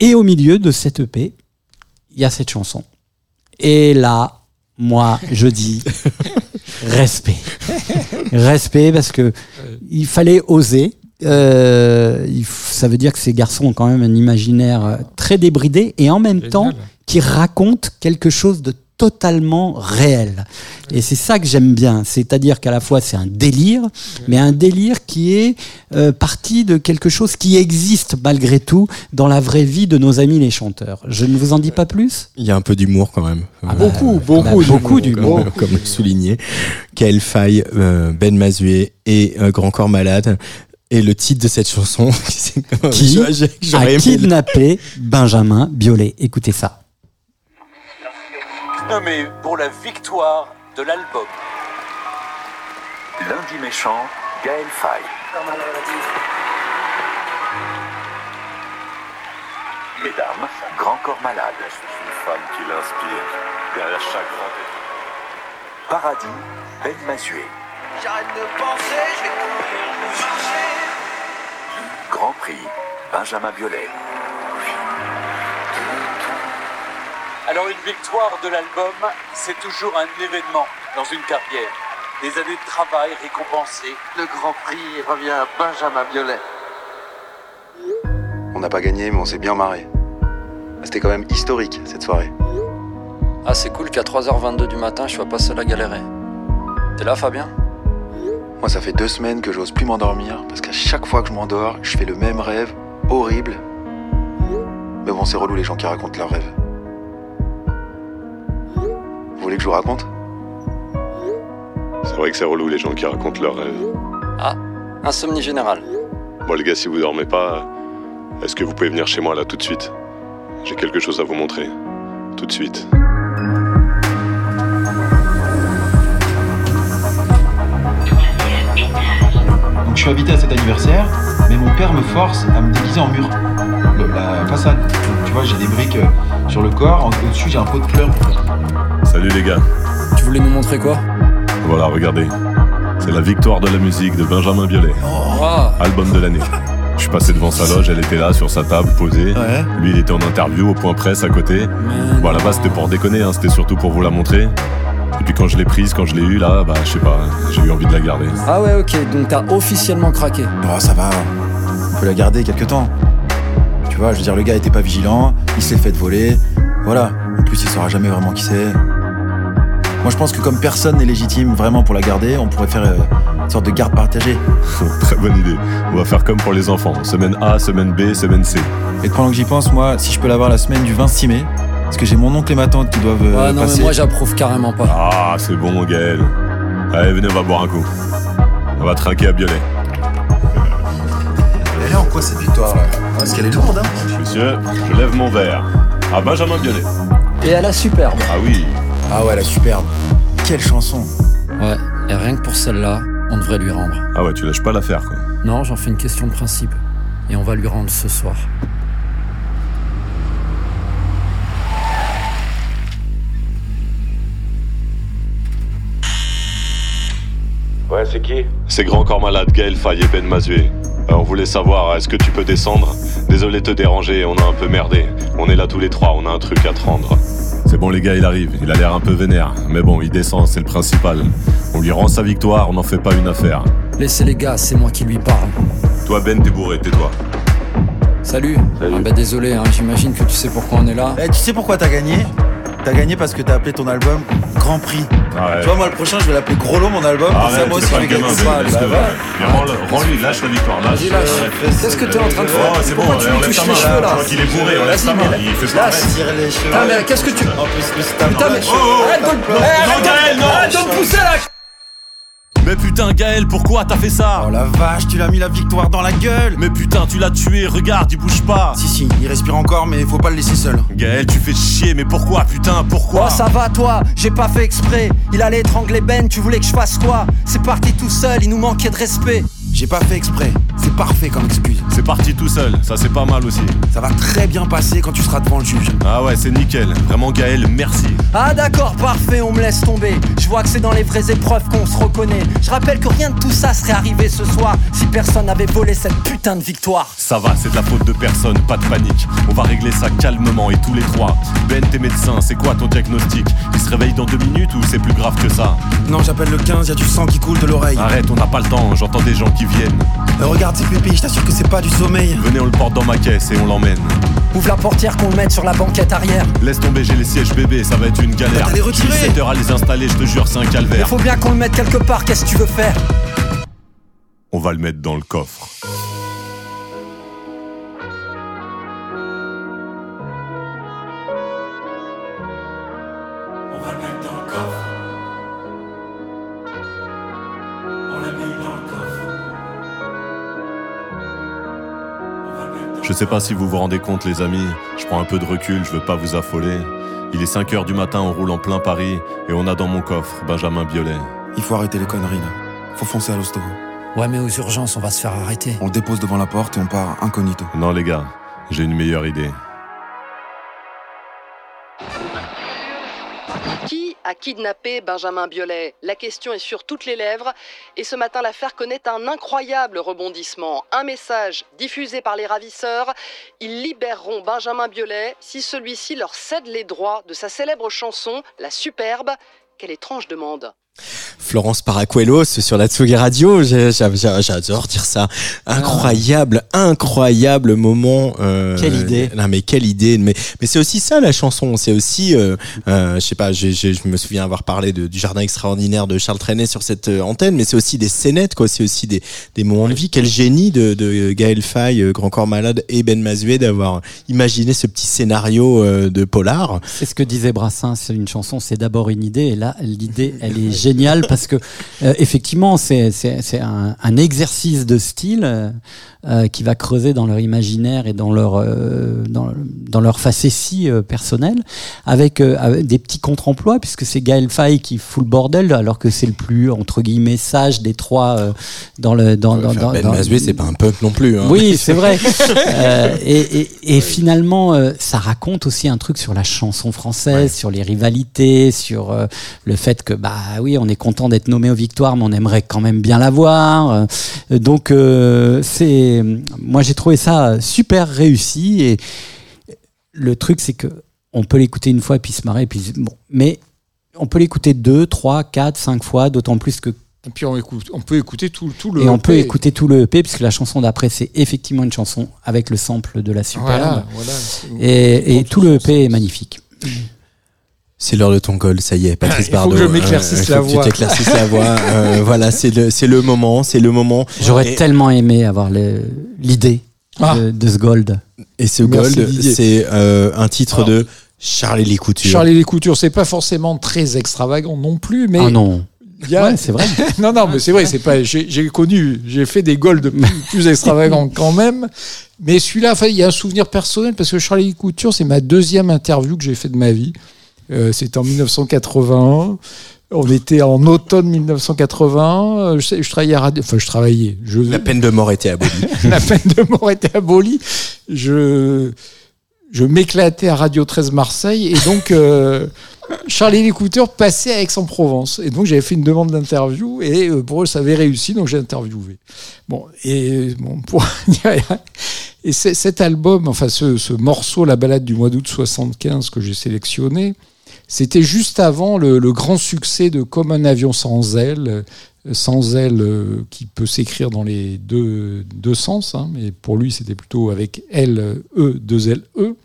Et au milieu de cette EP, il y a cette chanson. Et là, moi, je dis [LAUGHS] respect. respect parce que il fallait oser. Euh, ça veut dire que ces garçons ont quand même un imaginaire euh, très débridé et en même temps qui racontent quelque chose de totalement réel. Et c'est ça que j'aime bien. C'est-à-dire qu'à la fois c'est un délire, mais un délire qui est euh, parti de quelque chose qui existe malgré tout dans la vraie vie de nos amis les chanteurs. Je ne vous en dis pas plus? Il y a un peu d'humour quand même. Ah Euh, beaucoup, bah, beaucoup, beaucoup d'humour, comme, comme souligné. Quelle faille, euh, Ben Mazué et euh, Grand Corps Malade. Et le titre de cette chanson, [LAUGHS] Qui a kidnappé Benjamin Biolay. Écoutez ça. Nommé pour la victoire de l'album. Lundi méchant, Gaël Faye. Mesdames, Grand Corps Malade. Je suis une femme qui l'inspire derrière chaque grand Paradis, Ben Mazué. J'arrête de penser, je vais courir, je vais marcher. Grand Prix, Benjamin Biolay. Alors une victoire de l'album, c'est toujours un événement dans une carrière. Des années de travail récompensées. Le Grand Prix revient à Benjamin Biolay. On n'a pas gagné, mais on s'est bien marré. C'était quand même historique cette soirée. Ah, c'est cool qu'à 3h22 du matin, je sois pas seul à galérer. T'es là, Fabien? Moi, ça fait deux semaines que j'ose plus m'endormir parce qu'à chaque fois que je m'endors, je fais le même rêve, horrible. Mais bon, c'est relou les gens qui racontent leurs rêves. Vous voulez que je vous raconte C'est vrai que c'est relou les gens qui racontent leurs rêves. Ah, insomnie générale. Bon les gars, si vous dormez pas, est-ce que vous pouvez venir chez moi là tout de suite? J'ai quelque chose à vous montrer. Tout de suite. Donc je suis invité à cet anniversaire, mais mon père me force à me déguiser en mur. Le- la façade. Donc, tu vois, j'ai des briques euh, sur le corps, en- au-dessus j'ai un pot de fleurs. Salut les gars. Tu voulais nous montrer quoi? Voilà, regardez. C'est la victoire de la musique de Benjamin Biolay. Ah, Album de l'année. Je suis passé devant sa loge, elle était là sur sa table posée. Ouais. Lui, il était en interview au point presse à côté. man. Bon, à la base, c'était pour déconner, hein, c'était surtout pour vous la montrer. Et puis quand je l'ai prise, quand je l'ai eue, là, bah, je sais pas, j'ai eu envie de la garder. Ah ouais, ok, donc t'as officiellement craqué. Oh, ça va, on peut la garder quelque temps. Tu vois, je veux dire, le gars était pas vigilant, il s'est fait voler. Voilà. En plus, il saura jamais vraiment qui c'est. Moi, je pense que comme personne n'est légitime vraiment pour la garder, on pourrait faire euh, une sorte de garde partagée. [LAUGHS] Très bonne idée. On va faire comme pour les enfants. Semaine A, semaine B, semaine C. Et pendant que j'y pense, moi, si je peux l'avoir la semaine du 26 mai, parce que j'ai mon oncle et ma tante qui doivent Ouais, non, passer. mais moi j'approuve carrément pas. Ah, c'est bon, Gaël. Allez, venez, on va boire un coup. On va trinquer à Biolay. Elle est en quoi cette victoire là? Parce qu'elle est lourde, hein Monsieur, je lève mon verre. À Benjamin Biolay. Et elle a superbe. Ah oui. Ah ouais, la superbe. Quelle chanson Ouais, Et rien que pour celle-là, on devrait lui rendre. Ah ouais, tu lâches pas l'affaire, quoi. Non, j'en fais une question de principe. Et on va lui rendre ce soir. Ouais, c'est qui? C'est Grand Corps Malade, Gaël Faye et Ben Mazué. On voulait savoir, est-ce que tu peux descendre? Désolé de te déranger, on a un peu merdé. On est là tous les trois, on a un truc à te rendre. C'est bon les gars, il arrive. Il a l'air un peu vénère. Mais bon, il descend, c'est le principal. On lui rend sa victoire, on n'en fait pas une affaire. Laissez les gars, c'est moi qui lui parle. Toi Ben, t'es bourré, tais-toi. Salut. Ah bah désolé, hein, j'imagine que tu sais pourquoi on est là. Eh, tu sais pourquoi t'as gagné? T'as gagné parce que t'as appelé ton album Grand Prix. Ah ouais. Tu vois, moi le prochain, je vais l'appeler Gros Lot, mon album. comme ça, Arrête, moi aussi, je vais gagner ça. Bah. Mais rends-le- Rends-lui, lâche la victoire, lâche. Qu'est-ce que t'es en train de faire Oh, c'est bon, Pourquoi tu lui enlève touches ta les main, cheveux là Je crois qu'il est bourré, on laisse ta main. Il fait cheveux. Putain, mais qu'est-ce que tu. Putain, mais. Oh, oh, Arrête oh. Arrête de me pousser là Mais putain, Gaël, pourquoi t'as fait ça Oh la vache, tu l'as mis la victoire dans la gueule. Mais putain, tu l'as tué, regarde, il bouge pas. Si, si, il respire encore, mais faut pas le laisser seul. Gaël, tu fais chier, mais pourquoi, putain, pourquoi Oh ça va toi, j'ai pas fait exprès Il allait étrangler Ben, tu voulais que je fasse quoi? C'est parti tout seul, il nous manquait de respect J'ai pas fait exprès, c'est parfait comme excuse. C'est parti tout seul, ça c'est pas mal aussi. Ça va très bien passer quand tu seras devant le juge. Ah ouais, c'est nickel. Vraiment, Gaël, merci. Ah d'accord, parfait, on me laisse tomber Je vois que c'est dans les vraies épreuves qu'on se reconnaît Je rappelle que rien de tout ça serait arrivé ce soir Si personne n'avait volé cette putain de victoire Ça va, c'est de la faute de personne, pas de panique. On va régler ça calmement et tous les trois. Ben, t'es médecin, c'est quoi ton diagnostic? Il se réveille dans deux minutes ou c'est plus grave que ça? Non, j'appelle le 15, y a du sang qui coule de l'oreille. Arrête, on n'a pas le temps, j'entends des gens qui viennent. Regarde ces pupilles, je t'assure que c'est pas du sommeil. Venez, on le porte dans ma caisse et on l'emmène. Ouvre la portière qu'on le mette sur la banquette arrière Laisse tomber, j'ai les sièges bébés, ça va être une galère. Bah, les retirés. J'ai 7 heures à les installer, je te jure, c'est un Il calvaire. faut bien qu'on le mette quelque part, qu'est-ce que tu veux faire? On va le mettre dans le coffre. Je sais pas si vous vous rendez compte, les amis. Je prends un peu de recul, je veux pas vous affoler. Il est 5 heures du matin, on roule en plein Paris et on a dans mon coffre Benjamin Biolay. Il faut arrêter les conneries là. Faut foncer à l'hosto. Ouais, mais aux urgences, on va se faire arrêter. On le dépose devant la porte et on part incognito. Non, les gars, j'ai une meilleure idée. A kidnappé Benjamin Biolay La question est sur toutes les lèvres et ce matin l'affaire connaît un incroyable rebondissement. Un message diffusé par les ravisseurs, ils libéreront Benjamin Biolay si celui-ci leur cède les droits de sa célèbre chanson La Superbe. Quelle étrange demande. Florence Paracuelos sur la Tsugi Radio, j'adore dire ça. Incroyable, incroyable moment. euh, Quelle idée. Non mais quelle idée. Mais mais c'est aussi ça la chanson. C'est aussi, euh, euh, je sais pas, je me souviens avoir parlé de, du jardin extraordinaire de Charles Trenet sur cette euh, antenne, mais c'est aussi des scénettes quoi. C'est aussi des, des moments de vie. Quel génie de, de Gaël Faye, euh, Grand Corps Malade et Ben Mazué d'avoir imaginé ce petit scénario euh, de polar. C'est ce que disait Brassens, c'est une chanson, c'est d'abord une idée, et là, l'idée, elle est géniale parce que, euh, effectivement, c'est c'est- c'est un, un exercice de style euh, euh, qui va creuser dans leur imaginaire et dans leur, euh, dans, dans leur facétie personnelle, avec, avec des petits contre-emplois, puisque c'est Gaël Faye qui fout le bordel, alors que c'est le plus, entre guillemets, sage des trois dans le. Dans, dans, dans- ben dans- c'est pas un punk non plus. hein. oui, c'est vrai. [LAUGHS] Et, et- et finalement, ça raconte aussi un truc sur la chanson française, sur les rivalités, sur le fait que, bah oui, on est content d'être nommé aux victoires, mais on aimerait quand même bien l'avoir. Euh, donc, euh, c'est, moi, j'ai trouvé ça super réussi. Et le truc, c'est que on peut l'écouter une fois et puis se marrer, et puis bon, mais on peut l'écouter deux, trois, quatre, cinq fois, d'autant plus que Et puis on, écoute, on peut écouter tout, tout le. et on peut EP. écouter tout le EP, puisque la chanson d'après, c'est effectivement une chanson avec le sample de la superbe. Voilà, voilà, c'est- et et tout le EP est magnifique. [CLEARS THROAT] C'est l'heure de ton goal, ça y est, [COUGHS] Patrice Il faut Bardot. que je m'éclaircisse faut la voix. Tu t'éclaircisses la voix. [LAUGHS] euh, voilà, c'est le, c'est le moment, c'est le moment. J'aurais Et- tellement aimé avoir le- l'idée Ah. de, de ce gold. Et ce Merci, gold, Didier. c'est euh, un titre Alors, de Charlie Les Coutures. Charlie les Coutures, c'est pas forcément très extravagant non plus, mais. Ah non. il y a- Ouais, c'est vrai. [LAUGHS] non, non, mais c'est vrai, c'est pas. J'ai j'ai connu, j'ai fait des golds plus, plus extravagants [LAUGHS] quand même. Mais celui-là, enfin, il y a un souvenir personnel parce que Charlie Couture, c'est ma deuxième interview que j'ai fait de ma vie. Euh, C'était en 1981. On était en automne 1980. euh, Je, travaillais à radio. Enfin, je travaillais. Je, La peine de mort était abolie. [LAUGHS] la peine de mort était abolie. Je, je m'éclatais à Radio 13 Marseille et donc euh, Charlie l'écouteur passait à Aix-en-Provence. Et donc j'avais fait une demande d'interview et euh, pour eux ça avait réussi donc j'ai interviewé. Bon et bon pour [LAUGHS] et cet album, enfin ce, ce morceau, la balade du mois d'août 75 que j'ai sélectionné, c'était juste avant le, le grand succès de Comme un avion sans aile, euh, sans aile euh, qui peut s'écrire dans les deux, deux sens, hein, mais pour lui c'était plutôt avec L, E, deux L, E.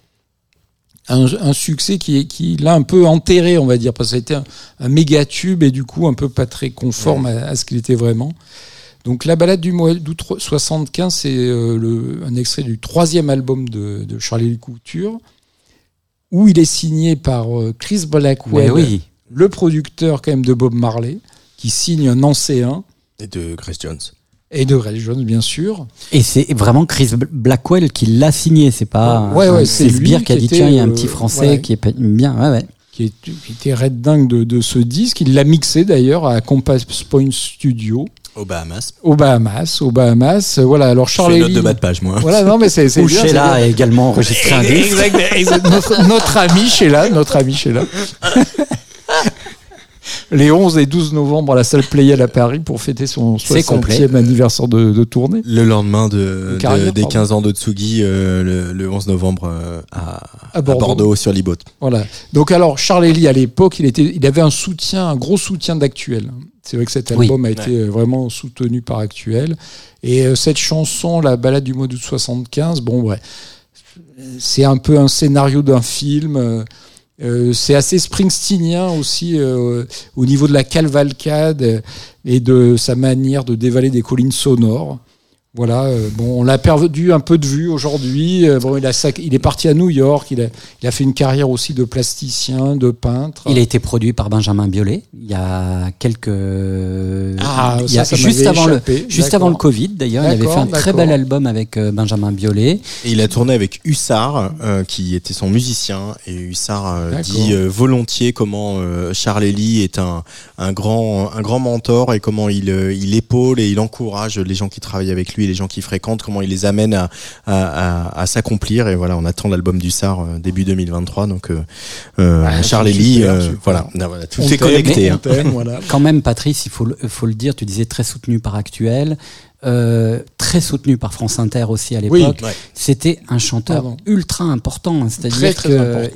Un, un succès qui, est- qui l'a un peu enterré, on va dire, parce que ça a été un, un méga tube et du coup un peu pas très conforme à, à ce qu'il était vraiment. Donc la balade du mois d'août 75, c'est euh, un extrait du troisième album de, de Charlie Couture, où il est signé par euh, Chris Blackwell, oui. le producteur quand même de Bob Marley, qui signe un ancéen. Et de Grace Jones. Et de Grace Jones, bien sûr. Et c'est vraiment Chris Blackwell qui l'a signé, c'est pas Ouais, c'est sbire qui a dit tiens, il y a un euh, petit français qui est bien, ouais, ouais. qui, est- qui était red dingue de, de ce disque. Il l'a mixé d'ailleurs à Compass Point Studio. Au Bahamas. Au Bahamas, au Bahamas. Euh, Voilà, alors Charlie. fais une note de bas de page, moi. Voilà, non, mais c'est. c'est Ou c'est Sheila a également enregistré un disque. Exact, exact. notre, notre ami Sheila, notre ami Sheila. [LAUGHS] Les 11 et 12 novembre à la salle Playel à Paris pour fêter son C'est 60e complet. anniversaire de, de tournée. Le lendemain de, De carrière, de- des pardon. 15 ans de Tsugi, euh, le, le 11 novembre euh, à, À à Bordeaux. Sur l'Ibot. Voilà. Donc alors Charles Lee à l'époque, il était, il avait un soutien, un gros soutien d'Actuel. C'est vrai que cet Oui. album a été euh, vraiment soutenu par Actuel. Et euh, cette chanson, la balade du mois d'août 75, bon ouais, c'est un peu un scénario d'un film. Euh, c'est assez springsteenien aussi euh, au niveau de la cavalcade et de sa manière de dévaler des collines sonores. Voilà, euh, bon, on l'a perdu un peu de vue aujourd'hui. Euh, bon, il, a sac- il est parti à New York. Il a, il a fait une carrière aussi de plasticien, de peintre. Il a été produit par Benjamin Biolay il y a quelques. Ah, il y a- ça, ça juste avant le juste avant le Covid d'ailleurs, il avait fait un très bel album avec euh, Benjamin Biolay. Et il a tourné avec Hussard, euh, qui était son musicien. Et Hussard euh, dit euh, volontiers comment euh, Charles Ely est un, un, grand, un grand mentor et comment il, euh, il épaule et il encourage les gens qui travaillent avec lui, les gens qui fréquentent, comment il les amène à, à, à, à s'accomplir. Et voilà, on attend l'album d'Hussard euh, début 2023. Donc euh, euh, Ouais, Charles Ely, euh, voilà, Non, voilà, tout On est connecté. on hein. voilà. Quand même, Patrice, il faut le, faut le dire, tu disais très soutenu par Actuel, euh, très soutenu par France Inter aussi à Oui, l'époque. ouais. C'était un chanteur Pardon. ultra important, Très, c'est-à-dire important.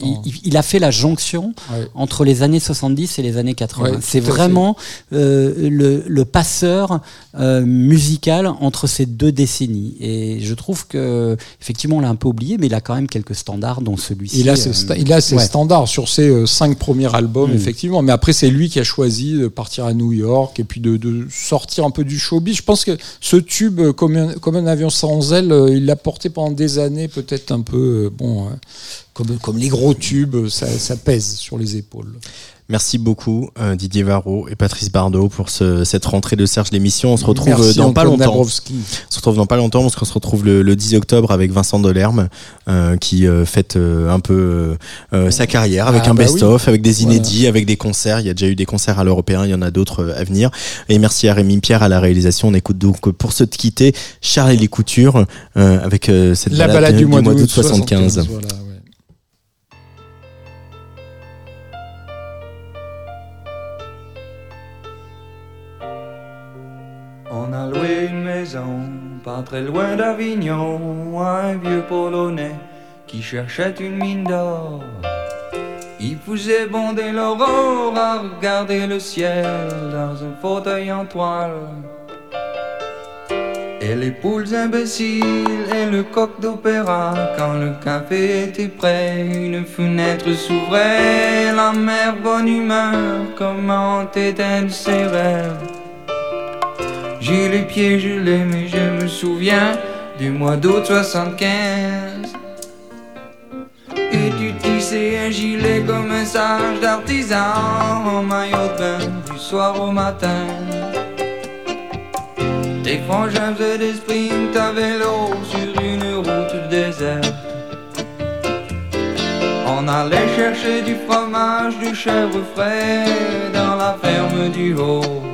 il, a fait la jonction Ouais. entre les années 70 et les années 80. Ouais, C'est vraiment euh, le, le passeur euh, musical entre ces deux décennies. Et je trouve que effectivement, on l'a un peu oublié, mais il a quand même quelques standards, dont celui-ci. Il a ses, euh, sta- il a ses ouais. standards sur ses euh, cinq premiers albums, Mm. effectivement. Mais après, c'est lui qui a choisi de partir à New York et puis de, de sortir un peu du showbiz. Je pense que ce tube, euh, comme un, avion sans aile, euh, il l'a porté pendant des années, peut-être un peu, euh, bon, comme, les gros tubes, ça pèse sur les épaules. Merci beaucoup euh, Didier Varro et Patrice Bardot pour ce, cette rentrée de Serge l'émission. On se retrouve Merci, euh, dans pas longtemps. Dabrowski. On se retrouve dans pas longtemps parce qu'on se retrouve le, le 10 octobre avec Vincent Delerme euh, qui euh, fête euh, un peu sa carrière avec Ah un bah best-of, avec des Voilà. inédits, avec des concerts. Il y a déjà eu des concerts à l'Européen, il y en a d'autres à venir. Et merci à Rémi Pierre à la réalisation. On écoute donc pour se quitter Charles et les coutures euh, avec euh, cette La balade, balade du mois d'août 75. 75. voilà, ouais. A loué une maison, pas très loin d'Avignon, un vieux Polonais qui cherchait une mine d'or. Il faisait bonder l'aurore à regarder le ciel dans un fauteuil en toile. Et les poules imbéciles et le coq d'opéra, quand le café était prêt, une fenêtre s'ouvrait, la mère bonne humeur, comment éteindre ses rêves. J'ai les pieds gelés, mais je me souviens du mois d'août 75. Et tu tissais un gilet comme un sage d'artisan en maillot de bain du soir au matin. Tes frangins faisaient des sprints à vélo sur une route déserte. On allait chercher du fromage, du chèvre frais dans la ferme du haut.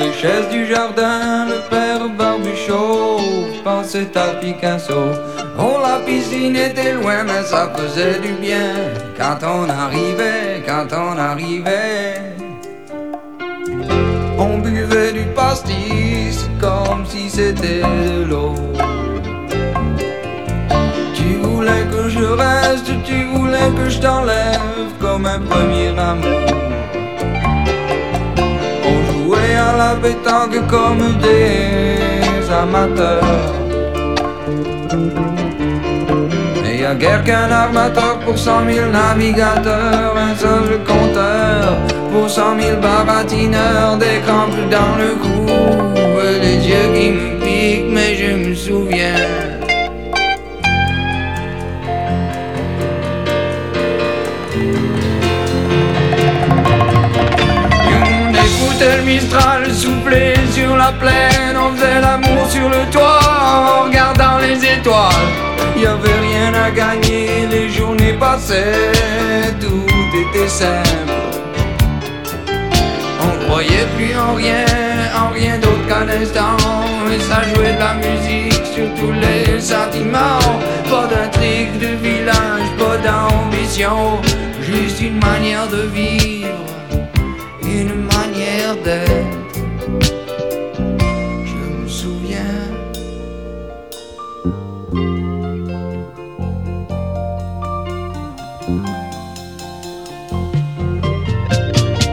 Les chaises du jardin, le père Barbuchot pensait à Picasso. Oh, la piscine était loin, mais ça faisait du bien quand on arrivait, quand on arrivait. On buvait du pastis comme si c'était de l'eau. Tu voulais que je reste, tu voulais que je t'enlève comme un premier amour. La pétanque comme des amateurs. Et y a guère qu'un armateur pour cent mille navigateurs, un seul compteur pour cent mille baratineurs, des crampes dans le cou, des yeux qui me piquent, mais je me souviens. Le Mistral souffler sur la plaine, on faisait l'amour sur le toit en regardant les étoiles. Y avait rien à gagner, les journées passaient, tout était simple. On croyait plus en rien, en rien d'autre qu'un instant. Et ça jouait de la musique sur tous les sentiments. Pas d'intrigue de village, pas d'ambition, juste une manière de vivre, une Je me souviens.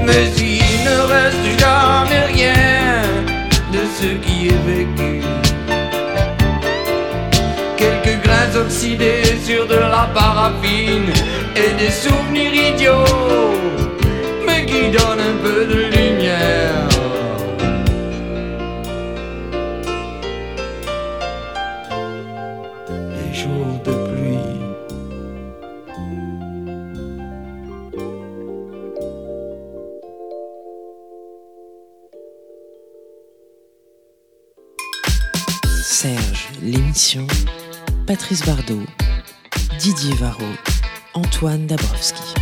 Mais il ne reste jamais rien de ce qui est vécu. Quelques grains oxydés sur de la paraffine et des souvenirs idiots, qui donnent un peu de lumière. Les jours de pluie. Serge, l'émission. Patrice Bardot, Didier Varro, Antoine Dabrowski.